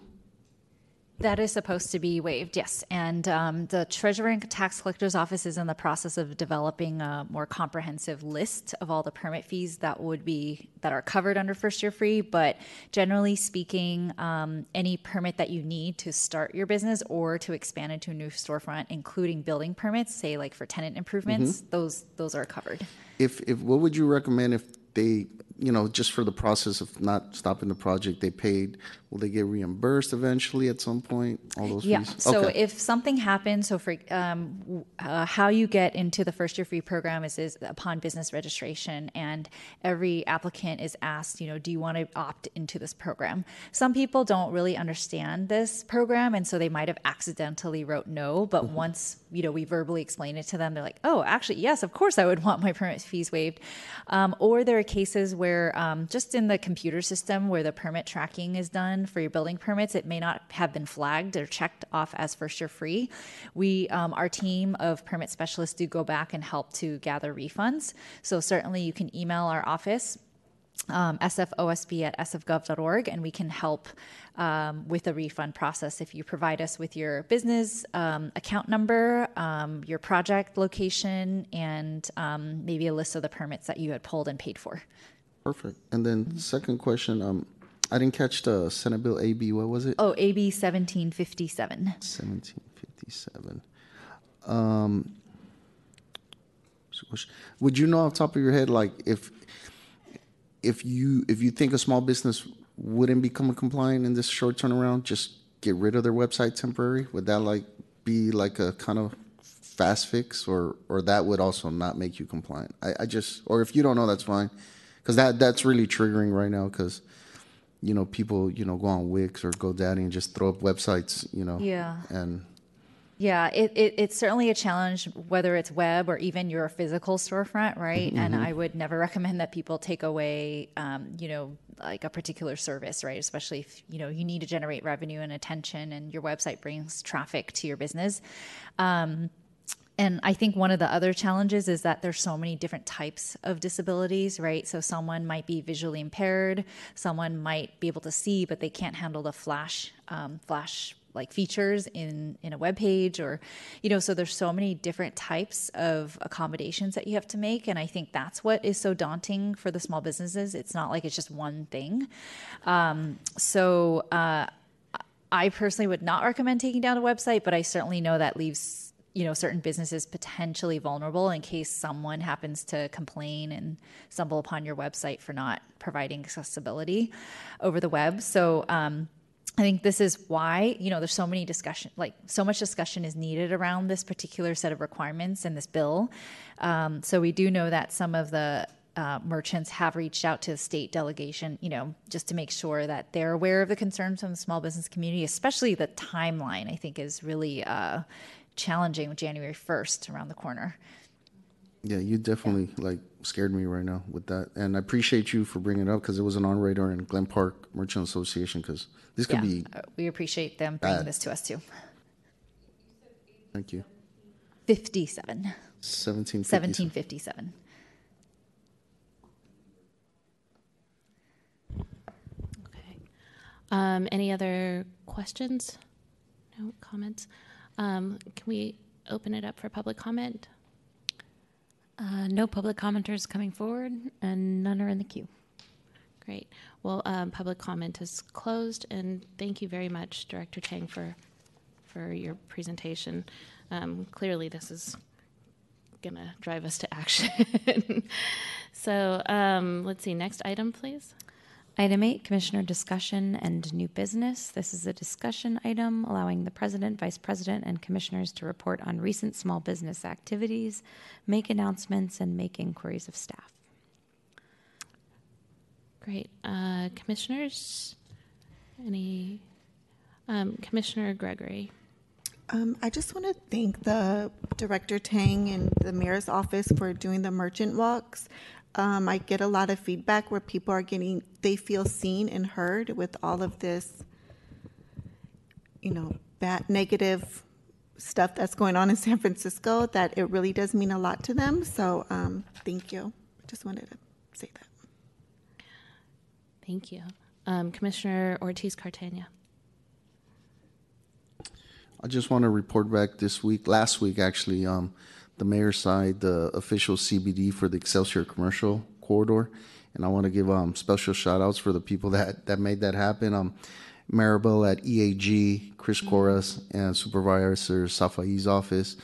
That is supposed to be waived, yes. And um, the Treasurer and Tax Collector's Office is in the process of developing a more comprehensive list of all the permit fees that would be that are covered under first year free. But generally speaking, um, any permit that you need to start your business or to expand into a new storefront, including building permits, say like for tenant improvements, mm-hmm. those those are covered. If if what would you recommend if they you know, just for the process of not stopping the project, they paid. Will they get reimbursed eventually at some point? All those yeah. fees. So okay. if something happens, so for um, uh, how you get into the first year free program is, is upon business registration, and every applicant is asked, you know, do you want to opt into this program? Some people don't really understand this program, and so they might have accidentally wrote no. But mm-hmm. once you know we verbally explain it to them, they're like, oh, actually, yes, of course, I would <laughs> want my permit fees waived. Um, or there are cases where where um, just in the computer system where the permit tracking is done for your building permits, it may not have been flagged or checked off as first year free. We, um, our team of permit specialists, do go back and help to gather refunds. So certainly you can email our office. Um, sfosb at sfgov.org, and we can help um, with the refund process if you provide us with your business um, account number, um, your project location, and um, maybe a list of the permits that you had pulled and paid for. Perfect. And then mm-hmm. second question, um, I didn't catch the Senate Bill AB. What was it? Oh, AB 1757. 1757. Um, would you know off top of your head, like if if you if you think a small business wouldn't become compliant in this short turnaround, just get rid of their website temporary? Would that like be like a kind of fast fix, or or that would also not make you compliant? I, I just or if you don't know, that's fine because that that's really triggering right now because you know people you know go on Wix or GoDaddy and just throw up websites you know yeah. and yeah it, it it's certainly a challenge whether it's web or even your physical storefront right? Mm-hmm. and I would never <laughs> recommend that people take away um, you know like a particular service right? Especially if you know you need to generate revenue and attention and your website brings traffic to your business. Um, and I think one of the other challenges is that there's so many different types of disabilities, right? So someone might be visually impaired, someone might be able to see, but they can't handle the flash, um, flash like features in in a web page or you know so there's so many different types of accommodations that you have to make. And i think that's what is so daunting for the small businesses. It's not like it's just one thing. Um, so uh, i personally would not recommend taking down a website but i certainly know that leaves you know certain businesses potentially vulnerable in case someone happens to complain and stumble upon your website for not providing accessibility over the web so um, I think this is why, you know, there's so many discussion, like so much discussion is needed around this particular set of requirements in this bill. Um, so we do know that some of the uh, merchants have reached out to the state delegation, you know, just to make sure that they're aware of the concerns from the small business community, especially the timeline, I think is really uh, challenging with January 1st around the corner. Yeah, you definitely like scared me right now with that, and I appreciate you for bringing it up because it was an on radar in Glen Park Merchant Association because this could Yeah, be. uh, we appreciate them bringing bad. this to us too. Thank you. 57. Seventeen. 1757. Um, any other questions? No comments? Um, can we open it up for public comment? Uh, no public commenters coming forward, and none are in the queue. Great. Well, um, public comment is closed, and thank you very much, Director Tang, for for your presentation. Um, clearly, this is going to drive us to action. <laughs> so, um, let's see. Next item, please. Item eight, Commissioner discussion and new business. This is a discussion item allowing the President, Vice President, and Commissioners to report on recent small business activities, make announcements, and make inquiries of staff. Great. Uh, commissioners, any? Um, Commissioner Gregory. Um, I just want to thank the Director Tang and the Mayor's Office for doing the merchant walks. Um, I get a lot of feedback where people are getting, they feel seen and heard with all of this, you know, bad, negative stuff that's going on in <laughs> San Francisco, that it really does mean a lot to them. So, um, thank you. I just wanted to say that. Thank you. Um, Commissioner Ortiz Cartagena. I just want to report back this week, last week actually, um, the mayor's side, the official CBD for the Excelsior Commercial Corridor. And I want to give um, special shout outs for the people that, that made that happen. Um, Maribel at EAG, Chris Corgas, and Supervisor Safai's office.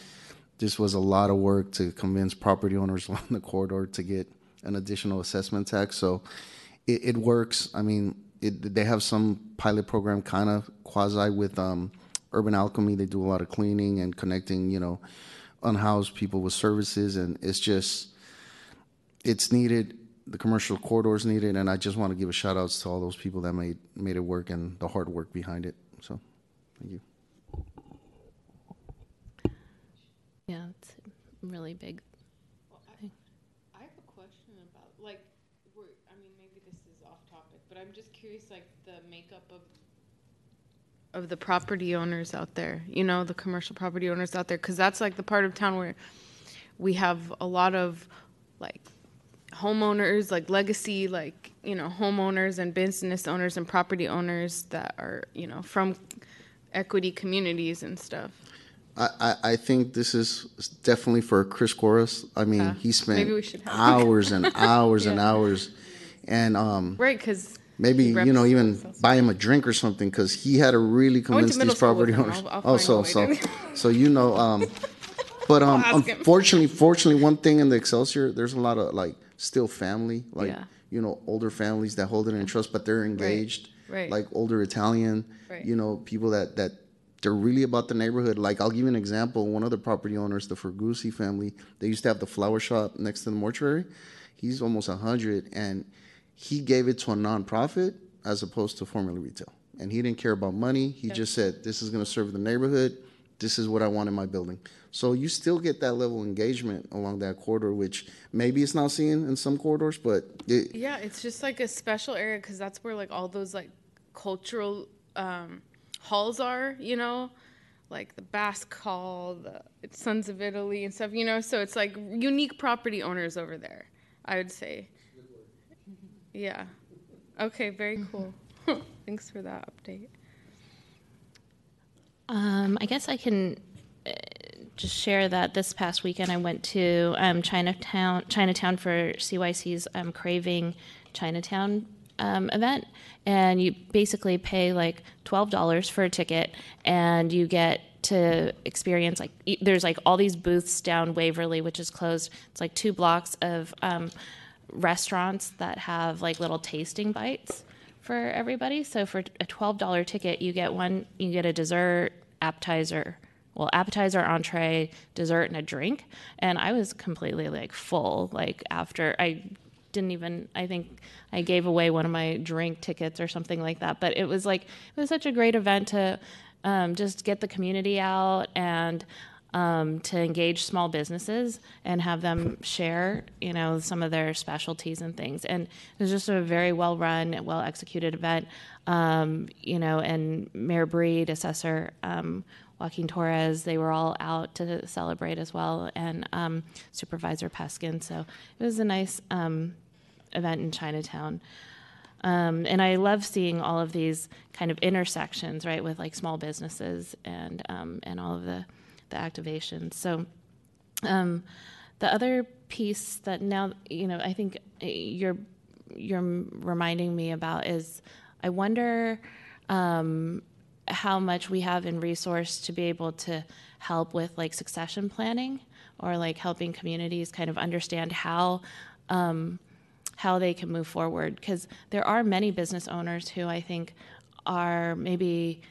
This was a lot of work to convince property owners <laughs> along the corridor to get an additional assessment tax. So it, it works. I mean, it, they have some pilot program kind of quasi with um, Urban Alchemy. They do a lot of cleaning and connecting, you know, unhoused people with services, and it's just it's needed. The commercial corridors needed, and I just want to give a shout outs to all those people that made made it work and the hard work behind it. So, thank you. Yeah, it's really big. Well, I have a question about like we're I mean maybe this is off topic, but I'm just curious like the makeup of of the property owners out there, you know, the commercial property owners out there cuz that's like the part of town where we have a lot of like homeowners, like legacy like, you know, homeowners and business owners and property owners that are, you know, from equity communities and stuff. I, I, I think this is definitely for Chris Corgas. I mean, Uh, he spent maybe we should have- hours and <laughs> hours and hours, and um, Right, cuz maybe you know even buy him a drink or something because he had to really convince these property owners. I'll- I'll oh, so so <laughs> so you know, um, but um, I'll ask him. unfortunately, fortunately, one thing in the Excelsior, there's a lot of like still family, like Yeah. you know, older families that hold it in trust, but they're engaged, right. like older Italian, Right. you know, people that that they're really about the neighborhood. Like I'll give you an example. One of the property owners, the Fergusi family, they used to have the flower shop next to the mortuary. He's almost hundred, and he gave it to a nonprofit as opposed to formerly retail. And he didn't care about money. He just said, "This is going to serve the neighborhood. This is what I want in my building." So you still get that level of engagement along that corridor, which maybe it's not seen in some corridors, but it, Yeah, it's just like a special area because that's where like all those like cultural um, halls are, you know, like the Basque Hall, the Sons of Italy, and stuff. You know, so it's like unique property owners over there. I would say. Yeah. Okay. Very cool. <laughs> Thanks for that update. Um, I guess I can uh, just share that this past weekend I went to um, Chinatown, Chinatown for CYC's um, Craving Chinatown um, event, and you basically pay like twelve dollars for a ticket, and you get to experience like e- there's like all these booths down Waverly, which is closed. It's like two blocks of um, restaurants that have like little tasting bites for everybody. So for a twelve dollar ticket, you get one, you get a dessert, appetizer, well, appetizer, entree, dessert, and a drink. And I was completely like full. Like after I didn't even, I think I gave away one of my drink tickets or something like that. But it was like it was such a great event to um, just get the community out and um, to engage small businesses and have them share, you know, some of their specialties and things. And it was just a very well run, well executed event. Um, you know, and Mayor Breed, Assessor um, Joaquin Torres, they were all out to celebrate as well, and um, Supervisor Peskin. So it was a nice um, event in Chinatown. Um, and I love seeing all of these kind of intersections, right, with like small businesses and um, and all of the the activation. So um, the other piece that now you know I think you're you're reminding me about is I wonder um, how much we have in resource to be able to help with like succession planning or like helping communities kind of understand how um, how they can move forward because there are many business owners who I think are maybe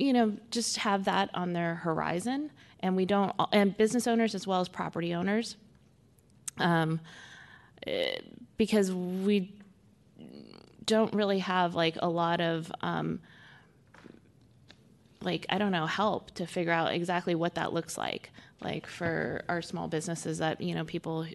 you know just have that on their horizon. And we don't and business owners as well as property owners um, eh, because we don't really have like a lot of um, like i don't know help to figure out exactly what that looks like. Like for our small businesses that you know people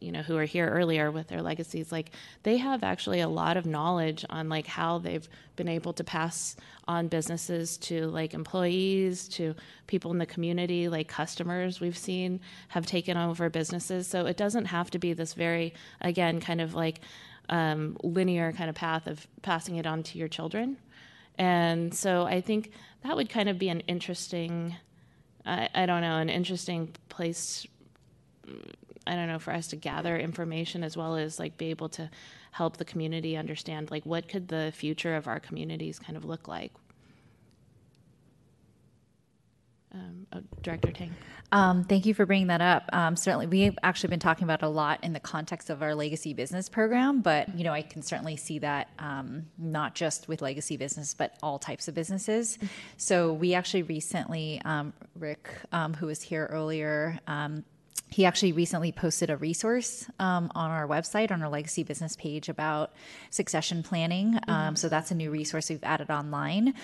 you know who are here earlier with their legacies like they have actually a lot of knowledge on like how they've been able to pass on businesses to like employees to people in the community like customers we've seen have taken over businesses. So it doesn't have to be this very again kind of like um, linear kind of path of passing it on to your children. And so i think that would kind of be an interesting I, I don't know an interesting place I don't know, for us to gather information as well as like be able to help the community understand like what could the future of our communities kind of look like. Um, oh, Director Tang. Um, thank you for bringing that up. Um, certainly, we've actually been talking about a lot in the context of our legacy business program, but you know, I can certainly see that um, not just with legacy business, but all types of businesses. So, we actually recently, um, Rick, um, who was here earlier, he actually recently posted a resource um, on our website on our legacy business page about succession planning. Um, so that's a new resource we've added online.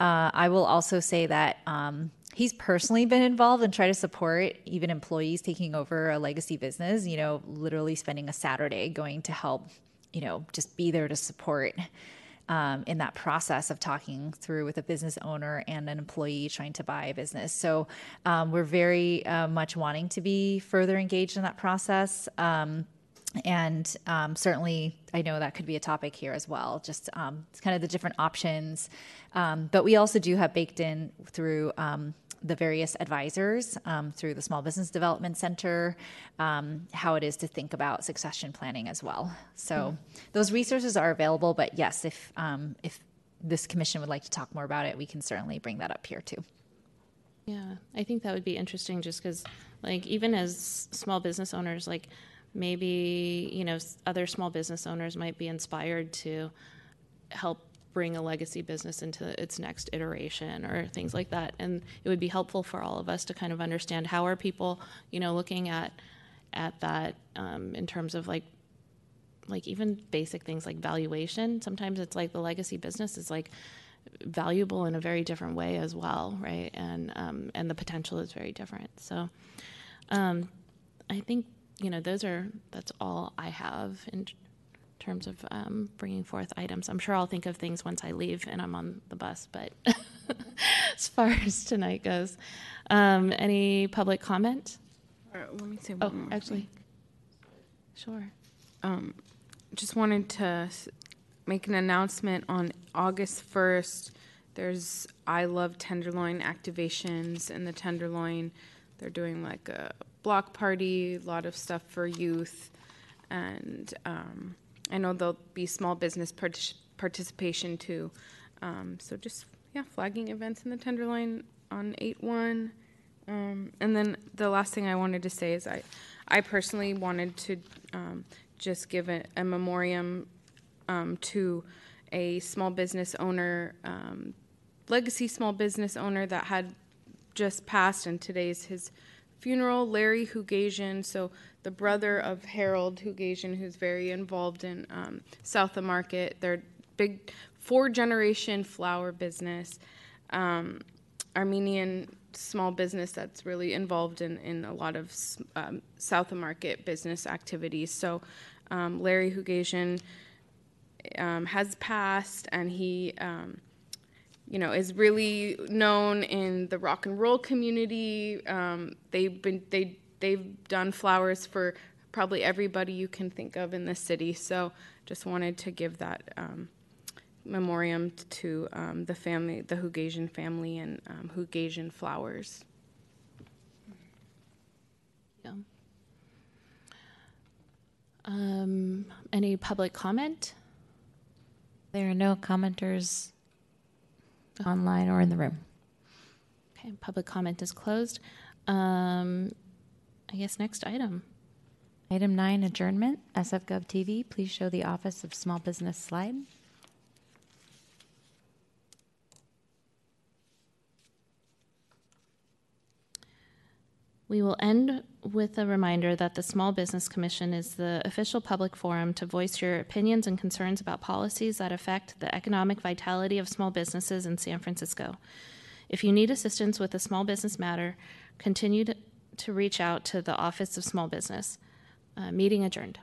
Uh, i will also say that um, he's personally been involved and try to support even employees taking over a legacy business you know literally spending a saturday going to help you know just be there to support um, in that process of talking through with a business owner and an employee trying to buy a business. So um, we're very uh, much wanting to be further engaged in that process. Um, and um, certainly, I know that could be a topic here as well. Just um, it's kind of the different options, um, but we also do have baked in through um, the various advisors um, through the Small Business Development Center um, how it is to think about succession planning as well. So Mm-hmm. those resources are available. But yes, if um, if this commission would like to talk more about it, we can certainly bring that up here too. Yeah, I think that would be interesting just because, like, even as small business owners, like, maybe, you know, other small business owners might be inspired to help bring a legacy business into its next iteration or things like that. And it would be helpful for all of us to kind of understand how are people, you know, looking at at that um, in terms of like like even basic things like valuation. Sometimes it's like the legacy business is like valuable in a very different way as well, right? And um, and the potential is very different. So, um, I think you know those are that's all I have in terms of um, bringing forth items. I'm sure I'll think of things once I leave and I'm on the bus, but <laughs> as far as tonight goes. Um, any public comment? Uh, let me say Oh, actually, thing. sure. Um, just wanted to make an announcement on August 1st. There's I Love Tenderloin activations in the Tenderloin. They're doing like a block party, a lot of stuff for youth. And um, I know there'll be small business partic- participation too. Um, so just, yeah, flagging events in the Tenderloin on 8 1. Um, and then the last thing I wanted to say is I, I personally wanted to um, just give a, a memoriam um, to a small business owner, um, legacy small business owner that had just passed, and today's his funeral. Larry Hoogasian, so the brother of Harold Hoogasian, who's very involved in um, South of Market. They're big four generation flower business. Um, Armenian small business that's really involved in, in a lot of um, South of Market business activities. So um, Larry Hoogasian um, has passed, and he, um, you know, is really known in the rock and roll community. Um, they've been they they've done flowers for probably everybody you can think of in the city. So just wanted to give that um, memoriam to um, the family, the Hoogasian family, and um, Hoogasian flowers. Yeah. Um, any public comment? There are no commenters online or in the room. Okay, public comment is closed. Um, I guess next item. Item nine, adjournment. SFGov TV, please show the Office of Small Business slide. We will end with a reminder that the Small Business Commission is the official public forum to voice your opinions and concerns about policies that affect the economic vitality of small businesses in San Francisco. If you need assistance with a small business matter, continue to, to reach out to the Office of Small Business. Uh, meeting adjourned.